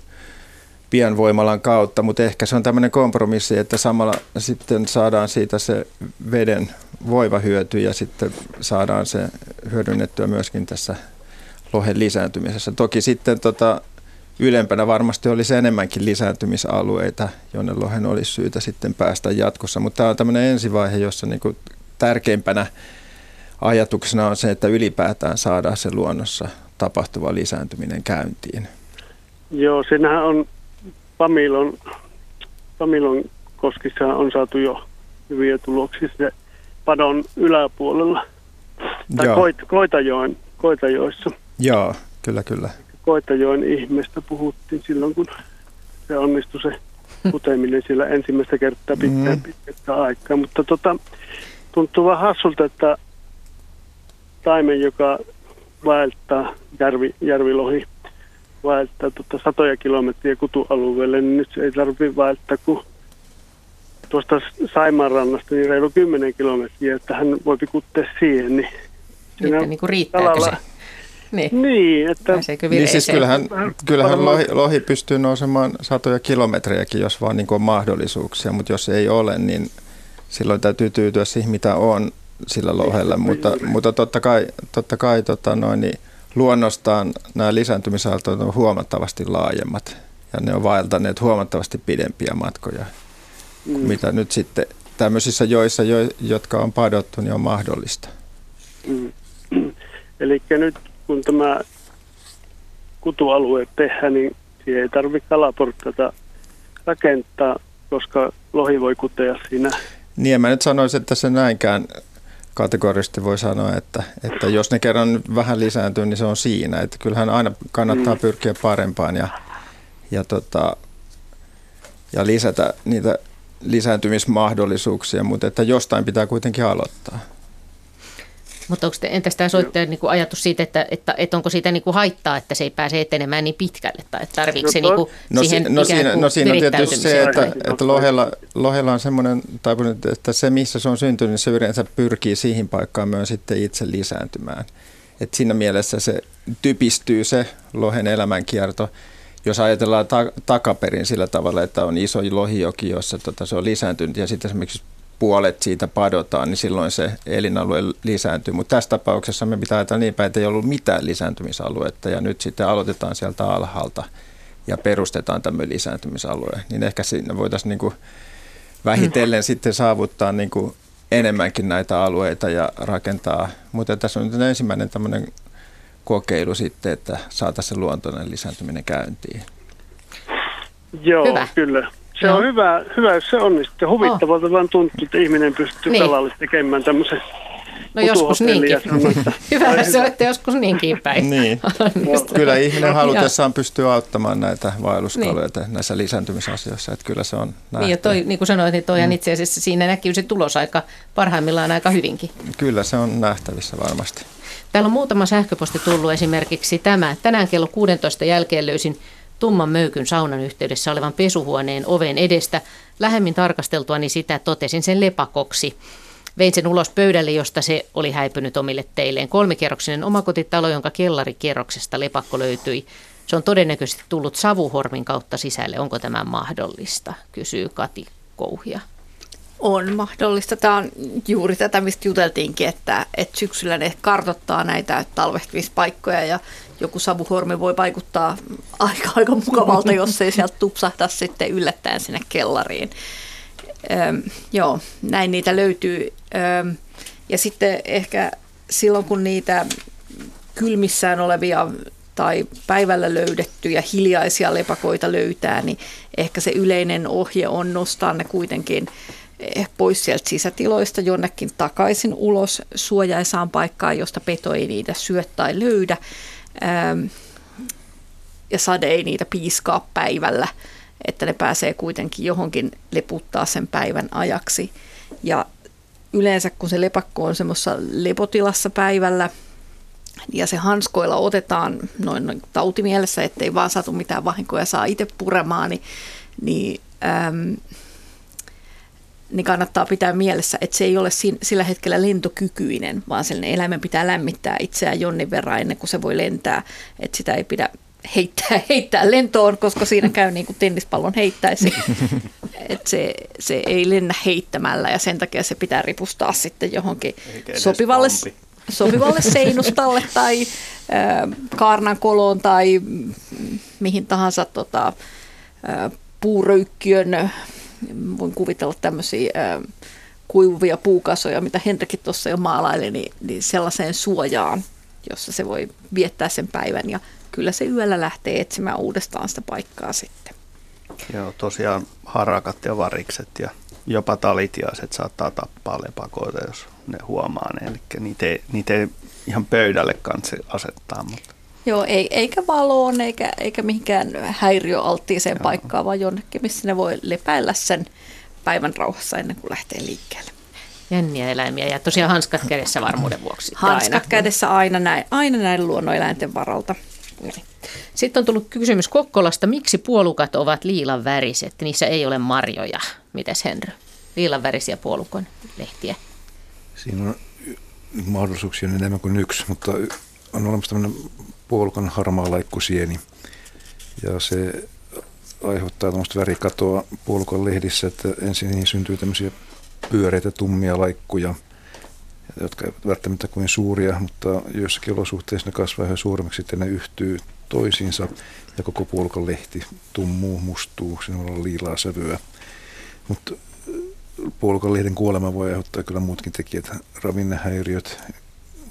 pienvoimalan kautta, mutta ehkä se on tämmöinen kompromissi, että samalla sitten saadaan siitä se veden voiva hyöty ja sitten saadaan se hyödynnettyä myöskin tässä lohen lisääntymisessä. Toki sitten tota, ylempänä varmasti olisi enemmänkin lisääntymisalueita, jonne lohen olisi syytä sitten päästä jatkossa, mutta tämä on tämmöinen ensivaihe, jossa niin tärkeimpänä ajatuksena on se, että ylipäätään saadaan se luonnossa tapahtuva lisääntyminen käyntiin. Joo, siinähän on Pamilon, Pamilon koskissa on saatu jo hyviä tuloksia se padon yläpuolella. Tai Koit, Koitajoen, Koitajoissa. Joo, kyllä, kyllä. Koitajoen ihmeestä puhuttiin silloin, kun se onnistui se kuteminen siellä ensimmäistä kertaa pitkään, mm. pitkään aikaa. Mutta tota, tuntuu vähän hassulta, että taimen, joka vaeltaa järvi, järvilohi, vaeltaa tota satoja kilometriä kutualueelle, niin nyt se ei tarvitse vaeltaa kuin tuosta Saimaan rannasta niin reilu 10 kilometriä, että hän voi kuttea siihen. Niin, niin, niin kuin riittääkö talalla, se? Niin, niin että... Niin siis kyllähän, kyllähän lohi, lohi pystyy nousemaan satoja kilometrejäkin, jos vaan niin on mahdollisuuksia, mutta jos ei ole, niin silloin täytyy tyytyä siihen, mitä on sillä lohella. Mutta, mutta totta kai, totta kai tota noin, niin luonnostaan nämä lisääntymisaaltoja on huomattavasti laajemmat ja ne on vaeltaneet huomattavasti pidempiä matkoja mm. mitä nyt sitten tämmöisissä joissa, jo, jotka on padottu, niin on mahdollista. Mm. Eli nyt kun tämä kutualue tehdään, niin siihen ei tarvitse kalaportata rakentaa, koska lohi voi kutea siinä. Niin, mä nyt sanoisin, että se näinkään kategorisesti voi sanoa, että, että jos ne kerran vähän lisääntyy, niin se on siinä. Että kyllähän aina kannattaa mm. pyrkiä parempaan ja, ja, tota, ja lisätä niitä lisääntymismahdollisuuksia, mutta että jostain pitää kuitenkin aloittaa. Mutta onko te, entäs tämä soittajan niin ajatus siitä, että, että, että onko siitä niin kuin haittaa, että se ei pääse etenemään niin pitkälle, tai että tarvitseeko se niin kuin no, siihen no, siinä, no siinä on tietysti se, että, että lohella, lohella on semmoinen taipunut, että se missä se on syntynyt, niin se yleensä pyrkii siihen paikkaan myös sitten itse lisääntymään. Et siinä mielessä se typistyy se lohen elämänkierto. Jos ajatellaan ta- takaperin sillä tavalla, että on iso lohijoki, jossa tota, se on lisääntynyt ja sitten esimerkiksi puolet siitä padotaan, niin silloin se elinalue lisääntyy. Mutta tässä tapauksessa me pitää ajatella niin päin, että ei ollut mitään lisääntymisaluetta ja nyt sitten aloitetaan sieltä alhaalta ja perustetaan tämmöinen lisääntymisalue. Niin ehkä siinä voitaisiin niin kuin vähitellen mm. sitten saavuttaa niin kuin enemmänkin näitä alueita ja rakentaa. Mutta tässä on nyt ensimmäinen tämmöinen kokeilu sitten, että saataisiin se luontoinen lisääntyminen käyntiin. Joo, hyvä. kyllä. Se Joo. on hyvä, hyvä, jos se onnistuu. Huvittavalta oh. vaan tuntuu, että ihminen pystyy niin. pelallisesti tekemään tämmöisen No joskus niinkin. Hyvä, jos olette joskus niinkin päin. Niin. kyllä ihminen halutessaan pystyy auttamaan näitä vaelluskaloja niin. näissä lisääntymisasioissa. Että kyllä se on nähty. Niin, ja toi, niin kuin sanoit, niin toihan mm. itse asiassa siinä näkyy se tulos aika parhaimmillaan aika hyvinkin. Kyllä se on nähtävissä varmasti. Täällä on muutama sähköposti tullut esimerkiksi tämä. Tänään kello 16 jälkeen löysin tumman möykyn saunan yhteydessä olevan pesuhuoneen oven edestä. Lähemmin tarkasteltuani sitä totesin sen lepakoksi. Vein sen ulos pöydälle, josta se oli häipynyt omille teilleen. Kolmikerroksinen omakotitalo, jonka kellarikierroksesta lepakko löytyi. Se on todennäköisesti tullut savuhormin kautta sisälle. Onko tämä mahdollista, kysyy Kati Kouhia. On mahdollista. Tämä on juuri tätä, mistä juteltiinkin, että, että syksyllä ne kartottaa näitä talvehtimispaikkoja ja joku savuhormi voi vaikuttaa aika, aika mukavalta, jos ei sieltä tupsahda sitten yllättäen sinne kellariin. Öm, joo, näin niitä löytyy. Öm, ja sitten ehkä silloin, kun niitä kylmissään olevia tai päivällä löydettyjä hiljaisia lepakoita löytää, niin ehkä se yleinen ohje on nostaa ne kuitenkin pois sieltä sisätiloista jonnekin takaisin ulos suojaisaan paikkaan, josta peto ei niitä syö tai löydä. Ähm, ja sade ei niitä piiskaa päivällä, että ne pääsee kuitenkin johonkin leputtaa sen päivän ajaksi. Ja yleensä kun se lepakko on semmoisessa lepotilassa päivällä, ja se hanskoilla otetaan noin, noin tautimielessä, ettei vaan saatu mitään vahinkoja saa itse puremaan, niin, niin äm, niin kannattaa pitää mielessä, että se ei ole sillä hetkellä lentokykyinen, vaan sellainen eläimen pitää lämmittää itseään jonnin verran ennen kuin se voi lentää. Että sitä ei pidä heittää, heittää lentoon, koska siinä käy niin kuin tennispallon heittäisi. Et se, se ei lennä heittämällä ja sen takia se pitää ripustaa sitten johonkin sopivalle, sopivalle seinustalle tai äh, kaarnan koloon tai mihin tahansa tota, äh, puuröykkiön, voin kuvitella tämmöisiä kuivuvia puukasoja, mitä Henrikin tuossa jo maalaili, niin, niin sellaiseen suojaan, jossa se voi viettää sen päivän ja kyllä se yöllä lähtee etsimään uudestaan sitä paikkaa sitten. Joo, tosiaan harakat ja varikset ja jopa talitiaiset saattaa tappaa lepakoita, jos ne huomaa ne. Eli niitä ei, niitä ei ihan pöydälle kanssa asettaa. Mutta. Joo, ei, eikä valoon eikä, eikä mihinkään häiriöalttiiseen Joo. paikkaan, vaan jonnekin, missä ne voi lepäillä sen päivän rauhassa ennen kuin lähtee liikkeelle. Jänniä eläimiä ja tosiaan hanskat kädessä varmuuden vuoksi. Hanskat aina. kädessä aina näin, aina näin luonnoeläinten varalta. Sitten on tullut kysymys Kokkolasta, miksi puolukat ovat liilan väriset? Niissä ei ole marjoja. Mitäs Henry? Liilan värisiä puolukon lehtiä. Siinä on mahdollisuuksia enemmän kuin yksi, mutta on olemassa tämmöinen puolukan harmaa laikkusieni. Ja se aiheuttaa tämmöistä värikatoa puolukan lehdissä, että ensin niihin syntyy tämmöisiä pyöreitä tummia laikkuja, jotka eivät välttämättä kuin suuria, mutta joissakin olosuhteissa ne kasvaa yhä suuremmiksi, sitten ne yhtyy toisiinsa ja koko puolukan lehti tummuu, mustuu, siinä on liilaa sävyä. Mutta puolukan lehden kuolema voi aiheuttaa kyllä muutkin tekijät. Ravinnehäiriöt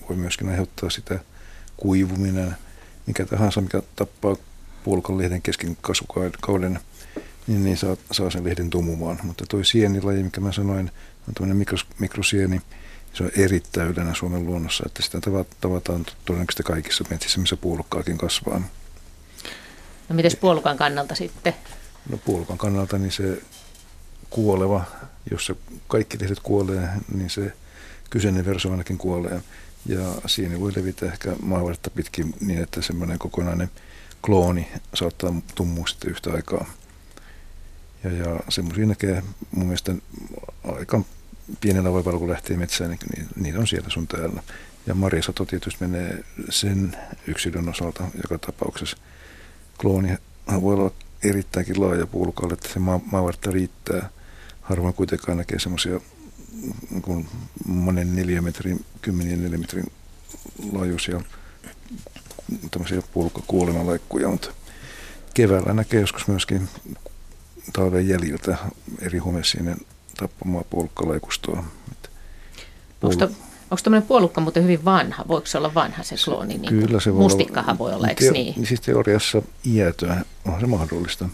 voi myöskin aiheuttaa sitä kuivuminen, mikä tahansa, mikä tappaa puolukan lehden kesken kasvukauden, niin, niin saa, saa sen lehden tumumaan. Mutta tuo sienilaji, mikä mä sanoin, on tämmöinen mikros, mikrosieni, se on erittäin yleinen Suomen luonnossa, että sitä tavataan todennäköisesti kaikissa metsissä, missä puolukkaakin kasvaa. No miten puolukan kannalta sitten? No puolukan kannalta niin se kuoleva, jos se kaikki lehdet kuolee, niin se kyseinen versio ainakin kuolee. Ja siinä voi levitä ehkä maavartta pitkin niin, että semmoinen kokonainen klooni saattaa tummua sitten yhtä aikaa. Ja, ja semmoisia näkee mun mielestä aika pienellä vaivalla, kun lähtee metsään, niin, niin niitä on siellä sun täällä. Ja marjasato tietysti menee sen yksilön osalta joka tapauksessa. Klooni voi olla erittäinkin laaja puulukalle, että se maa, maavartta riittää. Harvoin kuitenkaan näkee semmoisia niin monen neliömetrin, kymmenien neliömetrin laajuisia tämmöisiä puolukkakuolemalaikkuja, mutta keväällä näkee joskus myöskin talven jäljiltä eri homesiinen tappamaa puolukkalaikustoa. Onko, tämmöinen puolukka muuten hyvin vanha? Voiko se olla vanha se klooni? Niin Kyllä se voi Mustikkahan olla, voi olla, eikö niin? niin? Siis teoriassa iätöä on se mahdollista.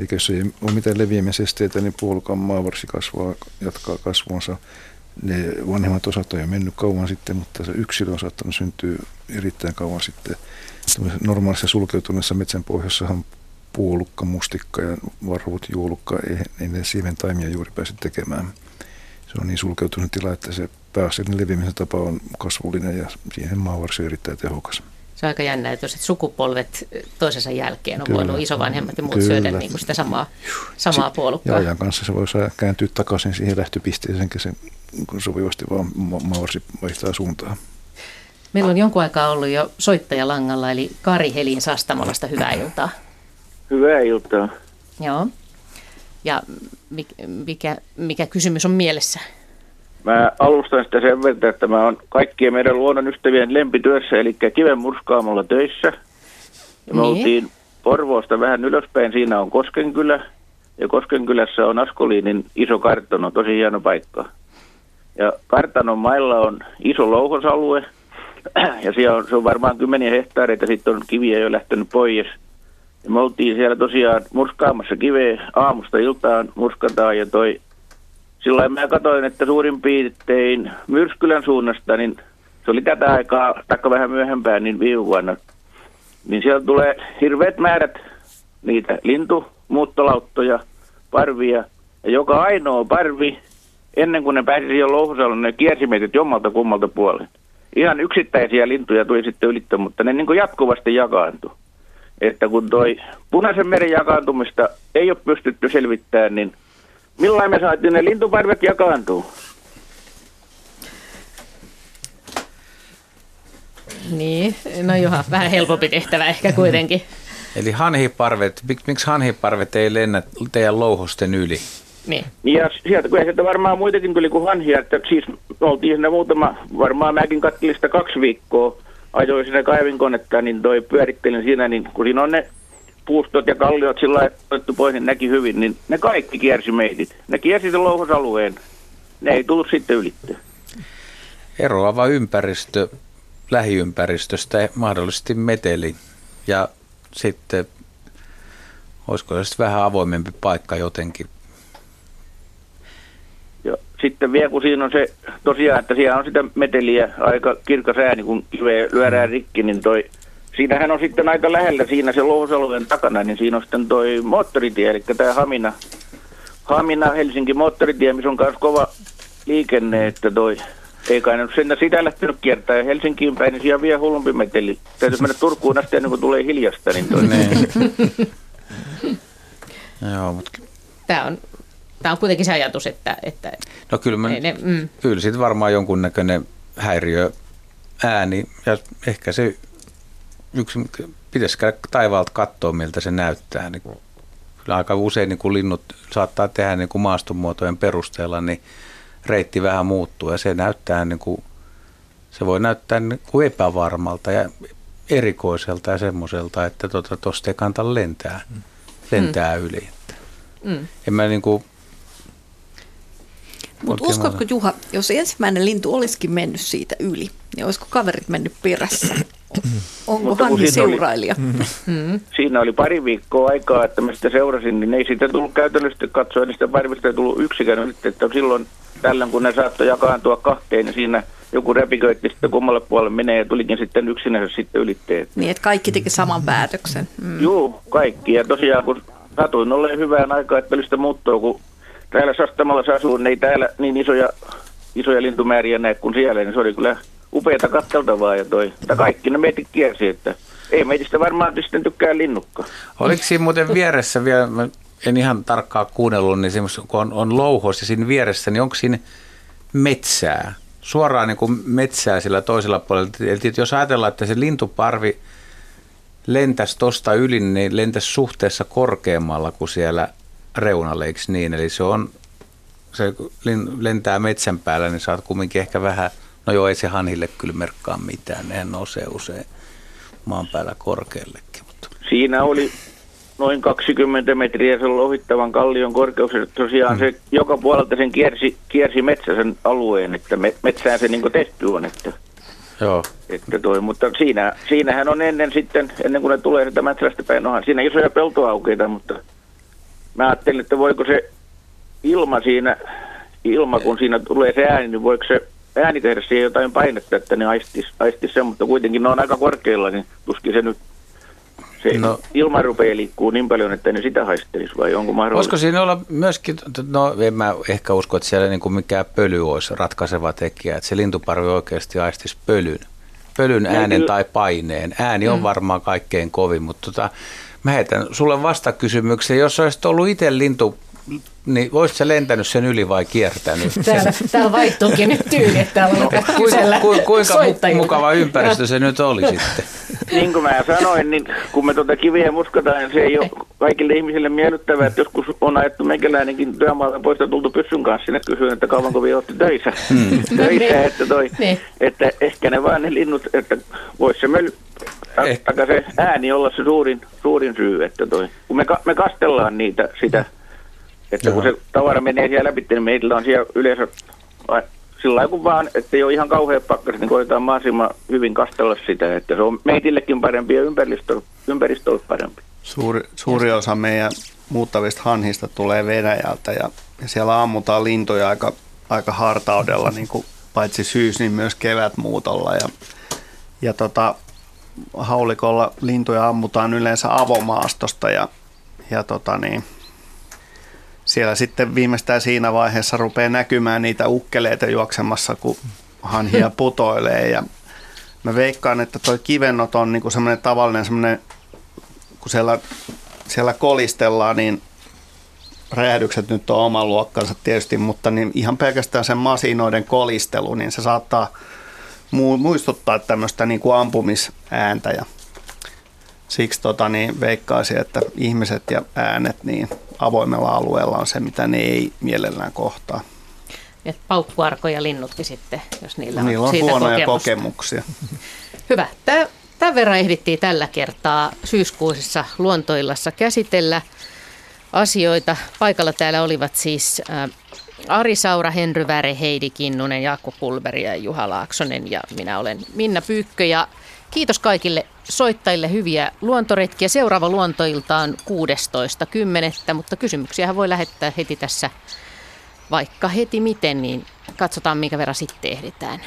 Eli jos ei ole mitään leviämisesteitä, niin puolukan maavarsi kasvaa, jatkaa kasvuansa. Ne vanhemmat osat on jo mennyt kauan sitten, mutta se yksilö on saattanut syntyä erittäin kauan sitten. Normaalissa sulkeutuneessa metsän pohjassahan puolukka, mustikka ja varvut, juolukka, ei, ei ne taimia juuri pääse tekemään. Se on niin sulkeutunut tila, että se pääasiallinen leviämisen tapa on kasvullinen ja siihen maavarsi on erittäin tehokas. Se on aika jännä, että jos sukupolvet toisensa jälkeen on kyllä, voinut isovanhemmat ja muut kyllä. syödä niin kuin sitä samaa, samaa puolukkaa. Ja ajan kanssa se voi kääntyä takaisin siihen lähtöpisteeseen, se sopivasti vaan maavarsi vaihtaa suuntaa. Meillä on jonkun aikaa ollut jo soittaja langalla, eli Kari Helin Sastamolasta. Hyvää iltaa. Hyvää iltaa. Joo. Ja mikä, mikä kysymys on mielessä? Mä alustan sitä sen verran, että mä oon kaikkien meidän luonnon ystävien lempityössä, eli kiven murskaamolla töissä. Ja me niin. oltiin Porvoosta vähän ylöspäin, siinä on Koskenkylä. Ja Koskenkylässä on Askoliinin iso kartano, tosi hieno paikka. Ja kartanon mailla on iso louhosalue, ja siellä on, se on varmaan kymmeniä hehtaareita, sitten on kiviä jo lähtenyt pois – ja me oltiin siellä tosiaan murskaamassa kiveä aamusta iltaan murskataan ja toi sillä mä katsoin, että suurin piirtein Myrskylän suunnasta, niin se oli tätä aikaa, taikka vähän myöhempään, niin viime vuonna, niin siellä tulee hirveät määrät niitä lintumuuttolauttoja, parvia, ja joka ainoa parvi, ennen kuin ne pääsi siihen louhusalla, ne kiersi meitä jommalta kummalta puolen. Ihan yksittäisiä lintuja tuli sitten ylittä, mutta ne niin jatkuvasti jakaantui. Että kun toi punaisen meren jakaantumista ei ole pystytty selvittämään, niin millä me saatiin ne lintuparvet jakaantua? Niin, no johan vähän helpompi tehtävä ehkä kuitenkin. Eli hanhiparvet, mik- miksi hanhiparvet ei lennä teidän louhosten yli? Niin. Ja sieltä kyllä sieltä varmaan muitakin tuli kuin hanhia, että siis oltiin siinä muutama, varmaan mäkin katselin sitä kaksi viikkoa, ajoin sinne kaivinkonetta, niin toi pyörittelin siinä, niin kun siinä on ne puustot ja kalliot sillä lailla otettu pois, niin näki hyvin, niin ne kaikki kiersi meitit. Ne kiersi sen louhosalueen. Ne ei tullut sitten ylittyä. Eroava ympäristö lähiympäristöstä, mahdollisesti meteli ja sitten olisiko se vähän avoimempi paikka jotenkin. Ja sitten vielä kun siinä on se tosiaan, että siellä on sitä meteliä aika kirkas ääni, kun kiveä lyödään rikki, niin toi, siinähän on sitten aika lähellä siinä se louhosalueen takana, niin siinä on sitten toi moottoritie, eli tämä Hamina, Hamina Helsinki moottoritie, missä on myös kova liikenne, että toi ei kai nyt sinne sitä lähtenyt kiertää ja Helsinkiin päin, niin siellä on vielä hullumpi meteli. Täytyy mennä Turkuun asti ennen kuin tulee hiljasta. Niin toi. Joo, mutta Tämä on, tämä on kuitenkin se ajatus, että, että no kyllä, mä, ne, mm, kyllä sitten varmaan jonkunnäköinen häiriö ääni ja ehkä se yksi, pitäisi käydä taivaalta katsoa, miltä se näyttää. Niin kyllä aika usein niin kun linnut saattaa tehdä niin kuin maastonmuotojen perusteella, niin reitti vähän muuttuu ja se näyttää niin kuin, se voi näyttää niin kuin epävarmalta ja erikoiselta ja semmoiselta, että tuosta tota, ei kannata lentää, lentää mm. yli. mm. En mä niin kuin, Mutta uskotko Juha, jos ensimmäinen lintu olisikin mennyt siitä yli, niin olisiko kaverit mennyt perässä? Onko Mutta Hanni siinä oli- seurailija? Mm. Siinä oli pari viikkoa aikaa, että mä sitä seurasin, niin ei siitä tullut käytännössä katsoen, niin sitä parvista ei tullut yksikään nyt, että silloin tällöin kun ne saattoi jakaantua kahteen, niin siinä joku repiköitti sitten kummalle puolelle menee ja tulikin sitten yksinänsä sitten ylitteet. Niin, että kaikki teki saman päätöksen. Mm. Juu, kaikki. Ja tosiaan kun satuin olleen hyvään aikaan, että välistä muuttuu, kun täällä Sastamalassa asuu, niin ei täällä niin isoja, isoja lintumääriä näe kuin siellä, niin se oli kyllä upeata katteltavaa ja toi, että kaikki ne meitit kiersi, että ei meitistä varmaan sitten tykkää linnukka. Oliko siinä muuten vieressä vielä, mä en ihan tarkkaan kuunnellut, niin semmoista, kun on, on louhos ja siinä vieressä, niin onko siinä metsää? Suoraan niin kuin metsää sillä toisella puolella. Eli jos ajatellaan, että se lintuparvi lentäisi tuosta yli, niin lentäisi suhteessa korkeammalla kuin siellä reunalla, eikö niin? Eli se on, se lentää metsän päällä, niin saat kumminkin ehkä vähän, no joo, ei se hanhille kyllä merkkaa mitään, nehän nousee usein maan päällä korkeallekin. Siinä oli noin 20 metriä sen lohittavan kallion korkeus. ja Tosiaan se joka puolelta sen kiersi, kiersi metsäsen alueen, että me, metsään se niin tehty on. Että, Joo. että toi, mutta siinä, siinähän on ennen sitten, ennen kuin ne tulee sitä metsästä päin, onhan siinä isoja peltoaukeita, mutta mä ajattelin, että voiko se ilma siinä, ilma kun siinä tulee se ääni, niin voiko se ääni tehdä siihen jotain painetta, että ne aistis, aistis sen, mutta kuitenkin ne on aika korkealla, niin tuskin se nyt se No. ilma rupeaa liikkuu niin paljon, että ne sitä haistelisi vai onko mahdollista? Voisiko siinä olla myöskin, no en mä ehkä usko, että siellä niin kuin mikään pöly olisi ratkaiseva tekijä, että se lintuparvi oikeasti aistisi pölyn, pölyn äänen tai paineen. Ääni on Mm. varmaan kaikkein kovin, mutta tota, mä heitän sulle vastakysymyksen, jos olisit ollut itse lintu, niin voisit sä lentänyt sen yli vai kiertänyt? Täällä, täällä vaihtuukin nyt tyyli, että täällä on no, kysellä Ku, kuinka mu- soittajilta. mukava ympäristö se nyt oli sitten? Niin kuin mä sanoin, niin kun me tuota kiviä muskataan, niin se ei ole kaikille ihmisille miellyttävää, että joskus on ajettu meikäläinenkin työmaalta pois ja tultu pyssyn kanssa sinne kysyyn, että kauanko vielä olette töissä. Hmm. töissä, että, toi, Niin. että ehkä ne vaan ne linnut, että vois se möl, Eh. taka se ääni olla se suurin, suurin syy, että toi, kun me, ka- me kastellaan niitä sitä, että kun se tavara menee siellä läpi, niin meillä on siellä yleensä sillä lailla kun vaan, että ei ole ihan kauhean pakkaset, niin koetaan mahdollisimman hyvin kastella sitä, että se on meitillekin parempi ja ympäristölle, ympäristölle parempi. Suuri, suuri osa meidän muuttavista hanhista tulee Venäjältä ja, ja siellä ammutaan lintuja aika, aika hartaudella, niin kuin paitsi syys, niin myös kevätmuutolla. Ja, ja tota, haulikolla lintuja ammutaan yleensä avomaastosta ja, ja tota niin, siellä sitten viimeistään siinä vaiheessa rupeaa näkymään niitä ukkeleita juoksemassa, kun hanhia putoilee. Ja mä veikkaan, että toi kivennot on niinku semmoinen tavallinen semmoinen, kun siellä, siellä kolistellaan, niin räjähdykset nyt on oma luokkansa tietysti, mutta niin ihan pelkästään sen masinoiden kolistelu, niin se saattaa mu- muistuttaa tämmöistä niin kuin ampumisääntä. Ja siksi tota, niin veikkaisin, että ihmiset ja äänet niin avoimella alueella on se, mitä ne ei mielellään kohtaa. Et paukkuarkoja linnutkin sitten, jos niillä on, niillä on siitä huonoja kokemuksia. Hyvä. Tämän verran ehdittiin tällä kertaa syyskuisessa luontoillassa käsitellä asioita. Paikalla täällä olivat siis Ari Saura, Henry Väre, Heidi Kinnunen, Jaakko Pulveri ja Juha Laaksonen ja minä olen Minna Pyykkö ja kiitos kaikille soittajille hyviä luontoretkiä. Seuraava luontoilta on 16.10. mutta kysymyksiä voi lähettää heti tässä vaikka heti miten, niin katsotaan minkä verran sitten ehditään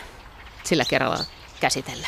sillä kerralla käsitellä.